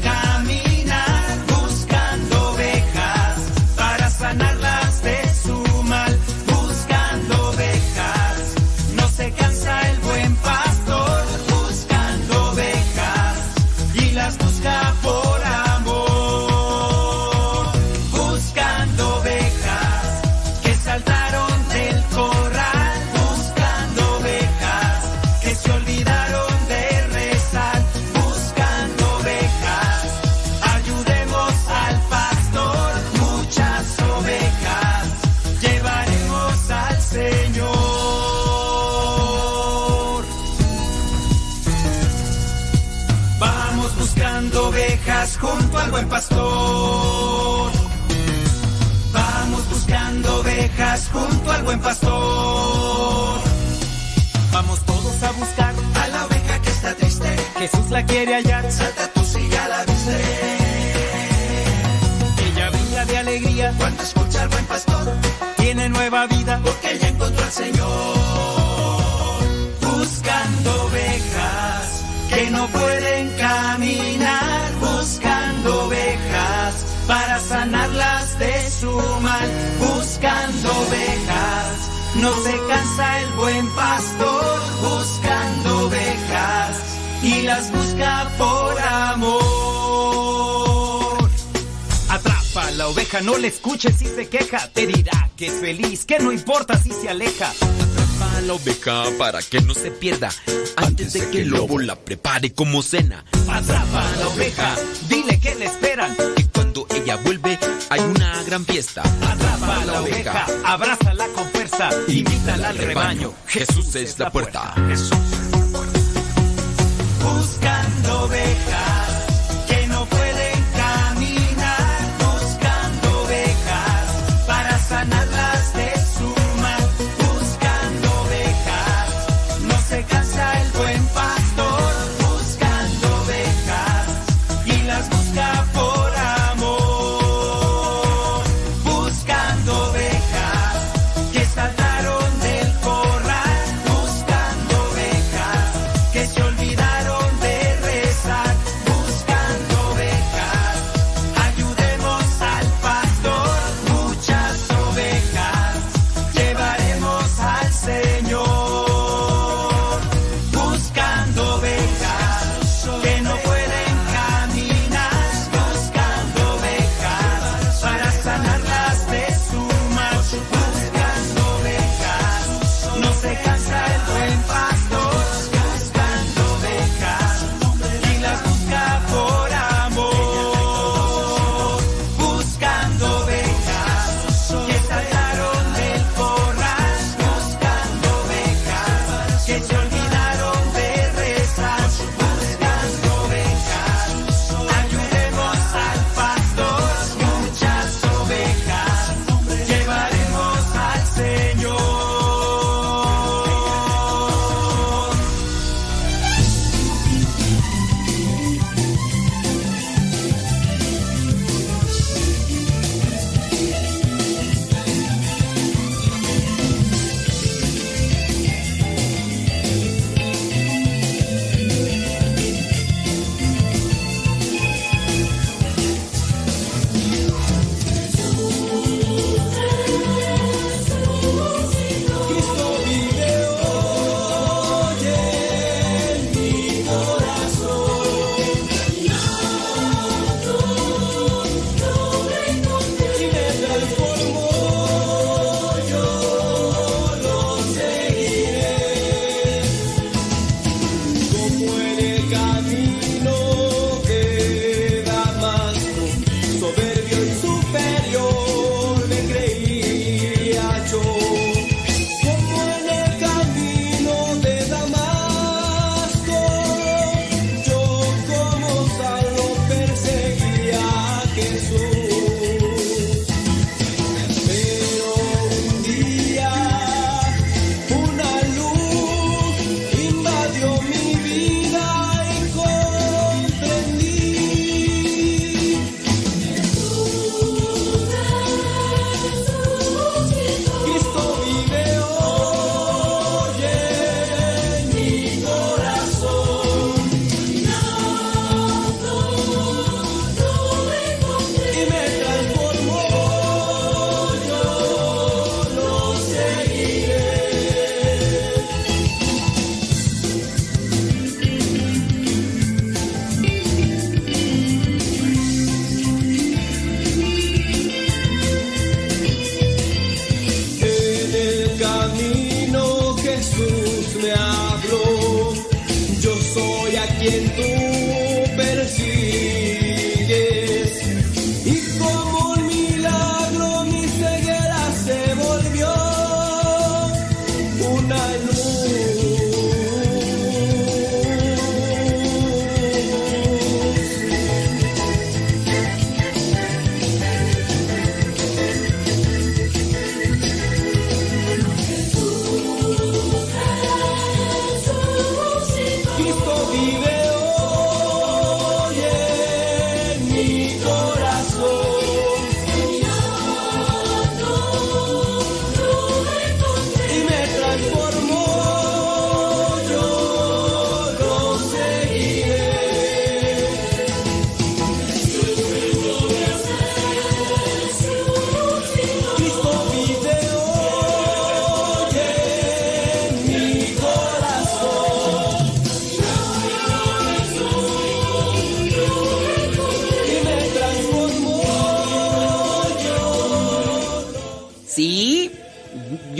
Buscando ovejas. No se cansa el buen pastor buscando ovejas y las busca por amor. Atrapa a la oveja, no le escuches si se queja. Te dirá que es feliz, que no importa si se aleja. Atrapa a la oveja para que no se pierda antes de que el lobo la prepare como cena. Atrapa a la oveja, dile que le esperan. Y cuando ella vuelve hay una gran fiesta. Atrapa a la oveja, abrázala con fuerza, invítala al rebaño. Jesús es la puerta. Buscando ovejas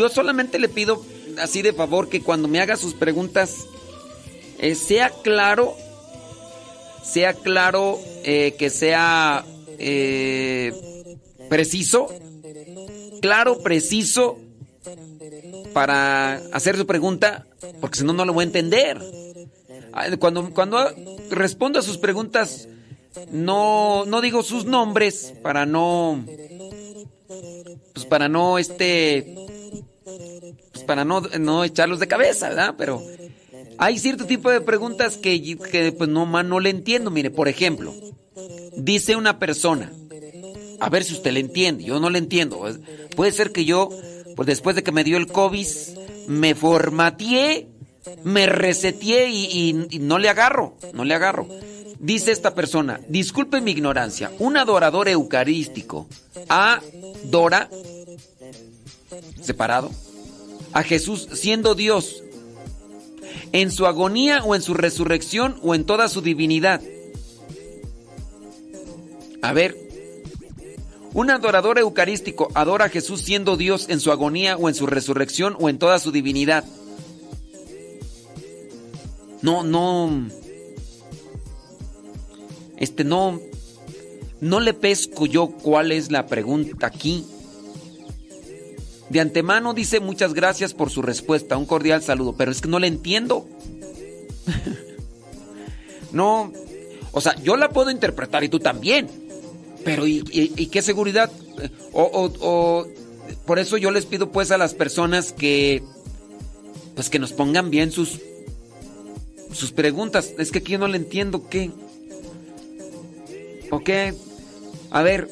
solamente le pido así de favor que cuando me haga sus preguntas eh, sea claro, sea claro, eh, que sea eh, preciso, claro, preciso para hacer su pregunta, porque si no, no lo voy a entender. Ah, Cuando, cuando respondo a sus preguntas, no, no digo sus nombres para no pues para no este pues para no, no echarlos de cabeza, ¿verdad? Pero hay cierto tipo de preguntas que, que pues no, ma- no le entiendo. Mire, por ejemplo, dice una persona, a ver si usted le entiende, yo no le entiendo. Puede ser que yo, pues después de que me dio el COVID, me formateé, me reseteé y- y no le agarro, no le agarro. Dice esta persona, disculpe mi ignorancia, un adorador eucarístico adora, separado, a Jesús siendo Dios, en su agonía o en su resurrección o en toda su divinidad. A ver, un adorador eucarístico adora a Jesús siendo Dios en su agonía o en su resurrección o en toda su divinidad. No, no. Este no. No le pesco yo cuál es la pregunta aquí. De antemano dice muchas gracias por su respuesta, un cordial saludo, pero es que no le entiendo. no, o sea, yo la puedo interpretar y tú también, pero ¿y, qué seguridad? O, o- o- por eso yo les pido pues a las personas que, pues que nos pongan bien sus, sus preguntas. Es que aquí yo no le entiendo qué. ¿O qué? A ver,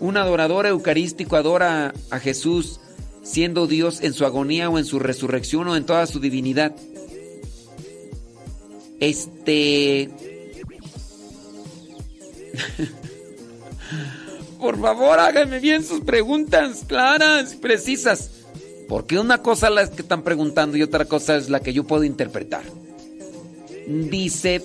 un adorador eucarístico adora a Jesús siendo Dios en su agonía o en su resurrección o en toda su divinidad. Este... Por favor, háganme bien sus preguntas claras y precisas. Porque una cosa es la que están preguntando y otra cosa es la que yo puedo interpretar. Dice,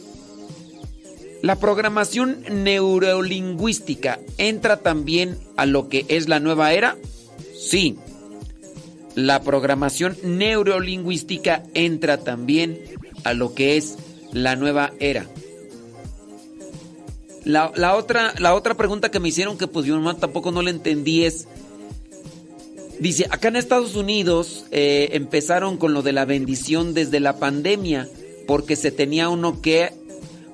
la programación neurolingüística entra también a lo que es la nueva era. Sí, la programación neurolingüística entra también a lo que es la nueva era. La, la otra, la otra pregunta que me hicieron que pues yo tampoco no le entendí es, dice, acá en Estados Unidos eh, empezaron con lo de la bendición desde la pandemia porque se tenía uno que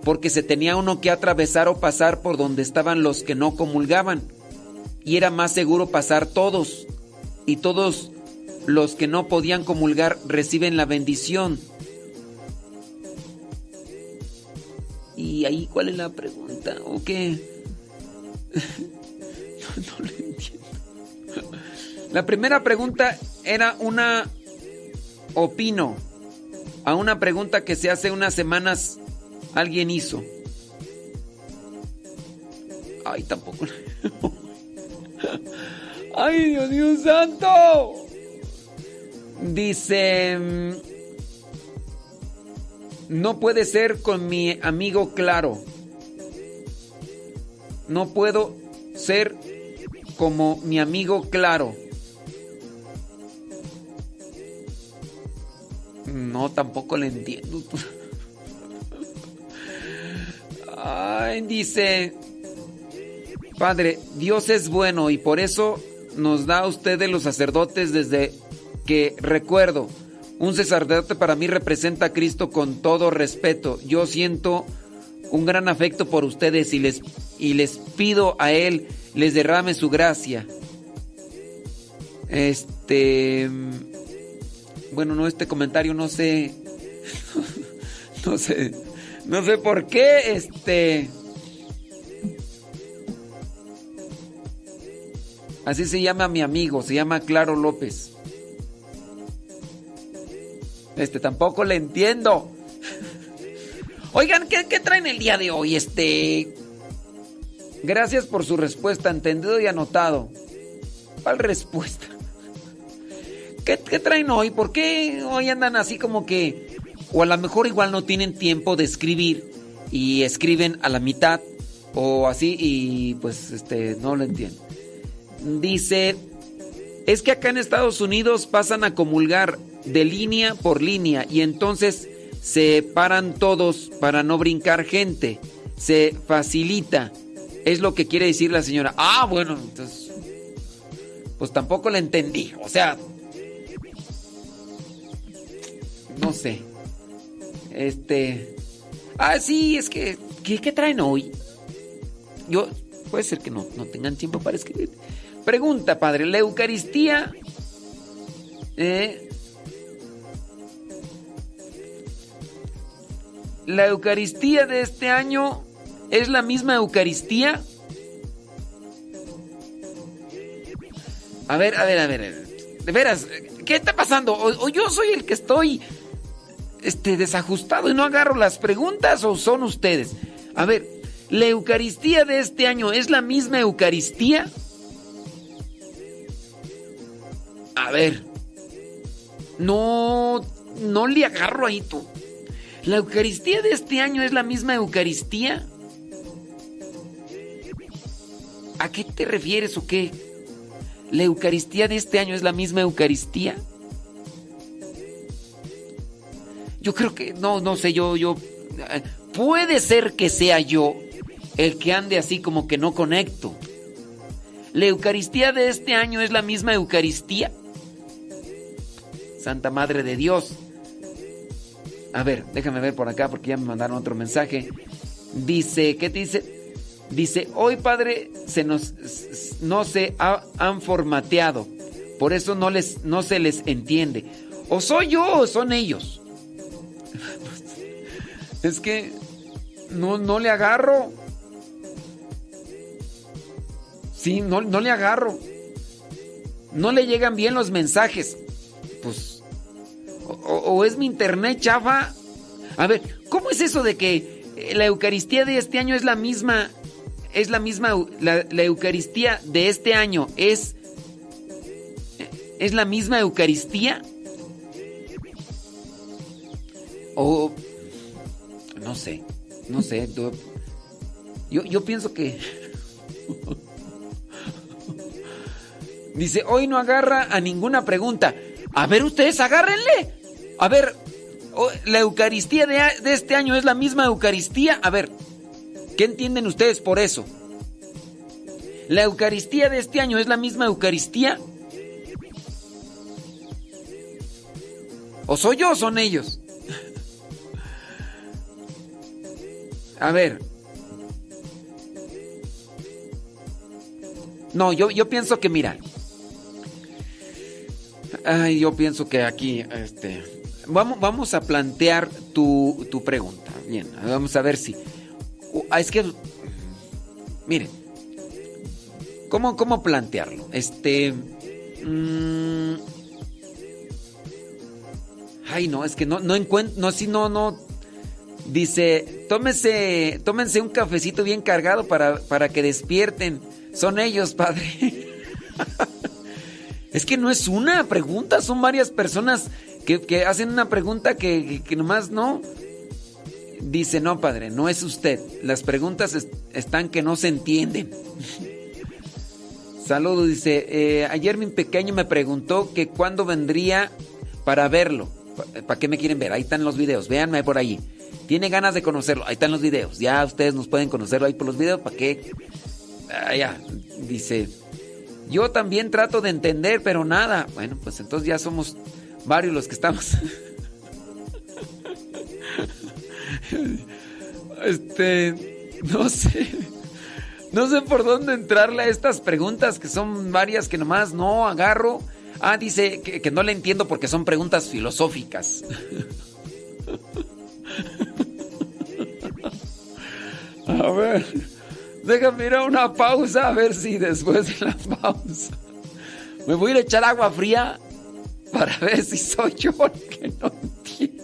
porque se tenía uno que atravesar o pasar por donde estaban los que no comulgaban y era más seguro pasar todos y todos los que no podían comulgar reciben la bendición. ¿Y ahí cuál es la pregunta? ¿O qué? no, no lo entiendo. La primera pregunta era una opino a una pregunta que se hace unas semanas alguien hizo. Ay, tampoco. Ay, Dios mío santo. Dice, mm, no puede ser con mi amigo Claro. No puedo ser como mi amigo Claro. No, tampoco le entiendo. Ay, dice, Padre, Dios es bueno y por eso nos da a ustedes los sacerdotes desde que recuerdo. Un sacerdote para mí representa a Cristo con todo respeto. Yo siento un gran afecto por ustedes y les, y les pido a Él les derrame su gracia. Este... Bueno, no, este comentario no sé... no sé... No sé por qué, este... Así se llama mi amigo, se llama Claro López. Este tampoco le entiendo. Oigan, ¿qué, qué traen el día de hoy? Este. Gracias por su respuesta, entendido y anotado. ¿Cuál respuesta? ¿Qué, qué traen hoy? ¿Por qué hoy andan así como que... O a lo mejor igual no tienen tiempo de escribir y escriben a la mitad o así y pues este no lo entiendo. Dice, es que acá en Estados Unidos pasan a comulgar de línea por línea y entonces se paran todos para no brincar gente. Se facilita. Es lo que quiere decir la señora. Ah, bueno, entonces... Pues tampoco la entendí. O sea... No sé. Este... Ah, sí, es que... ¿Qué, traen hoy? Yo... Puede ser que no, no tengan tiempo para escribir. Pregunta, padre. ¿La Eucaristía... Eh, ¿La Eucaristía de este año es la misma Eucaristía? A ver, a ver, a ver. De veras, ¿qué está pasando? ¿O, o yo soy el que estoy este, desajustado y no agarro las preguntas o son ustedes? A ver, ¿la Eucaristía de este año es la misma Eucaristía? A ver. No, no le agarro ahí tú. ¿La Eucaristía de este año es la misma Eucaristía? ¿A qué te refieres o qué? ¿La Eucaristía de este año es la misma Eucaristía? Yo creo que, no, no sé, yo, yo, eh, puede ser que sea yo el que ande así como que no conecto. ¿La Eucaristía de este año es la misma Eucaristía? Santa Madre de Dios. A ver, déjame ver por acá porque ya me mandaron otro mensaje. Dice, ¿qué te dice? Dice, hoy padre se nos no se ha- han formateado. Por eso no les no se les entiende. O soy yo o son ellos. es que no, no le agarro. Sí, no, no le agarro. No le llegan bien los mensajes. Pues. O, es mi internet chafa. A ver, ¿cómo es eso de que eh, la Eucaristía de este año es la misma? Es la misma. La, Eucaristía de este año es. ¿Es la misma Eucaristía? O. No sé. No sé. Yo, yo pienso que. Dice, hoy no agarra a ninguna pregunta. A ver, ustedes agárrenle. A ver, la Eucaristía de, de este año es la misma Eucaristía. A ver, ¿qué entienden ustedes por eso? ¿La Eucaristía de este año es la misma Eucaristía? ¿O soy yo o son ellos? A ver. No, yo, yo pienso que, mira. Ay, yo pienso que aquí, este. Vamos, vamos a plantear tu, tu pregunta. Bien, vamos a ver si. Ah, es que. Miren. ¿Cómo, cómo plantearlo? Este. mm, ay, no, es que no, no encuentro. No, si no, no. Dice, tómense un cafecito bien cargado para, para que despierten. Son ellos, padre. es que no es una pregunta, son varias personas que, que hacen una pregunta que, que- que nomás no. Dice, no, padre, no es usted. Las preguntas es- están que no se entienden. Saludos, dice, eh, ayer mi pequeño me preguntó que cuándo vendría para verlo. ¿Para qué me quieren ver? Ahí están los videos, véanme por ahí. Tiene ganas de conocerlo, ahí están los videos. Ya ustedes nos pueden conocerlo ahí por los videos, ¿para qué? Ah, ya, dice, yo también trato de entender, pero nada. Bueno, pues entonces ya somos varios los que estamos. Este, no sé. No sé por dónde entrarle a estas preguntas que son varias que nomás no agarro. Ah, dice que, que no le entiendo porque son preguntas filosóficas. A ver, déjame ir a una pausa a ver si después de la pausa me voy a ir a echar agua fría para ver si soy yo el que no entiende.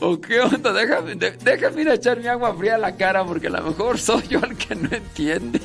¿O qué onda? Déjame, déjame ir a echar mi agua fría a la cara porque a lo mejor soy yo el que no entiende.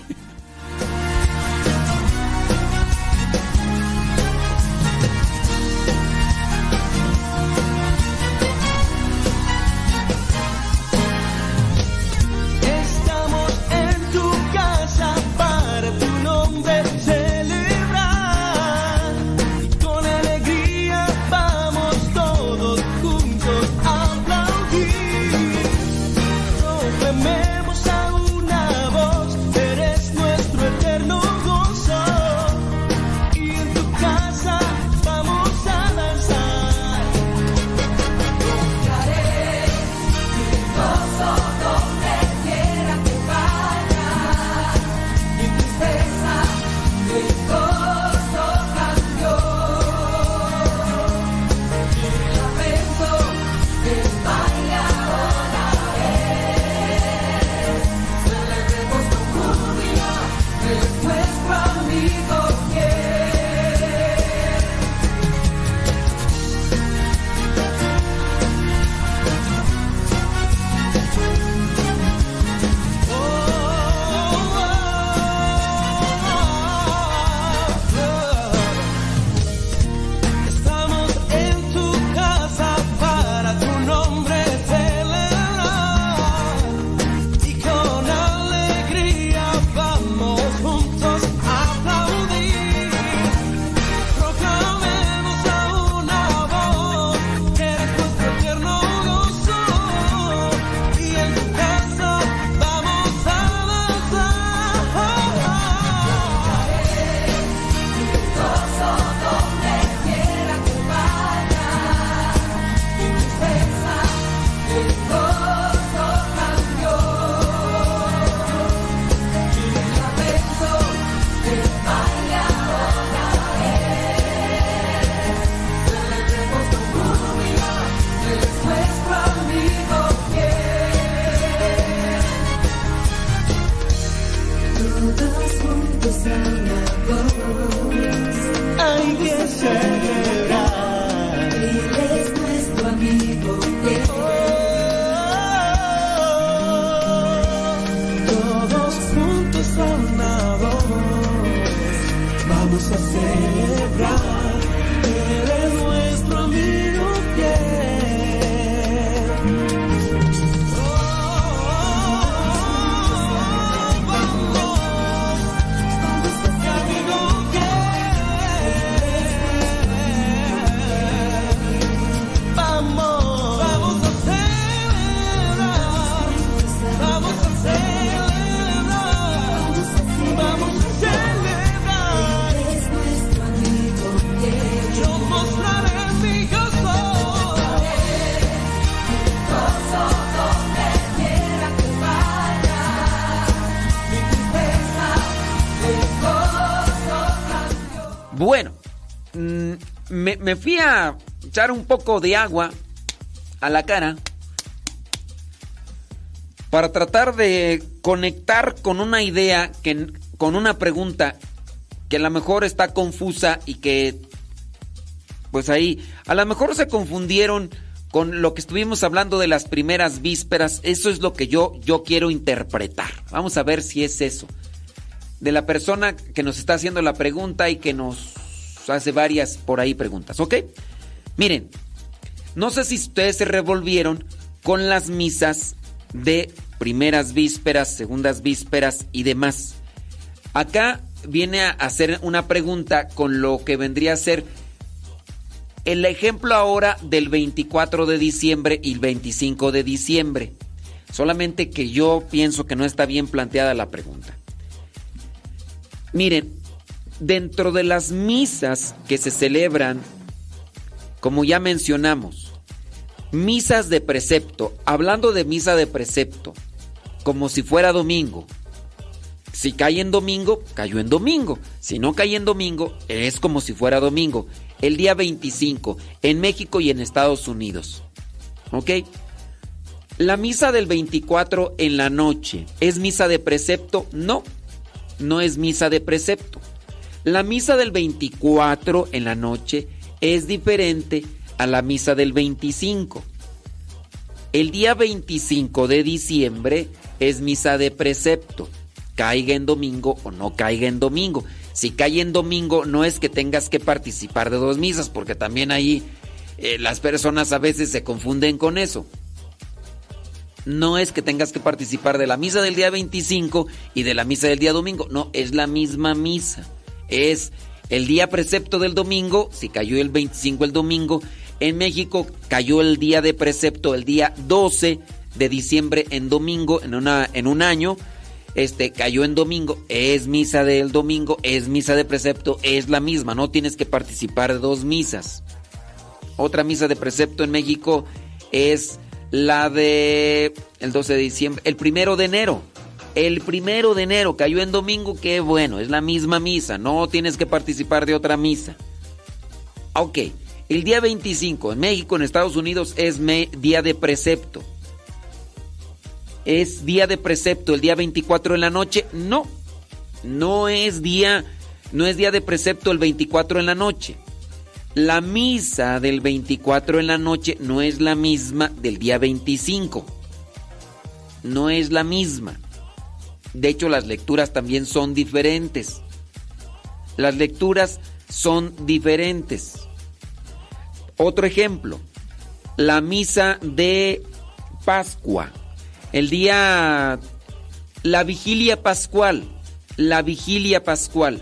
Me, fui a echar un poco de agua a la cara para tratar de conectar con una idea, que, con una pregunta que a lo mejor está confusa y que, pues ahí, a lo mejor se confundieron con lo que estuvimos hablando de las primeras vísperas. Eso es lo que yo, yo quiero interpretar. Vamos a ver si es eso. De la persona que nos está haciendo la pregunta y que nos hace varias por ahí preguntas, ¿ok? Miren, no sé si ustedes se revolvieron con las misas de primeras vísperas, segundas vísperas y demás. Acá viene a hacer una pregunta con lo que vendría a ser El ejemplo ahora del 24 de diciembre y el 25 de diciembre. Solamente que yo pienso que no está bien planteada la pregunta. Miren, dentro de las misas que se celebran, como ya mencionamos, misas de precepto, hablando de misa de precepto, como si fuera domingo. Si cae en domingo, cayó en domingo. Si no cae en domingo, es como si fuera domingo. El día 25, en México y en Estados Unidos. ¿Ok? La misa del 24 en la noche, ¿es misa de precepto? No, no es misa de precepto. La misa del 24 en la noche es diferente a la misa del 25. El día 25 de diciembre es misa de precepto, caiga en domingo o no caiga en domingo. Si cae en domingo no es que tengas que participar de dos misas, porque también ahí eh, las personas a veces se confunden con eso. No es que tengas que participar de la misa del día 25 y de la misa del día domingo, no, es la misma misa. Es el día precepto del domingo, si cayó el 25 el domingo, en México cayó el día de precepto el día 12 de diciembre en domingo, en, una, en un año, este cayó en domingo, es misa del domingo, es misa de precepto, es la misma, no tienes que participar de dos misas. Otra misa de precepto en México es la de el 12 de diciembre, el primero de enero. El primero de enero cayó en domingo, qué bueno, es la misma misa, no tienes que participar de otra misa. Ok, el día 25 en México, en Estados Unidos, es día de precepto. ¿Es día de precepto el día 24 en la noche? No, no es día, no es día de precepto el 24 en la noche. La misa del 24 en la noche no es la misma del día 25. No es la misma. De hecho, las lecturas también son diferentes. Las lecturas son diferentes. Otro ejemplo, la misa de Pascua. El día, la vigilia pascual, la vigilia pascual.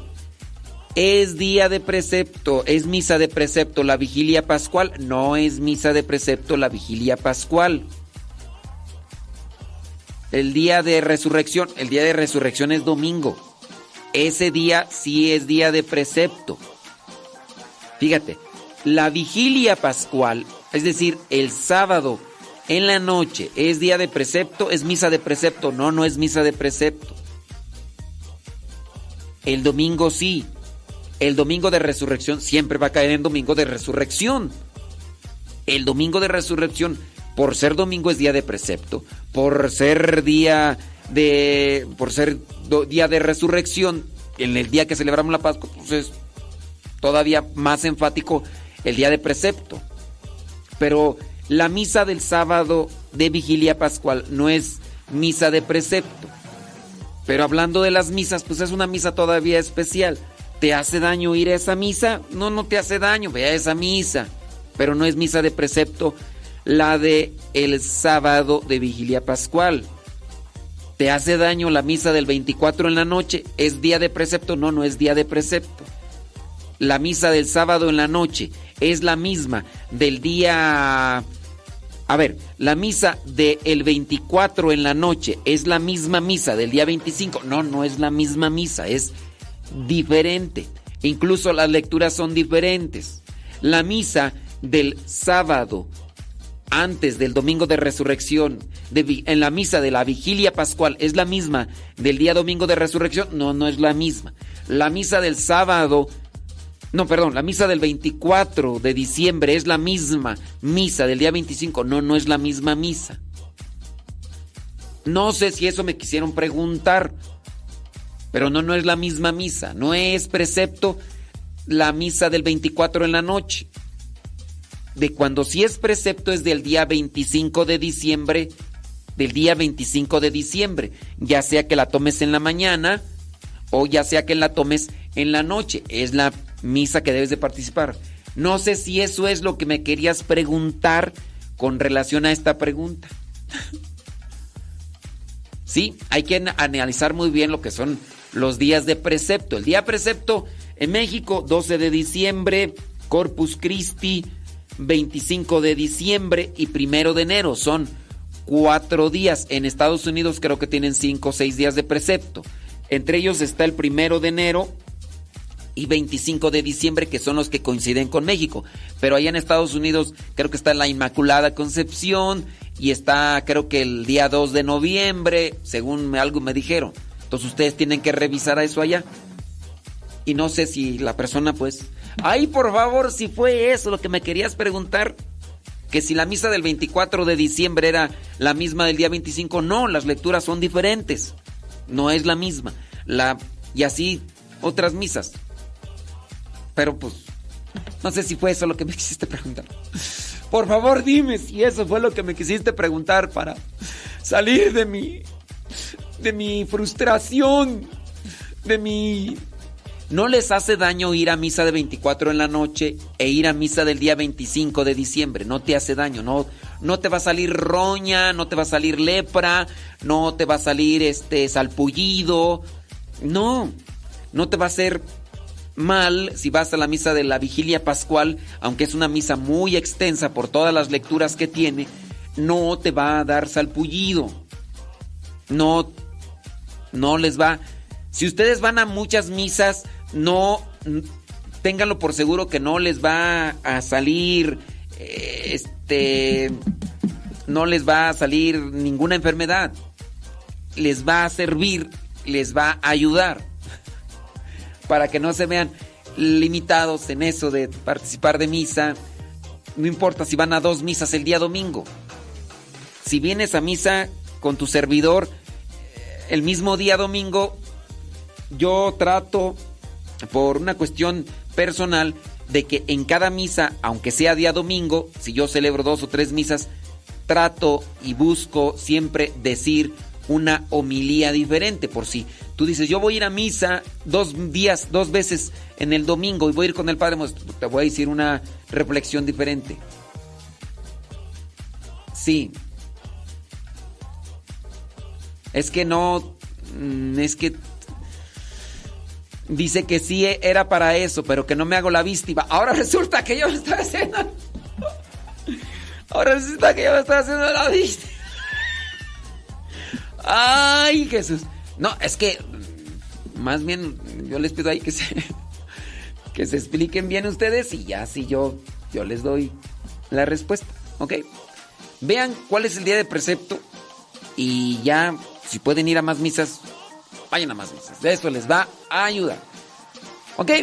¿Es día de precepto? ¿Es misa de precepto la vigilia pascual? No es misa de precepto la vigilia pascual. El día de resurrección, el día de resurrección es domingo. Ese día sí es día de precepto. Fíjate, la vigilia pascual, es decir, el sábado en la noche, ¿es día de precepto? ¿Es misa de precepto? No, no es misa de precepto. El domingo sí. El domingo de resurrección siempre va a caer en domingo de resurrección. El domingo de resurrección, por ser domingo, es día de precepto. Por ser día de. Por ser día de resurrección, en el día que celebramos la Pascua, pues es todavía más enfático el día de precepto. Pero la misa del sábado de vigilia pascual no es misa de precepto. Pero hablando de las misas, pues es una misa todavía especial. ¿Te hace daño ir a esa misa? No, no te hace daño, ve a esa misa. Pero no es misa de precepto la de el sábado de vigilia pascual. ¿Te hace daño la misa del 24 en la noche? ¿Es día de precepto? No, no es día de precepto. La misa del sábado en la noche es la misma del día... A ver, la misa del 24 en la noche es la misma misa del día 25. No, no es la misma misa, es diferente. Incluso las lecturas son diferentes. La misa del sábado antes del domingo de resurrección, en la misa de la vigilia pascual, ¿es la misma del día domingo de resurrección? No, no es la misma. La misa del sábado, no, perdón, la misa del 24 de diciembre es la misma misa del día 25. No, no es la misma misa. No sé si eso me quisieron preguntar, pero no, no es la misma misa. No es precepto la misa del 24 en la noche de cuando sí es precepto es del día 25 de diciembre, del día 25 de diciembre, ya sea que la tomes en la mañana o ya sea que la tomes en la noche, es la misa que debes de participar. No sé si eso es lo que me querías preguntar con relación a esta pregunta. Sí, hay que ana- analizar muy bien lo que son los días de precepto. El día precepto en México, 12 de diciembre, Corpus Christi 25 de diciembre y primero de enero. Son cuatro días. En Estados Unidos creo que tienen cinco o seis días de precepto. Entre ellos está el primero de enero y 25 de diciembre, que son los que coinciden con México. Pero allá en Estados Unidos creo que está la Inmaculada Concepción y está creo que el día 2 de noviembre, según algo me dijeron. Entonces ustedes tienen que revisar a eso allá. Y no sé si la persona pues... Ay, por favor, si fue eso lo que me querías preguntar. Que si la misa del 24 de diciembre era la misma del día 25. No, las lecturas son diferentes. No es la misma. La, y así otras misas. Pero pues, no sé si fue eso lo que me quisiste preguntar. Por favor, dime si eso fue lo que me quisiste preguntar para salir de mi de mi frustración, de mi no les hace daño ir a misa de 24 en la noche e ir a misa del día 25 de diciembre, no te hace daño, no no te va a salir roña, no te va a salir lepra, no te va a salir este salpullido. No, no te va a hacer mal si vas a la misa de la vigilia pascual, aunque es una misa muy extensa por todas las lecturas que tiene, no te va a dar salpullido. No, no les va. Si ustedes van a muchas misas, no, ténganlo por seguro que no les va a salir, este, no les va a salir ninguna enfermedad. Les va a servir, les va a ayudar para que no se vean limitados en eso de participar de misa. No importa si van a dos misas el día domingo. Si vienes a misa con tu servidor eh, el mismo día domingo, yo trato por una cuestión personal de que en cada misa, aunque sea día domingo, si yo celebro dos o tres misas, trato y busco siempre decir una homilía diferente. Por si tú dices, yo voy a ir a misa dos días, dos veces en el domingo y voy a ir con el Padre, te voy a decir una reflexión diferente. Sí. Es que no, mm, es que dice que sí era para eso, pero que no me hago la víctima. Ahora resulta que yo me estoy haciendo. Ahora resulta que yo me estoy haciendo la víctima. Ay, Jesús. No, es que mm, más bien yo les pido ahí que se que se expliquen bien ustedes y ya si yo yo les doy la respuesta, ¿ok? Vean cuál es el día de precepto y ya si pueden ir a más misas, vayan a más misas. Eso les va a ayudar. ¿Ok?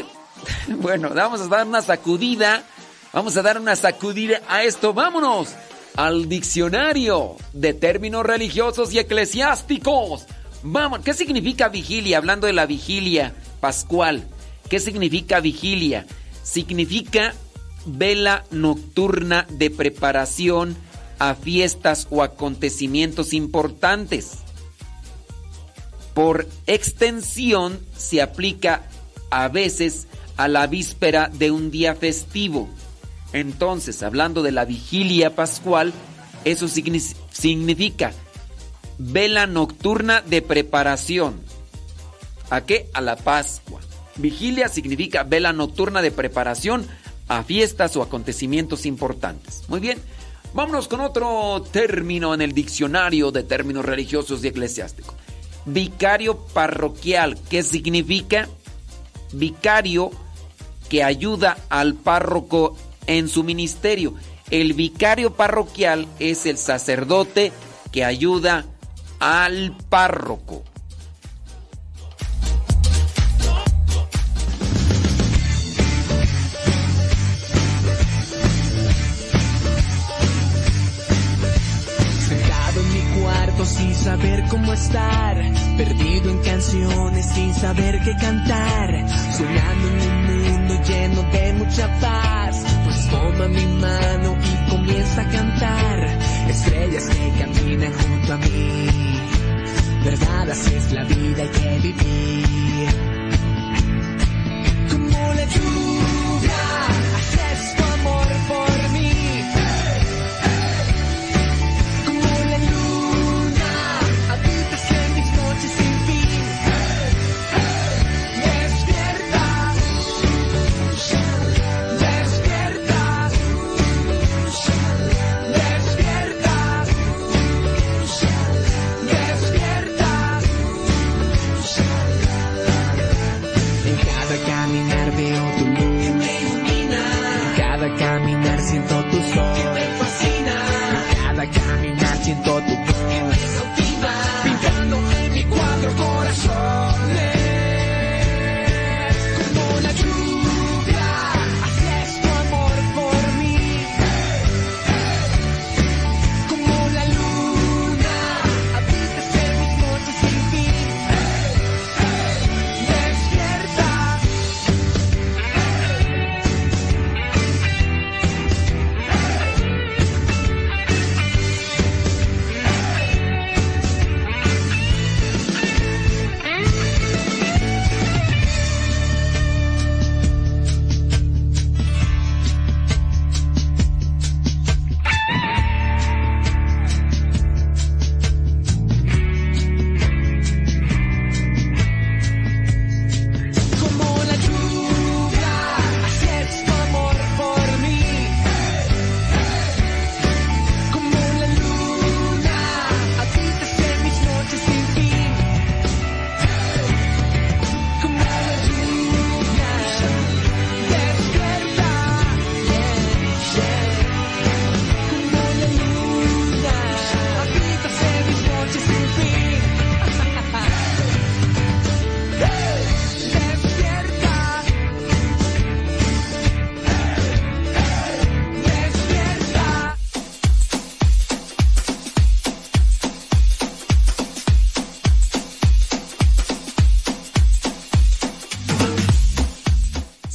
Bueno, vamos a dar una sacudida. Vamos a dar una sacudida a esto. Vámonos al diccionario de términos religiosos y eclesiásticos. Vamos, ¿qué significa vigilia? Hablando de la vigilia pascual. ¿Qué significa vigilia? Significa vela nocturna de preparación a fiestas o acontecimientos importantes. Por extensión se aplica a veces a la víspera de un día festivo. Entonces, hablando de la vigilia pascual, eso signi- significa vela nocturna de preparación. ¿A qué? A la Pascua. Vigilia significa vela nocturna de preparación a fiestas o acontecimientos importantes. Muy bien, vámonos con otro término en el diccionario de términos religiosos y eclesiásticos. Vicario parroquial, ¿qué significa? Vicario que ayuda al párroco en su ministerio. El vicario parroquial es el sacerdote que ayuda al párroco. Sin saber cómo estar, perdido en canciones sin saber qué cantar, soñando en un mundo lleno de mucha paz, pues toma mi mano y comienza a cantar, estrellas que caminan junto a mí, verdad así es la vida hay que vivir. Como la lluvia,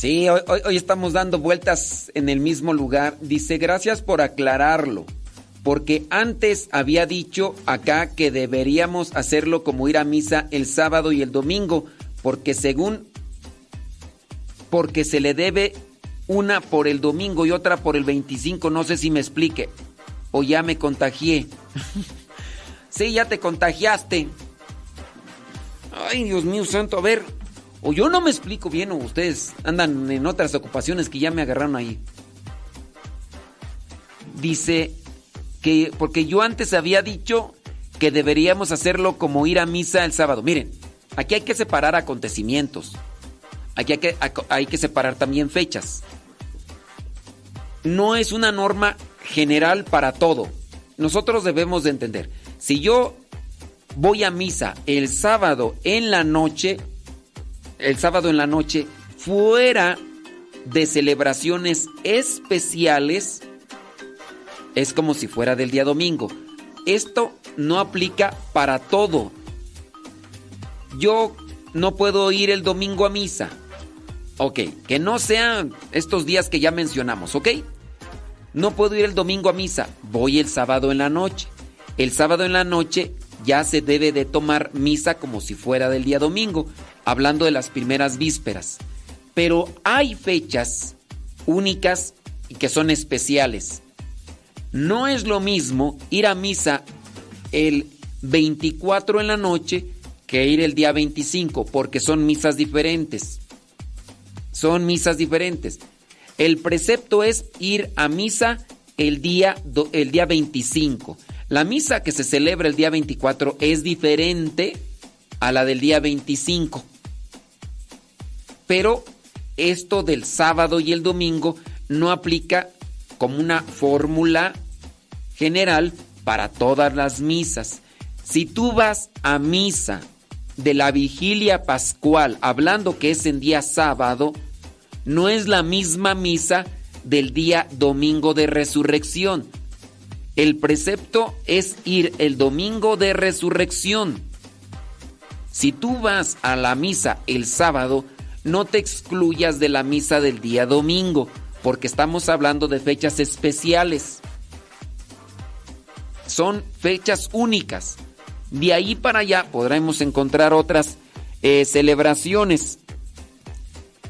Sí, hoy, hoy- estamos dando vueltas en el mismo lugar. Dice, gracias por aclararlo, porque antes había dicho acá que deberíamos hacerlo como ir a misa el sábado y el domingo, porque según, porque se le debe una por el domingo y otra por el 25, no sé si me explique, o ya me contagié. sí, ya te contagiaste. Ay, Dios mío santo, a ver, o yo no me explico bien o ustedes andan en otras ocupaciones que ya me agarraron ahí. Dice que porque yo antes había dicho que deberíamos hacerlo como ir a misa el sábado. Miren, aquí hay que separar acontecimientos. Aquí hay que, hay que separar también fechas. No es una norma general para todo. Nosotros debemos de entender. Si yo voy a misa el sábado en la noche, el sábado en la noche, fuera de celebraciones especiales, es como si fuera del día domingo. Esto no aplica para todo. Yo no puedo ir el domingo a misa. Ok, que no sean estos días que ya mencionamos, ¿ok? No puedo ir el domingo a misa, voy el sábado en la noche. El sábado en la noche ya se debe de tomar misa como si fuera del día domingo, hablando de las primeras vísperas. Pero hay fechas únicas y que son especiales. No es lo mismo ir a misa el 24 en la noche que ir el día 25, porque son misas diferentes. Son misas diferentes. El precepto es ir a misa el día, el día 25. La misa que se celebra el día 24 es diferente a la del día 25. Pero esto del sábado y el domingo no aplica como una fórmula general para todas las misas. Si tú vas a misa de la vigilia pascual, hablando que es en día sábado, no es la misma misa del día domingo de resurrección. El precepto es ir el domingo de resurrección. Si tú vas a la misa el sábado, no te excluyas de la misa del día domingo, porque estamos hablando de fechas especiales. Son fechas únicas. De ahí para allá podremos encontrar otras eh, celebraciones.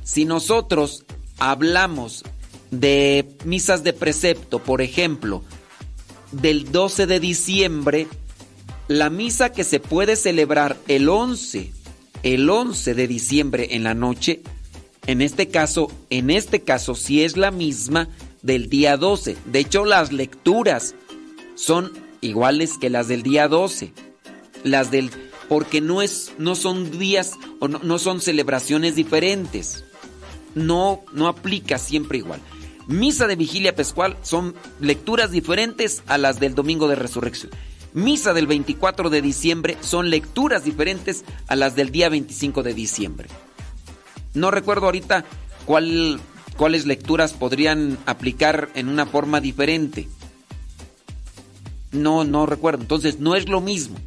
Si nosotros hablamos de misas de precepto, por ejemplo, del 12 de diciembre, la misa que se puede celebrar el 11, el 11 de diciembre en la noche, en este caso, en este caso sí es la misma del día 12. De hecho, las lecturas son iguales que las del día 12. Las del porque no es no son días o no, no son celebraciones diferentes. No no aplica siempre igual. Misa de vigilia pascual son lecturas diferentes a las del domingo de resurrección. Misa del 24 de diciembre son lecturas diferentes a las del día 25 de diciembre. No recuerdo ahorita cuál, cuáles lecturas podrían aplicar en una forma diferente. No, no recuerdo. Entonces, no es lo mismo.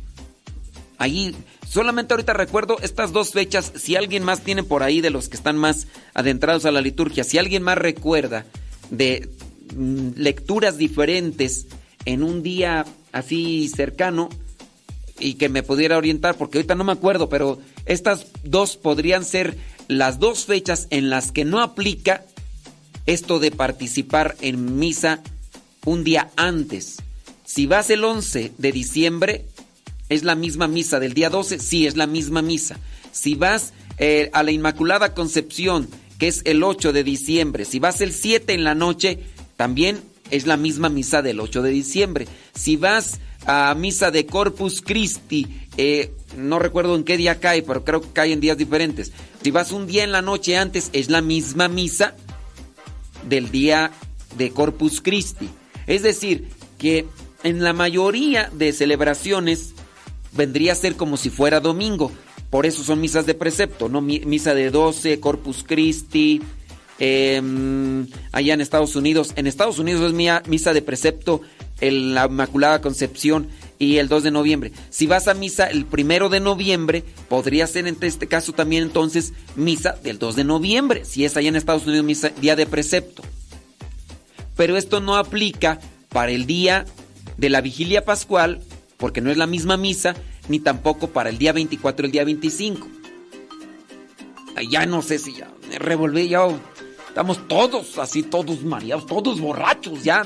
Ahí, solamente ahorita recuerdo estas dos fechas. Si alguien más tiene por ahí de los que están más adentrados a la liturgia, si alguien más recuerda de mm, lecturas diferentes en un día así cercano y que me pudiera orientar, porque ahorita no me acuerdo, pero estas dos podrían ser las dos fechas en las que no aplica esto de participar en misa un día antes. Si vas el 11 de diciembre, ¿es la misma misa del día 12? Sí, es la misma misa. Si vas eh, a la Inmaculada Concepción, que es el 8 de diciembre, si vas el 7 en la noche, también es la misma misa del 8 de diciembre. Si vas a misa de Corpus Christi, eh, no recuerdo en qué día cae, pero creo que cae en días diferentes. Si vas un día en la noche antes, es la misma misa del día de Corpus Christi. Es decir, que en la mayoría de celebraciones vendría a ser como si fuera domingo. Por eso son misas de precepto, ¿no? Mi- Misa de 12, Corpus Christi, eh, allá en Estados Unidos. En Estados Unidos es mía- misa de precepto, en la Inmaculada Concepción y el 2 de noviembre. Si vas a misa el primero de noviembre, podría ser en este caso también entonces misa del 2 de noviembre, si es allá en Estados Unidos misa día de precepto. Pero esto no aplica para el día de la vigilia pascual, porque no es la misma misa, ni tampoco para el día 24 el día 25. Ay, Ya no sé si ya me revolví, ya estamos todos así, todos mareados, todos borrachos ya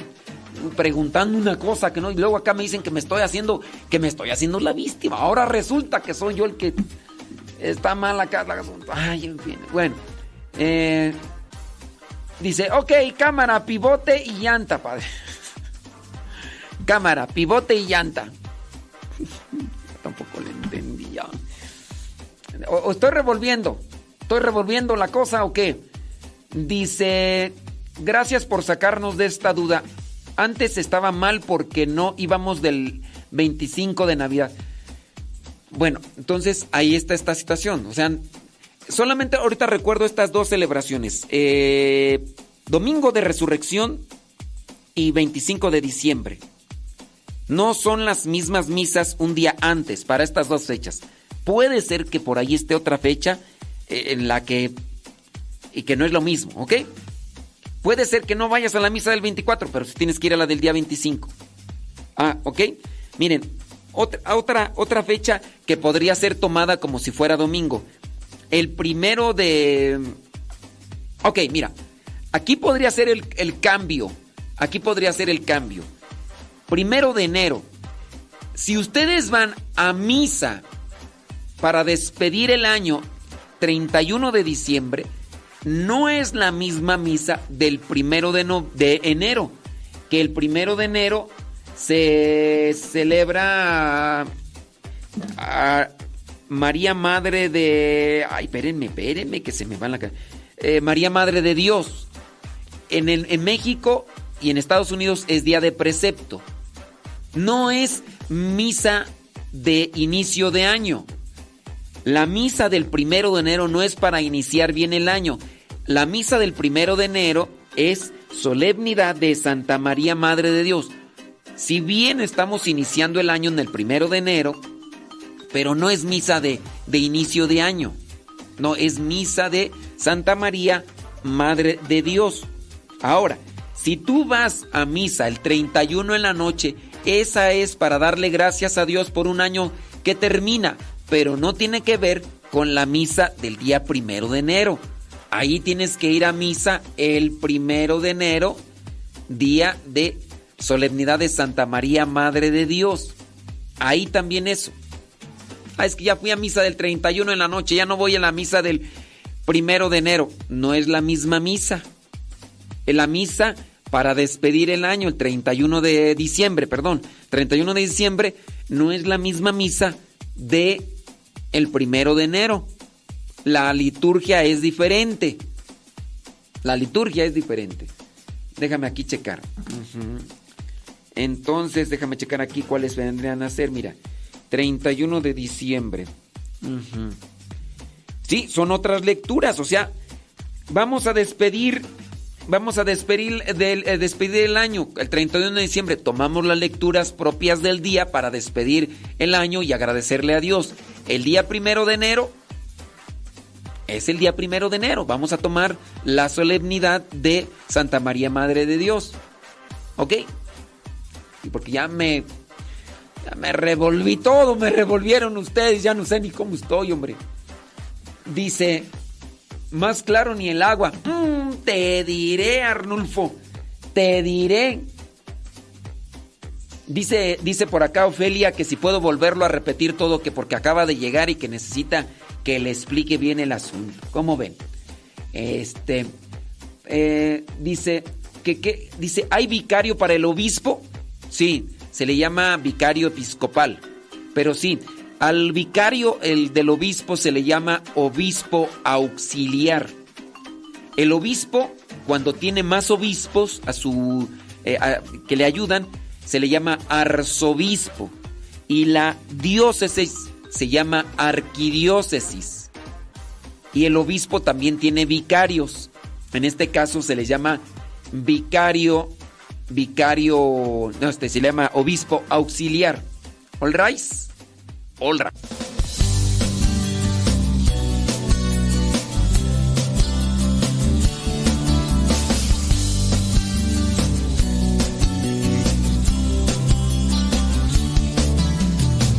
preguntando una cosa que no y luego acá me dicen que me estoy haciendo que me estoy haciendo la víctima. Ahora resulta que soy yo el que está mal acá. Ay, en. Bueno, eh, dice, ok, cámara, pivote y llanta, padre. cámara, pivote y llanta. O, estoy revolviendo. ¿Estoy revolviendo la cosa o qué? Dice, gracias por sacarnos de esta duda. Antes estaba mal porque no íbamos del 25 de Navidad. Bueno, entonces ahí está esta situación. O sea, solamente ahorita recuerdo estas dos celebraciones. Eh, Domingo de Resurrección y 25 de diciembre. No son las mismas misas un día antes para estas dos fechas. Puede ser que por ahí esté otra fecha eh, en la que... y que no es lo mismo, ¿ok? Puede ser que no vayas a la misa del 24, pero si tienes que ir a la del día 25. Ah, ¿ok? Miren, otra, otra, fecha que podría ser tomada como si fuera domingo. El primero de... Ok, mira, aquí podría ser el, el cambio. Aquí podría ser el cambio. Primero de enero. Si ustedes van a misa para despedir el año 31 de diciembre, no es la misma misa del primero de, enero, que el primero de enero se celebra a, a María Madre de... Ay, espérenme, espérenme, que se me va la cara. Eh, María Madre de Dios. En, el- en México y en Estados Unidos es día de precepto. No es misa de inicio de año. La misa del primero de enero no es para iniciar bien el año. La misa del primero de enero es solemnidad de Santa María Madre de Dios. Si bien estamos iniciando el año en el primero de enero, pero no es misa de, de inicio de año. No, es misa de Santa María Madre de Dios. Ahora, si tú vas a misa el 31 en la noche, esa es para darle gracias a Dios por un año que termina, pero no tiene que ver con la misa del día primero de enero. Ahí tienes que ir a misa el primero de enero, día de solemnidad de Santa María Madre de Dios. Ahí también eso. Ah, es que ya fui a misa del 31 en la noche, ya no voy a la misa del primero de enero. No es la misma misa. La misa para despedir el año, el 31 de diciembre, perdón, 31 de diciembre, no es la misma misa de el primero de enero. La liturgia es diferente. La liturgia es diferente. Déjame aquí checar. Entonces, déjame checar aquí cuáles vendrían a ser. Mira, 31 de diciembre. Sí, son otras lecturas. O sea, vamos a despedir. Vamos a eh, despedir el año. El 31 de diciembre tomamos las lecturas propias del día para despedir el año y agradecerle a Dios. El día primero de enero es el día primero de enero. Vamos a tomar la solemnidad de Santa María Madre de Dios. ¿Ok? Y porque ya me. Ya me revolví todo, me revolvieron ustedes, ya no sé ni cómo estoy, hombre. Dice, más claro ni el agua. Mm, te diré, Arnulfo, te diré. Dice, dice por acá Ofelia que si puedo volverlo a repetir todo, que porque acaba de llegar y que necesita que le explique bien el asunto. ¿Cómo ven? Este, eh, dice que, que, dice, ¿hay vicario para el obispo? Sí, se le llama vicario episcopal. Pero sí, al vicario, el del obispo, se le llama obispo auxiliar. El obispo, cuando tiene más obispos a su, eh, que le ayudan, se le llama arzobispo. Y la diócesis se llama arquidiócesis. Y el obispo también tiene vicarios. En este caso se le llama vicario, vicario, no, este se le llama obispo auxiliar. All.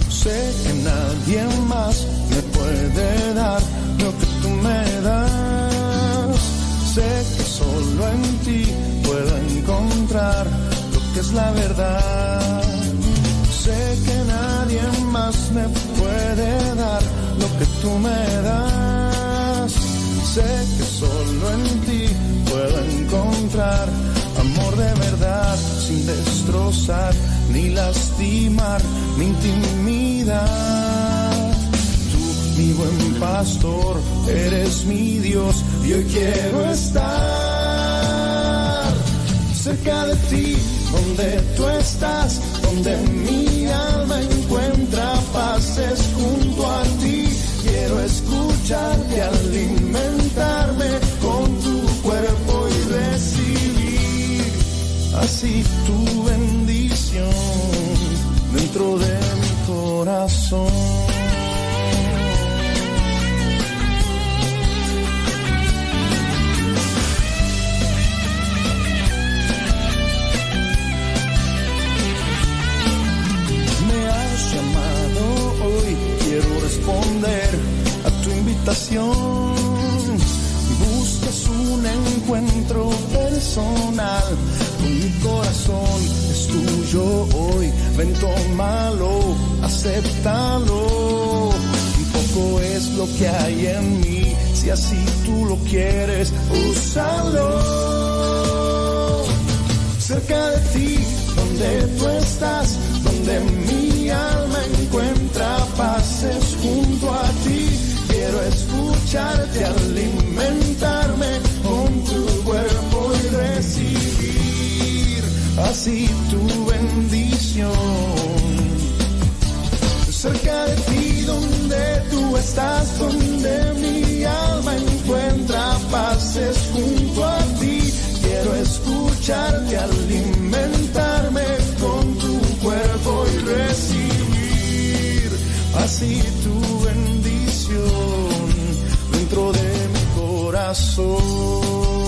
Sé que nadie más me puede dar lo que tú me das. Sé que solo en ti puedo encontrar lo que es la verdad. Nadie más me puede dar lo que tú me das. Sé que solo en ti puedo encontrar amor de verdad sin destrozar ni lastimar mi intimidad. Tú, mi buen pastor, eres mi Dios y hoy quiero estar cerca de ti, donde tú estás, donde mi alma paces junto a ti. Quiero escucharte, alimentarme con tu cuerpo y recibir así tu bendición dentro de mi corazón. Responder a tu invitación. Buscas un encuentro personal con mi corazón, es tuyo hoy. Ven, tómalo, acéptalo. Poco es lo que hay en mí, si así tú lo quieres, úsalo cerca de ti, donde tú estás, donde mi escucharte, alimentarme con tu cuerpo y recibir así tu bendición. Cerca de ti, donde tú estás, donde mi alma encuentra paces junto a ti. Quiero escucharte, alimentarme con tu cuerpo y recibir así tu mi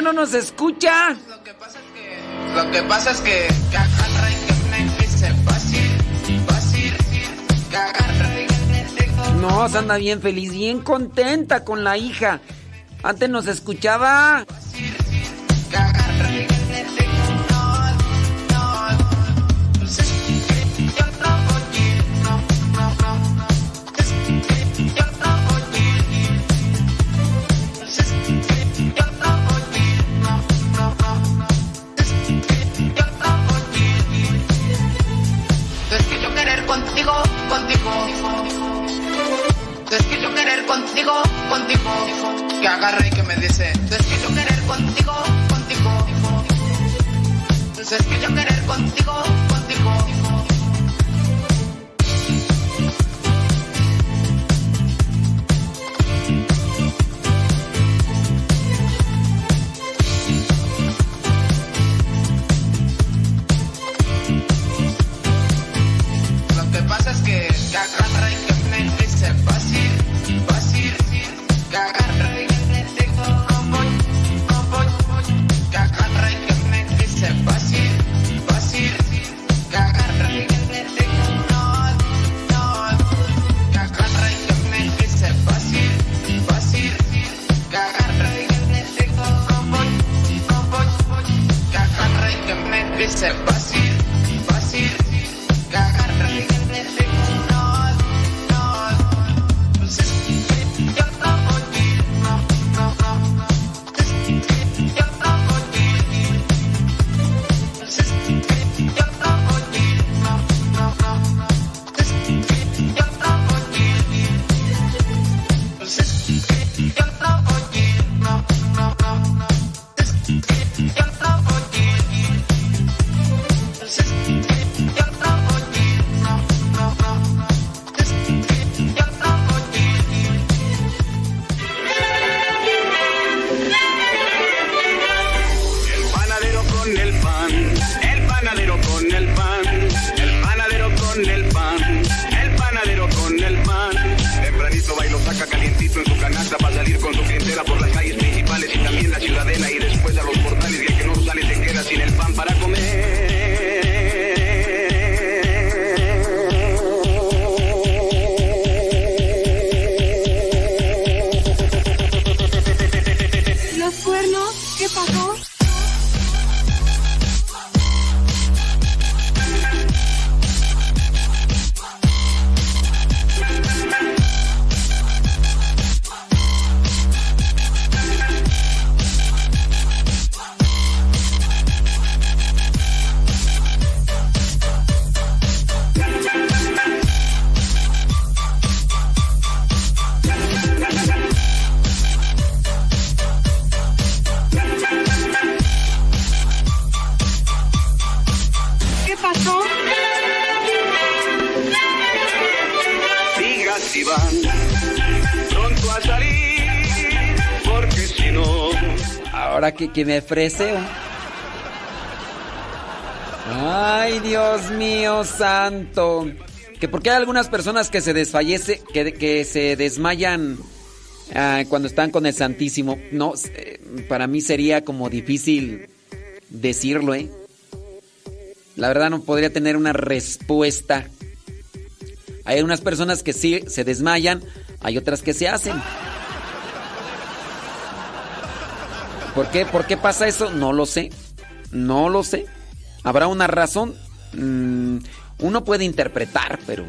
Ya, no nos escucha. Lo que pasa es que, y que fácil, fácil, que No, se anda bien feliz, bien contenta con la hija. Antes nos escuchaba. Que, me freseo. Ay, Dios mío santo. Que porque hay algunas personas que se desfallece, que, que se desmayan ah, cuando están con el Santísimo. No, eh, para mí sería como difícil decirlo, ¿eh? La verdad no podría tener una respuesta. Hay unas personas que sí se desmayan, hay otras que se hacen. ¿Por qué? ¿Por qué pasa eso? No lo sé. No lo sé. ¿Habrá una razón? Mm, uno puede interpretar, pero...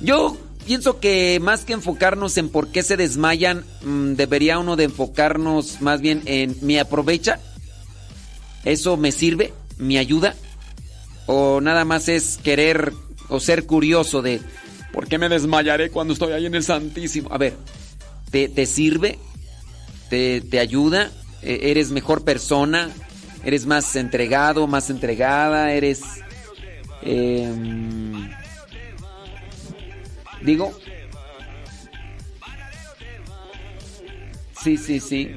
Yo pienso que más que enfocarnos en por qué se desmayan, mm, debería uno de enfocarnos más bien en me aprovecha. ¿Eso me sirve? ¿Me ayuda? ¿O nada más es querer o ser curioso de por qué me desmayaré cuando estoy ahí en el Santísimo? A ver, ¿te, te sirve? ¿Te, ayuda? E- ¿Eres mejor persona? ¿Eres más entregado, más entregada? ¿Eres... em, digo... Sí, sí, sí.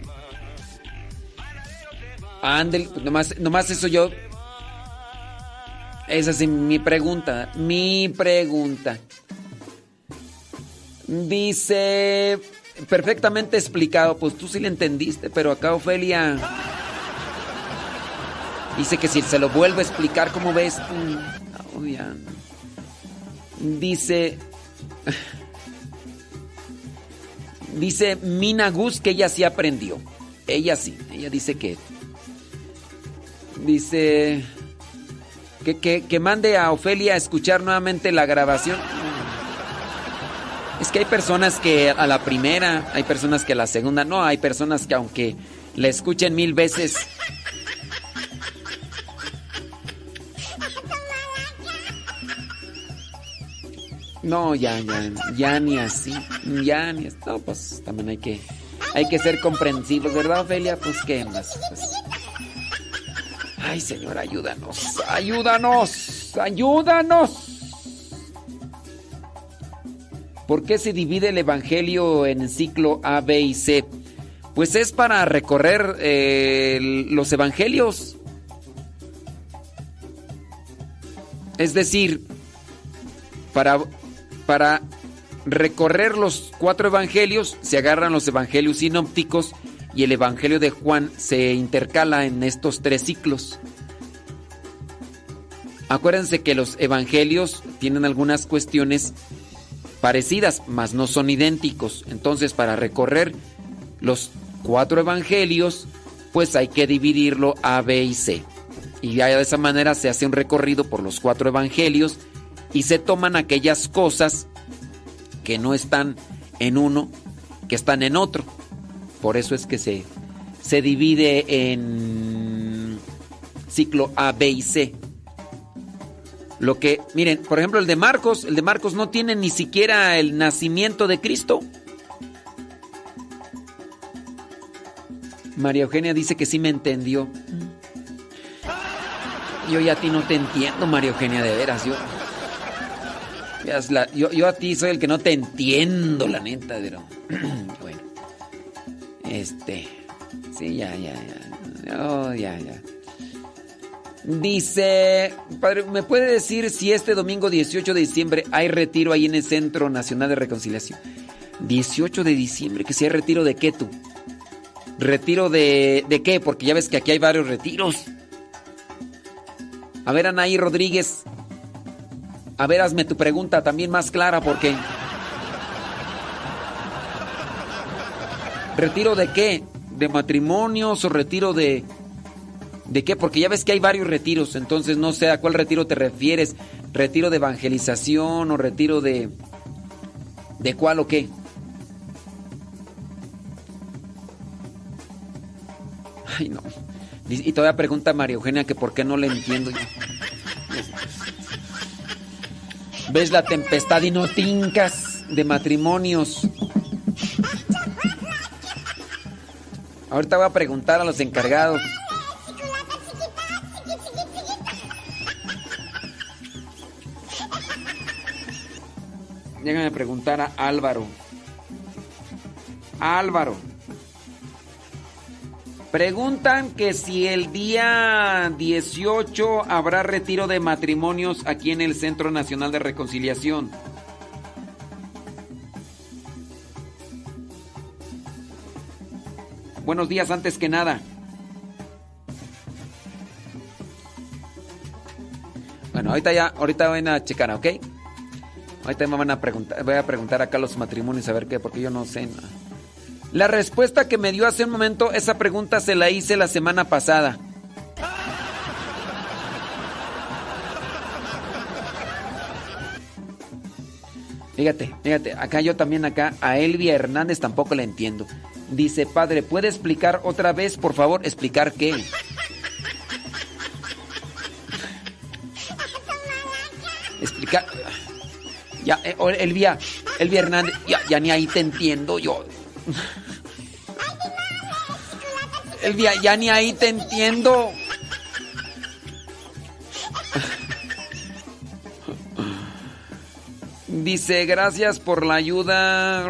Ándale, pues nomás, nomás eso yo. Esa es mi pregunta. Mi pregunta. Dice perfectamente explicado. Pues tú sí le entendiste, pero acá Ofelia dice que si se lo vuelvo a explicar, ¿cómo ves? Oh. Dice. Dice Mina Gus que ella sí aprendió. Ella sí. Ella dice que. Dice. Que, que, que mande a Ofelia a escuchar nuevamente la grabación. Es que hay personas que a la primera, hay personas que a la segunda, no, hay personas que aunque la escuchen mil veces. No, ya, ya, ya ni así, ya ni así. No, pues también hay que, hay que ser comprensivos, ¿verdad, Ofelia? Pues qué más. Pues. Ay, Señor, ayúdanos, ayúdanos, ayúdanos. ¿Por qué se divide el Evangelio en ciclo A, B y C? Pues es para recorrer eh, los Evangelios. Es decir, para, para recorrer los cuatro Evangelios se agarran los Evangelios sinópticos y el Evangelio de Juan se intercala en estos tres ciclos. Acuérdense que los Evangelios tienen algunas cuestiones parecidas, mas no son idénticos. Entonces, para recorrer los cuatro evangelios, pues hay que dividirlo A, B y C. Y ya de esa manera se hace un recorrido por los cuatro evangelios y se toman aquellas cosas que no están en uno, que están en otro. Por eso es que se, se divide en ciclo A, B y C. Lo que, miren, por ejemplo, el de Marcos, el de Marcos no tiene ni siquiera el nacimiento de Cristo. María Eugenia dice que sí me entendió. Yo ya a ti no te entiendo, María Eugenia, de veras. Yo, yo, yo a ti soy el que no te entiendo, la neta, pero bueno. Este, sí, ya, ya, ya. Oh, ya, ya. Dice, padre, ¿me puede decir si este domingo 18 de diciembre hay retiro ahí en el Centro Nacional de Reconciliación? 18 de diciembre, que si hay retiro de qué tú? ¿Retiro de, de qué? Porque ya ves que aquí hay varios retiros. A ver, Anaí Rodríguez. A ver, hazme tu pregunta también más clara porque... ¿Retiro de qué? ¿De matrimonios o retiro de... ¿De qué? Porque ya ves que hay varios retiros, entonces no sé a cuál retiro te refieres. ¿Retiro de evangelización o retiro de... ¿De cuál o qué? Ay, no. Y todavía pregunta María Eugenia que por qué no le entiendo. ¿Ves la tempestad y no tincas de matrimonios? Ahorita voy a preguntar a los encargados. Déjame preguntar a Álvaro. Álvaro. Preguntan que si el día 18 habrá retiro de matrimonios aquí en el Centro Nacional de Reconciliación. Buenos días antes que nada. Bueno, ahorita ya, ahorita van a checar, ¿ok? Ahorita me van a preguntar, voy a preguntar acá los matrimonios a ver qué, porque yo no sé. La respuesta que me dio hace un momento, esa pregunta se la hice la semana pasada. Fíjate, fíjate, acá yo también acá a Elvia Hernández tampoco la entiendo. Dice, padre, ¿puede explicar otra vez, por favor? ¿Explicar qué? Explicar... Ya, eh, Elvia, Elvia Hernández, ya, ya ni ahí te entiendo yo. Elvia, ya ni ahí te entiendo. Dice, gracias por la ayuda.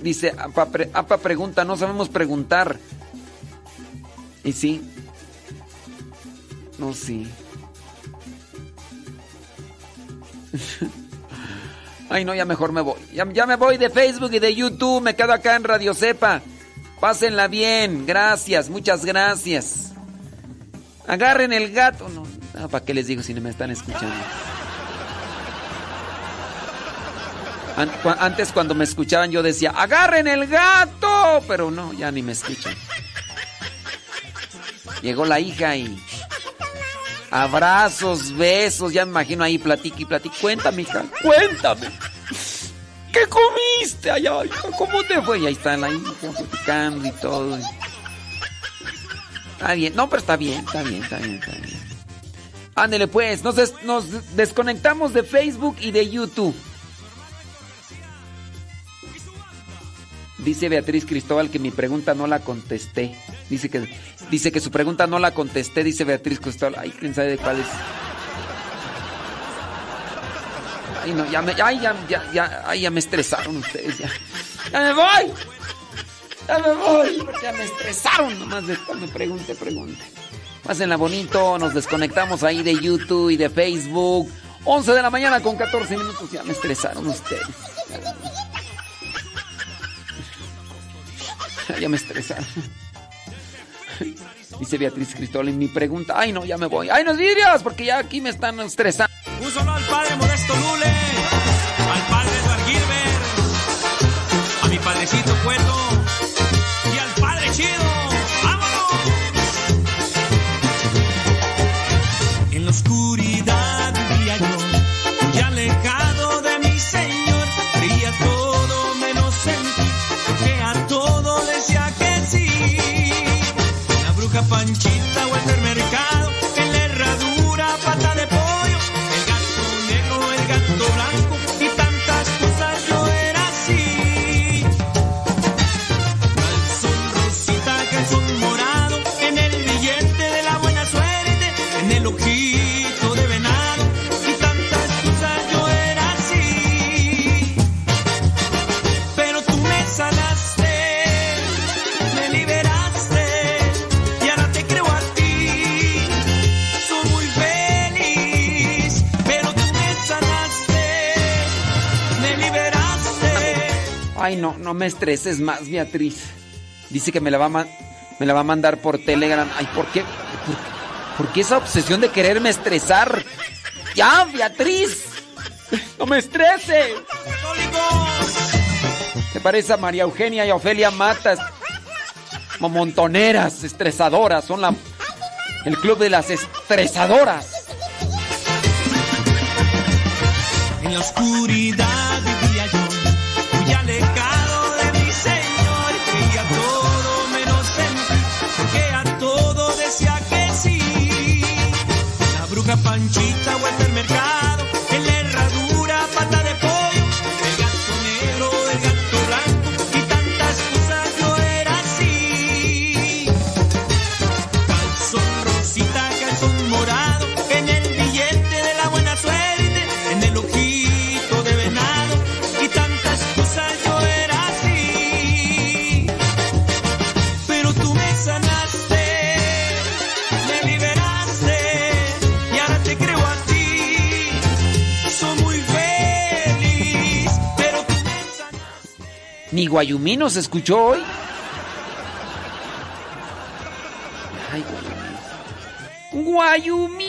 Dice, apa, apa pregunta, no sabemos preguntar. Y sí. No, sí. Ay, no, ya mejor me voy. Ya, ya me voy de Facebook y de YouTube. Me quedo acá en Radio Cepa. Pásenla bien. Gracias, muchas gracias. Agarren el gato. No, no, ¿para qué les digo si no me están escuchando? Antes cuando me escuchaban yo decía, agarren el gato. Pero no, ya ni me escuchan. Llegó la hija y... Abrazos, besos, ya me imagino ahí platique y platique. Cuéntame, hija, cuéntame. ¿Qué comiste allá, hija? ¿Cómo te fue? Y ahí está la platicando y todo. Está bien, no, pero está bien, está bien, está bien, está bien. Ándele pues, nos, des- nos desconectamos de Facebook y de YouTube. Dice Beatriz Cristóbal que mi pregunta no la contesté. Dice que, dice que su pregunta no la contesté, dice Beatriz Cristóbal. Ay, quién sabe de cuál es. Ay, no, ya me, ay, ya, ya, ya, ay, ya me estresaron ustedes, ya. ¡Ya me voy! ¡Ya me voy! Ya me estresaron nomás de me pregunte, pregunte. Pásenla bonito, nos desconectamos ahí de YouTube y de Facebook. 11 de la mañana con 14 minutos, ya me estresaron ustedes. Ya me estresaron. Dice Beatriz Cristóbal en mi pregunta. Ay, no, ya me voy. Ay, no vidrios, porque ya aquí me están estresando. Un solo al padre Modesto Lule, al padre Eduard Gilbert, a mi padrecito Cueto Ay, no, no me estreses más, Beatriz. Dice que me la va a, me la va a mandar por Telegram. Ay, ¿por qué? ¿Por, qué esa obsesión de quererme estresar? ¡Ya, Beatriz! ¡No me estrese! ¿Te parece a María Eugenia y a Ofelia Matas? Como montoneras, estresadoras. Son la, el club de las estresadoras. En la oscuridad vivía yo, muy Ni Guayumino se escuchó hoy. Ay, Guayumino. Guayumino.